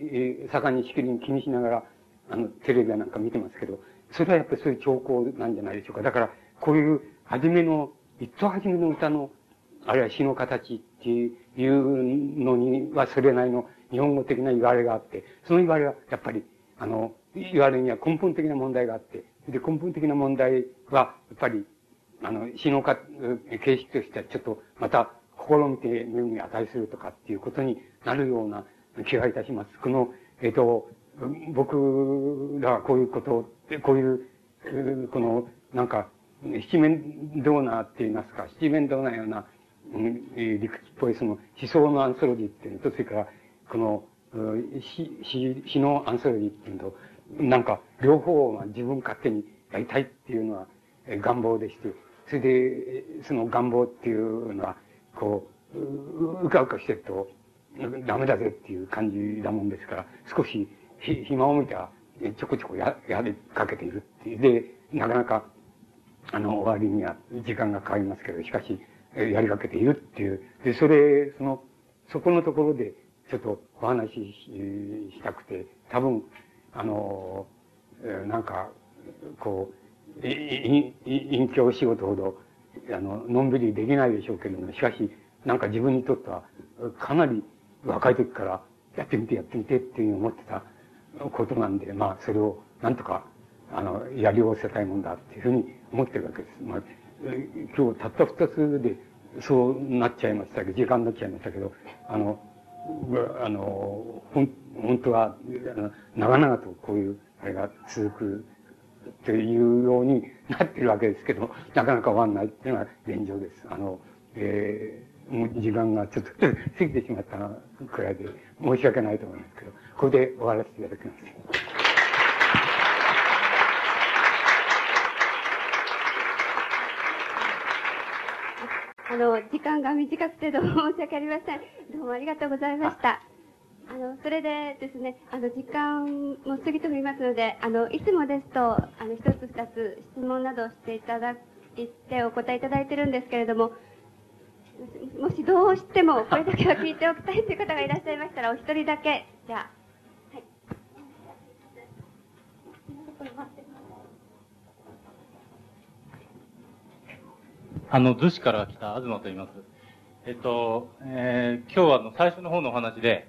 盛んにしきりに気にしながら、あの、テレビなんか見てますけど、それはやっぱりそういう兆候なんじゃないでしょうか。だから、こういう、初めの、一等初めの歌の、あるいは詩の形っていういうのにはそれなりの日本語的な言われがあって、その言われはやっぱり、あの、言われには根本的な問題があって、で、根本的な問題は、やっぱり、あの、詩のか、形式としてはちょっと、また、試みてみるに値するとかっていうことになるような気がいたします。この、えっ、と、僕らはこういうことを、こういう、この、なんか、七面ドーナーって言いますか、七面ドーナーような、うん、理屈っぽいその思想のアンソロジーっていうのと、それから、この、詩、詩、詩のアンソロジーっていうのと、なんか、両方を自分勝手にやりたいっていうのは願望でして、それで、その願望っていうのは、こう、うかうかしてると、ダメだぜっていう感じだもんですから、少しひ暇を見たら、ちょこちょこや、やりかけているっていう。で、なかなか、あの、終わりには時間がかかりますけど、しかし、やりかけているっていう。で、それ、その、そこのところで、ちょっとお話ししたくて、多分、あの、なんか、こう、隠居仕事ほど、あの、のんびりできないでしょうけれども、しかし、なんか自分にとっては、かなり若い時からやってみてやってみてっていうに思ってたことなんで、まあ、それをなんとか、あの、やりおせたいもんだっていうふうに思ってるわけです。まあ、今日たった二つでそうなっちゃいましたけど、時間になっちゃいましたけど、あの、あの、ほん、本当は、長々とこういう、あれが続くというようになってるわけですけど、なかなか終わんないっていうのが現状です。あの、えー、もう時間がちょっと過ぎてしまったくらいで申し訳ないと思いますけど、これで終わらせていただきます。あの、時間が短くてどうも申し訳ありません。どうもありがとうございました。あの、それでですね、あの、時間も過ぎておりますので、あの、いつもですと、あの、一つ二つ質問などしていただいてお答えいただいてるんですけれども、もしどうしてもこれだけは聞いておきたいという方がいらっしゃいましたら、お一人だけ、じゃあ、はい。あの、逗子から来た東と言います。えっと、えー、今日はあの最初の方のお話で、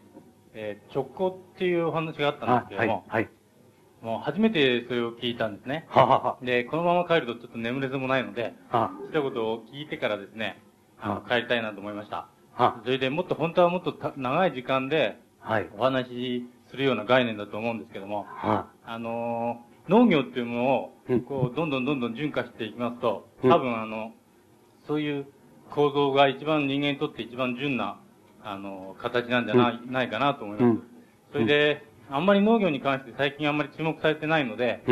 えー、直行っていうお話があったんですけども、はい、はい、もう初めてそれを聞いたんですね。ははは。で、このまま帰るとちょっと眠れずもないので、はそういったことを聞いてからですね、あ。帰りたいなと思いました。はそれでもっと本当はもっと長い時間で、はい、お話しするような概念だと思うんですけども、はあ、あの農業っていうものを、こう、どんどんどんどん順化していきますと、多分あの、そういう構造が一番人間にとって一番純な、あの、形なんじゃない,、ないかなと思います。それで、あんまり農業に関して最近あんまり注目されてないので、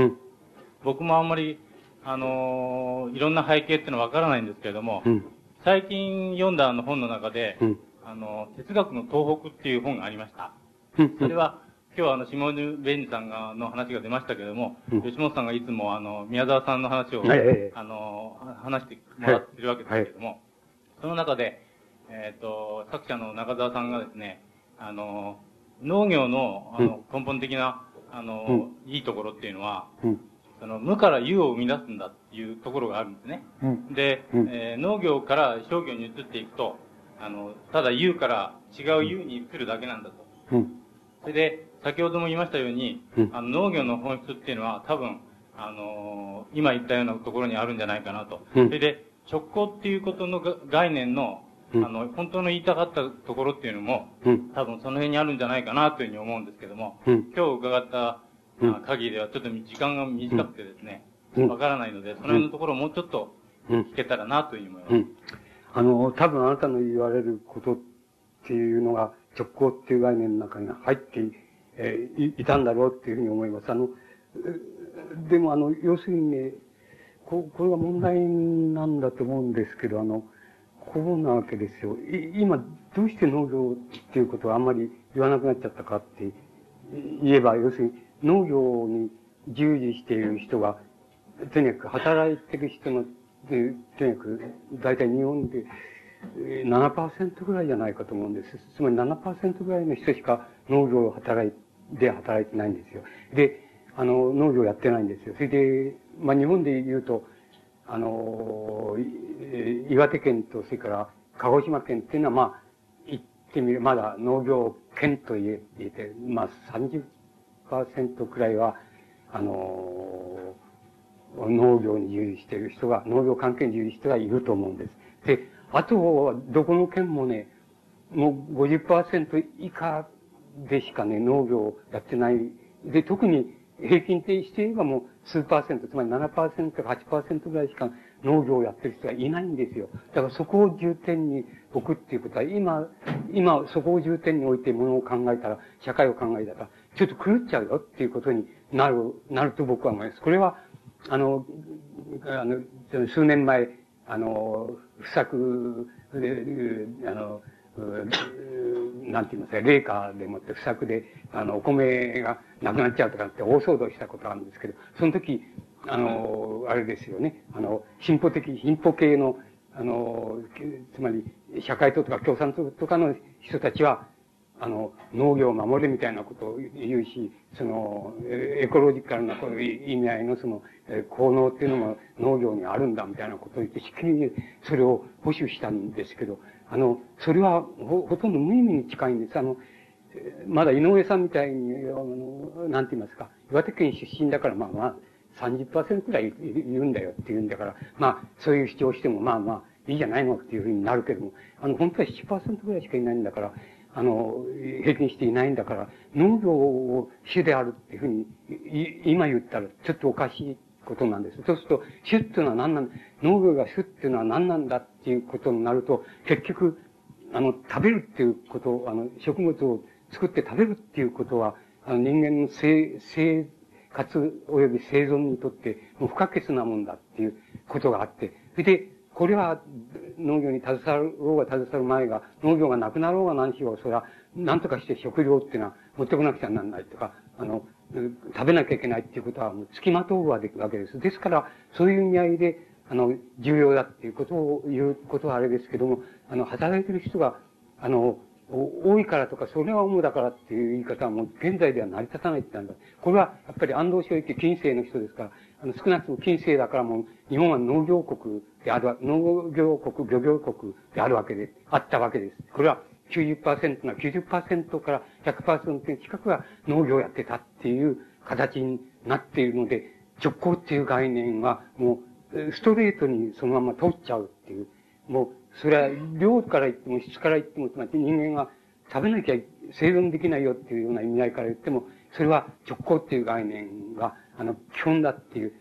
僕もあんまり、あのいろんな背景っていうのはわからないんですけれども、最近読んだあの本の中で、あの、哲学の東北っていう本がありました。それは、今日はあの、シモヌ・ベンジさんが、の話が出ましたけれども、うん、吉本さんがいつもあの、宮沢さんの話を、はい、あの、話してもらってるわけですけれども、はい、その中で、えっ、ー、と、作者の中澤さんがですね、あの、農業の、あの、根本的な、あの、いいところっていうのは、その無から有を生み出すんだっていうところがあるんですね。で、えー、農業から商業に移っていくと、あの、ただ U から違う U に移るだけなんだと。うん、それで、先ほども言いましたように、うん、あの農業の本質っていうのは多分、あのー、今言ったようなところにあるんじゃないかなと。うん、それで、直行っていうことの概念の、あの、本当の言いたかったところっていうのも、多分その辺にあるんじゃないかなというふうに思うんですけども、今日伺った限りではちょっと時間が短くてですね、わからないので、その辺のところをもうちょっと聞けたらなというふうに思います。あの、多分あなたの言われることっていうのが直行っていう概念の中に入ってい,、えー、いたんだろうっていうふうに思います。あの、でもあの、要するにね、ここれが問題なんだと思うんですけど、あの、こうなわけですよ。今、どうして農業っていうことはあんまり言わなくなっちゃったかって言えば、要するに農業に従事している人が、とにかく働いてる人の、とにかく、大体日本で7%ぐらいじゃないかと思うんです。つまり7%ぐらいの人しか農業を働いで働いてないんですよ。で、あの、農業やってないんですよ。それで、まあ日本で言うと、あの、岩手県と、それから鹿児島県っていうのは、まあ、言ってみる、まだ農業県と言えて、まあ30%くらいは、あの、農業に従事している人が、農業関係に従事してはいると思うんです。で、あと、どこの県もね、もう50%以下でしかね、農業をやってない。で、特に平均的して言えばもう数パーセント、つまり7%か8%ぐらいしか農業をやってる人がいないんですよ。だからそこを重点に置くっていうことは、今、今そこを重点に置いてものを考えたら、社会を考えたら、ちょっと狂っちゃうよっていうことになる、なると僕は思います。これは、あの、あの、数年前、あの、不作で、あの、なんて言いますか、冷夏でもって不作で、あの、お米がなくなっちゃうとかって大騒動したことがあるんですけど、その時、あの、あれですよね、あの、進歩的、進歩系の、あの、つまり、社会党とか共産党とかの人たちは、あの、農業を守るみたいなことを言うし、その、エコロジカルな意味合いのその、効能っていうのも農業にあるんだみたいなことを言って、しっかりそれを保守したんですけど、あの、それはほほとんど無意味に近いんです。あの、まだ井上さんみたいに、あの、なんて言いますか、岩手県出身だからまあまあ、30%くらい言うんだよって言うんだから、まあ、そういう主張してもまあまあ、いいじゃないのっていうふうになるけども、あの、本当は7%ぐらいしかいないんだから、あの、平均していないんだから、農業を主であるっていうふうに、今言ったらちょっとおかしいことなんです。そうすると、主っていうのは何なん農業が主っていうのは何なんだっていうことになると、結局、あの、食べるっていうこと、あの、食物を作って食べるっていうことは、あの、人間の生、生活及び生存にとってもう不可欠なもんだっていうことがあって、それで、これは農業に携わろうが携わる前が、農業がなくなろうが何しよう、それは何とかして食料っていうのは持ってこなくちゃならないとか、あの、食べなきゃいけないっていうことはもう付きまとうわけです。ですから、そういう意味合いで、あの、重要だっていうことを言うことはあれですけども、あの、働いてる人が、あの、多いからとか、それは主だからっていう言い方はもう現在では成り立たないって言ったんだ。これはやっぱり安藤昭之近世の人ですから、あの、少なくとも近世だからもう、日本は農業国である、農業国、漁業国であるわけで、あったわけです。これは90%が90%から100%近くが農業をやってたっていう形になっているので、直行っていう概念はもうストレートにそのまま通っちゃうっていう。もう、それは量から言っても質から言っても、つまり人間が食べなきゃ生存できないよっていうような意味合いから言っても、それは直行っていう概念が、あの、基本だっていう、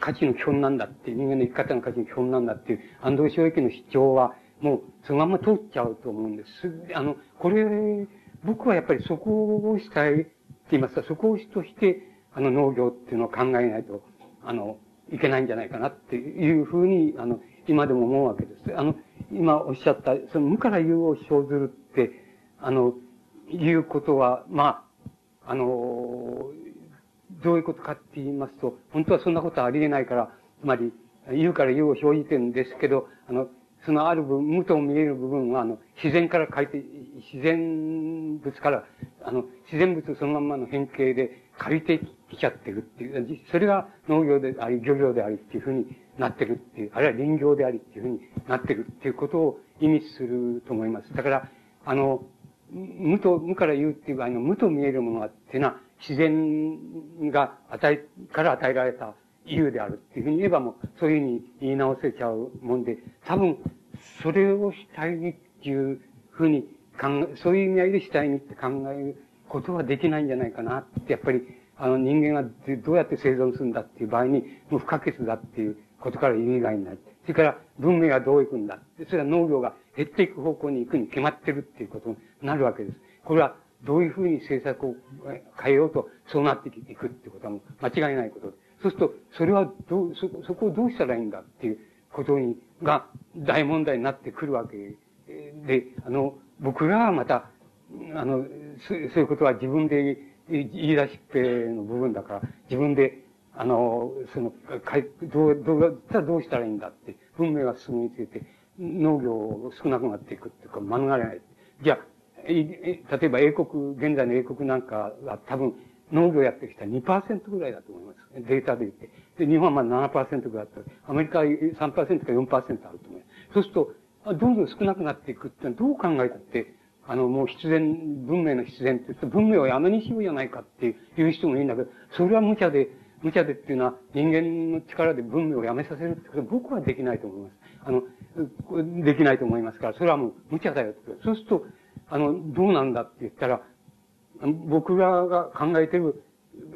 価値の基本なんだっていう、人間の生き方の価値の基本なんだっていう、安藤正益の主張は、もう、そのまま通っちゃうと思うんです。あの、これ、僕はやっぱりそこをしたいって言いますか、そこを主として、あの、農業っていうのを考えないと、あの、いけないんじゃないかなっていうふうに、あの、今でも思うわけです。あの、今おっしゃった、その無から有を生ずるって、あの、いうことは、まあ、あの、どういうことかって言いますと、本当はそんなことはありえないから、つまり、言うから言うを表示てるんですけど、あの、そのある部分、無と見える部分は、あの、自然から書いて、自然物から、あの、自然物そのまんまの変形で借りてきちゃってるっていう、それが農業であり、漁業でありっていうふうになってるっていう、あるいは林業でありっていうふうになってるっていうことを意味すると思います。だから、あの、無と、無から言うっていう場合の無と見えるものはっていうのは、自然が与え、から与えられた有であるっていうふうに言えばもう、そういうふうに言い直せちゃうもんで、多分、それをしたいっていうふうに考え、そういう意味合いでしたいにって考えることはできないんじゃないかなって、やっぱり、あの人間がどうやって生存するんだっていう場合に、もう不可欠だっていうことから言う以外にない。それから文明はどう行くんだ。それは農業が減っていく方向に行くに決まってるっていうことになるわけです。これはどういうふうに政策を変えようと、そうなっていくってことはもう間違いないことですそうすると、それはどう、そ、そこをどうしたらいいんだっていうことに、が大問題になってくるわけで、あの、僕らはまた、あの、そういうことは自分で言い出しっぺの部分だから、自分で、あの、その、かい、どう、どう、じゃどうしたらいいんだって、文明が進みについて、農業少なくなっていくっていうか、免れない。じゃあ、例えば英国、現在の英国なんかは多分、農業やってきた2%ぐらいだと思います。データで言って。で、日本はまあ7%ぐらいあった。アメリカは3%か4%あると思います。そうすると、どんどん少なくなっていくってどう考えたって、あの、もう必然、文明の必然って言って、文明をやめにしようじゃないかっていう人もいいんだけど、それは無茶で、無茶でっていうのは人間の力で文明をやめさせるってことは僕はできないと思います。あの、できないと思いますから、それはもう無茶だよって。そうすると、あの、どうなんだって言ったら、僕らが考えてる、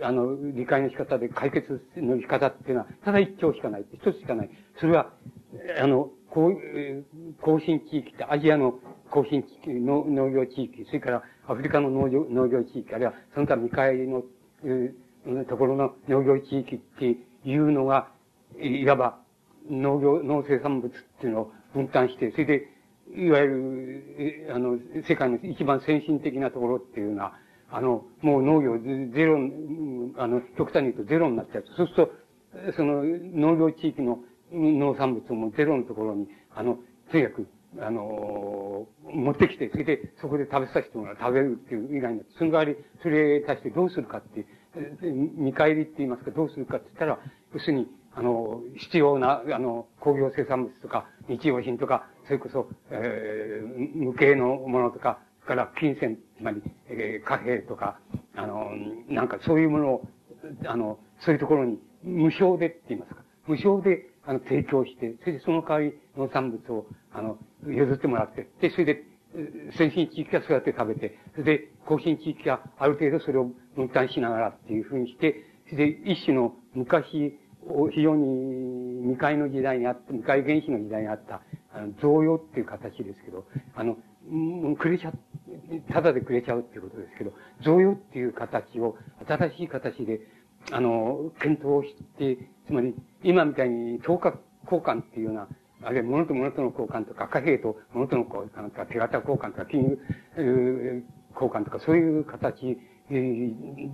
あの、理解の仕方で解決の仕方っていうのは、ただ一丁しかない、一つしかない。それは、あの、こう、甲信地域ってアジアの甲信地域、農農業地域、それからアフリカの農業農業地域、あるいはその他未開の、えところの農業地域っていうのが、いわば農業、農生産物っていうのを分担して、それで、いわゆる、あの、世界の一番先進的なところっていうのは、あの、もう農業ゼロ、あの、極端に言うとゼロになっちゃうと。そうすると、その農業地域の農産物もゼロのところに、あの、とにかく、あの、持ってきて、それで、そこで食べさせてもらう、食べるっていう以外にその代わり、それに対してどうするかって、見返りって言いますか、どうするかって言ったら、要するに、あの、必要な、あの、工業生産物とか、日用品とか、それこそ、えー、無形のものとか、から金銭、つまり、えー、貨幣とか、あの、なんかそういうものを、あの、そういうところに無償でって言いますか、無償で、あの、提供して、それでその代わり農産物を、あの、譲ってもらって、で、それで、先進地域はそうやって食べて、それで、後進地域はある程度それを分担しながらっていうふうにして、それで、一種の昔、非常に未開の時代にあった、未開原始の時代にあった、あの、贈与っていう形ですけど、あの、もうくれちゃ、ただでくれちゃうっていうことですけど、贈与っていう形を、新しい形で、あの、検討して、つまり、今みたいに等価交換っていうような、あるいは物と物との交換とか、貨幣と物との交換とか、手形交換とか、金融交換とか、そういう形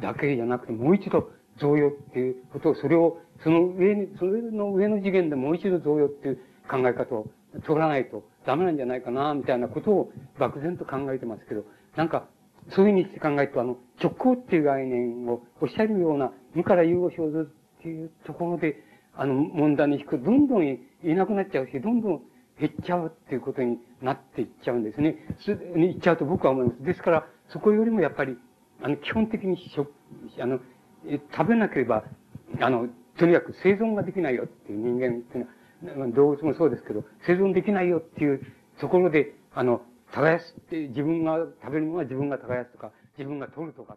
だけじゃなくて、もう一度贈与っていうことを、それを、その上に、それの上の次元でもう一度贈与っていう考え方を取らないとダメなんじゃないかな、みたいなことを漠然と考えてますけど、なんか、そういうふうにして考えると、あの、直行っていう概念をおっしゃるような、無から有を生ずっていうところで、あの、問題に引く、どんどんいなくなっちゃうし、どんどん減っちゃうっていうことになっていっちゃうんですね。すにいっちゃうと僕は思います。ですから、そこよりもやっぱり、あの、基本的に食、あの、食べなければ、あの、とにかく生存ができないよっていう人間っていうのは、動物もそうですけど、生存できないよっていうところで、あの、耕すって、自分が食べるものは自分が耕すとか、自分が取るとか、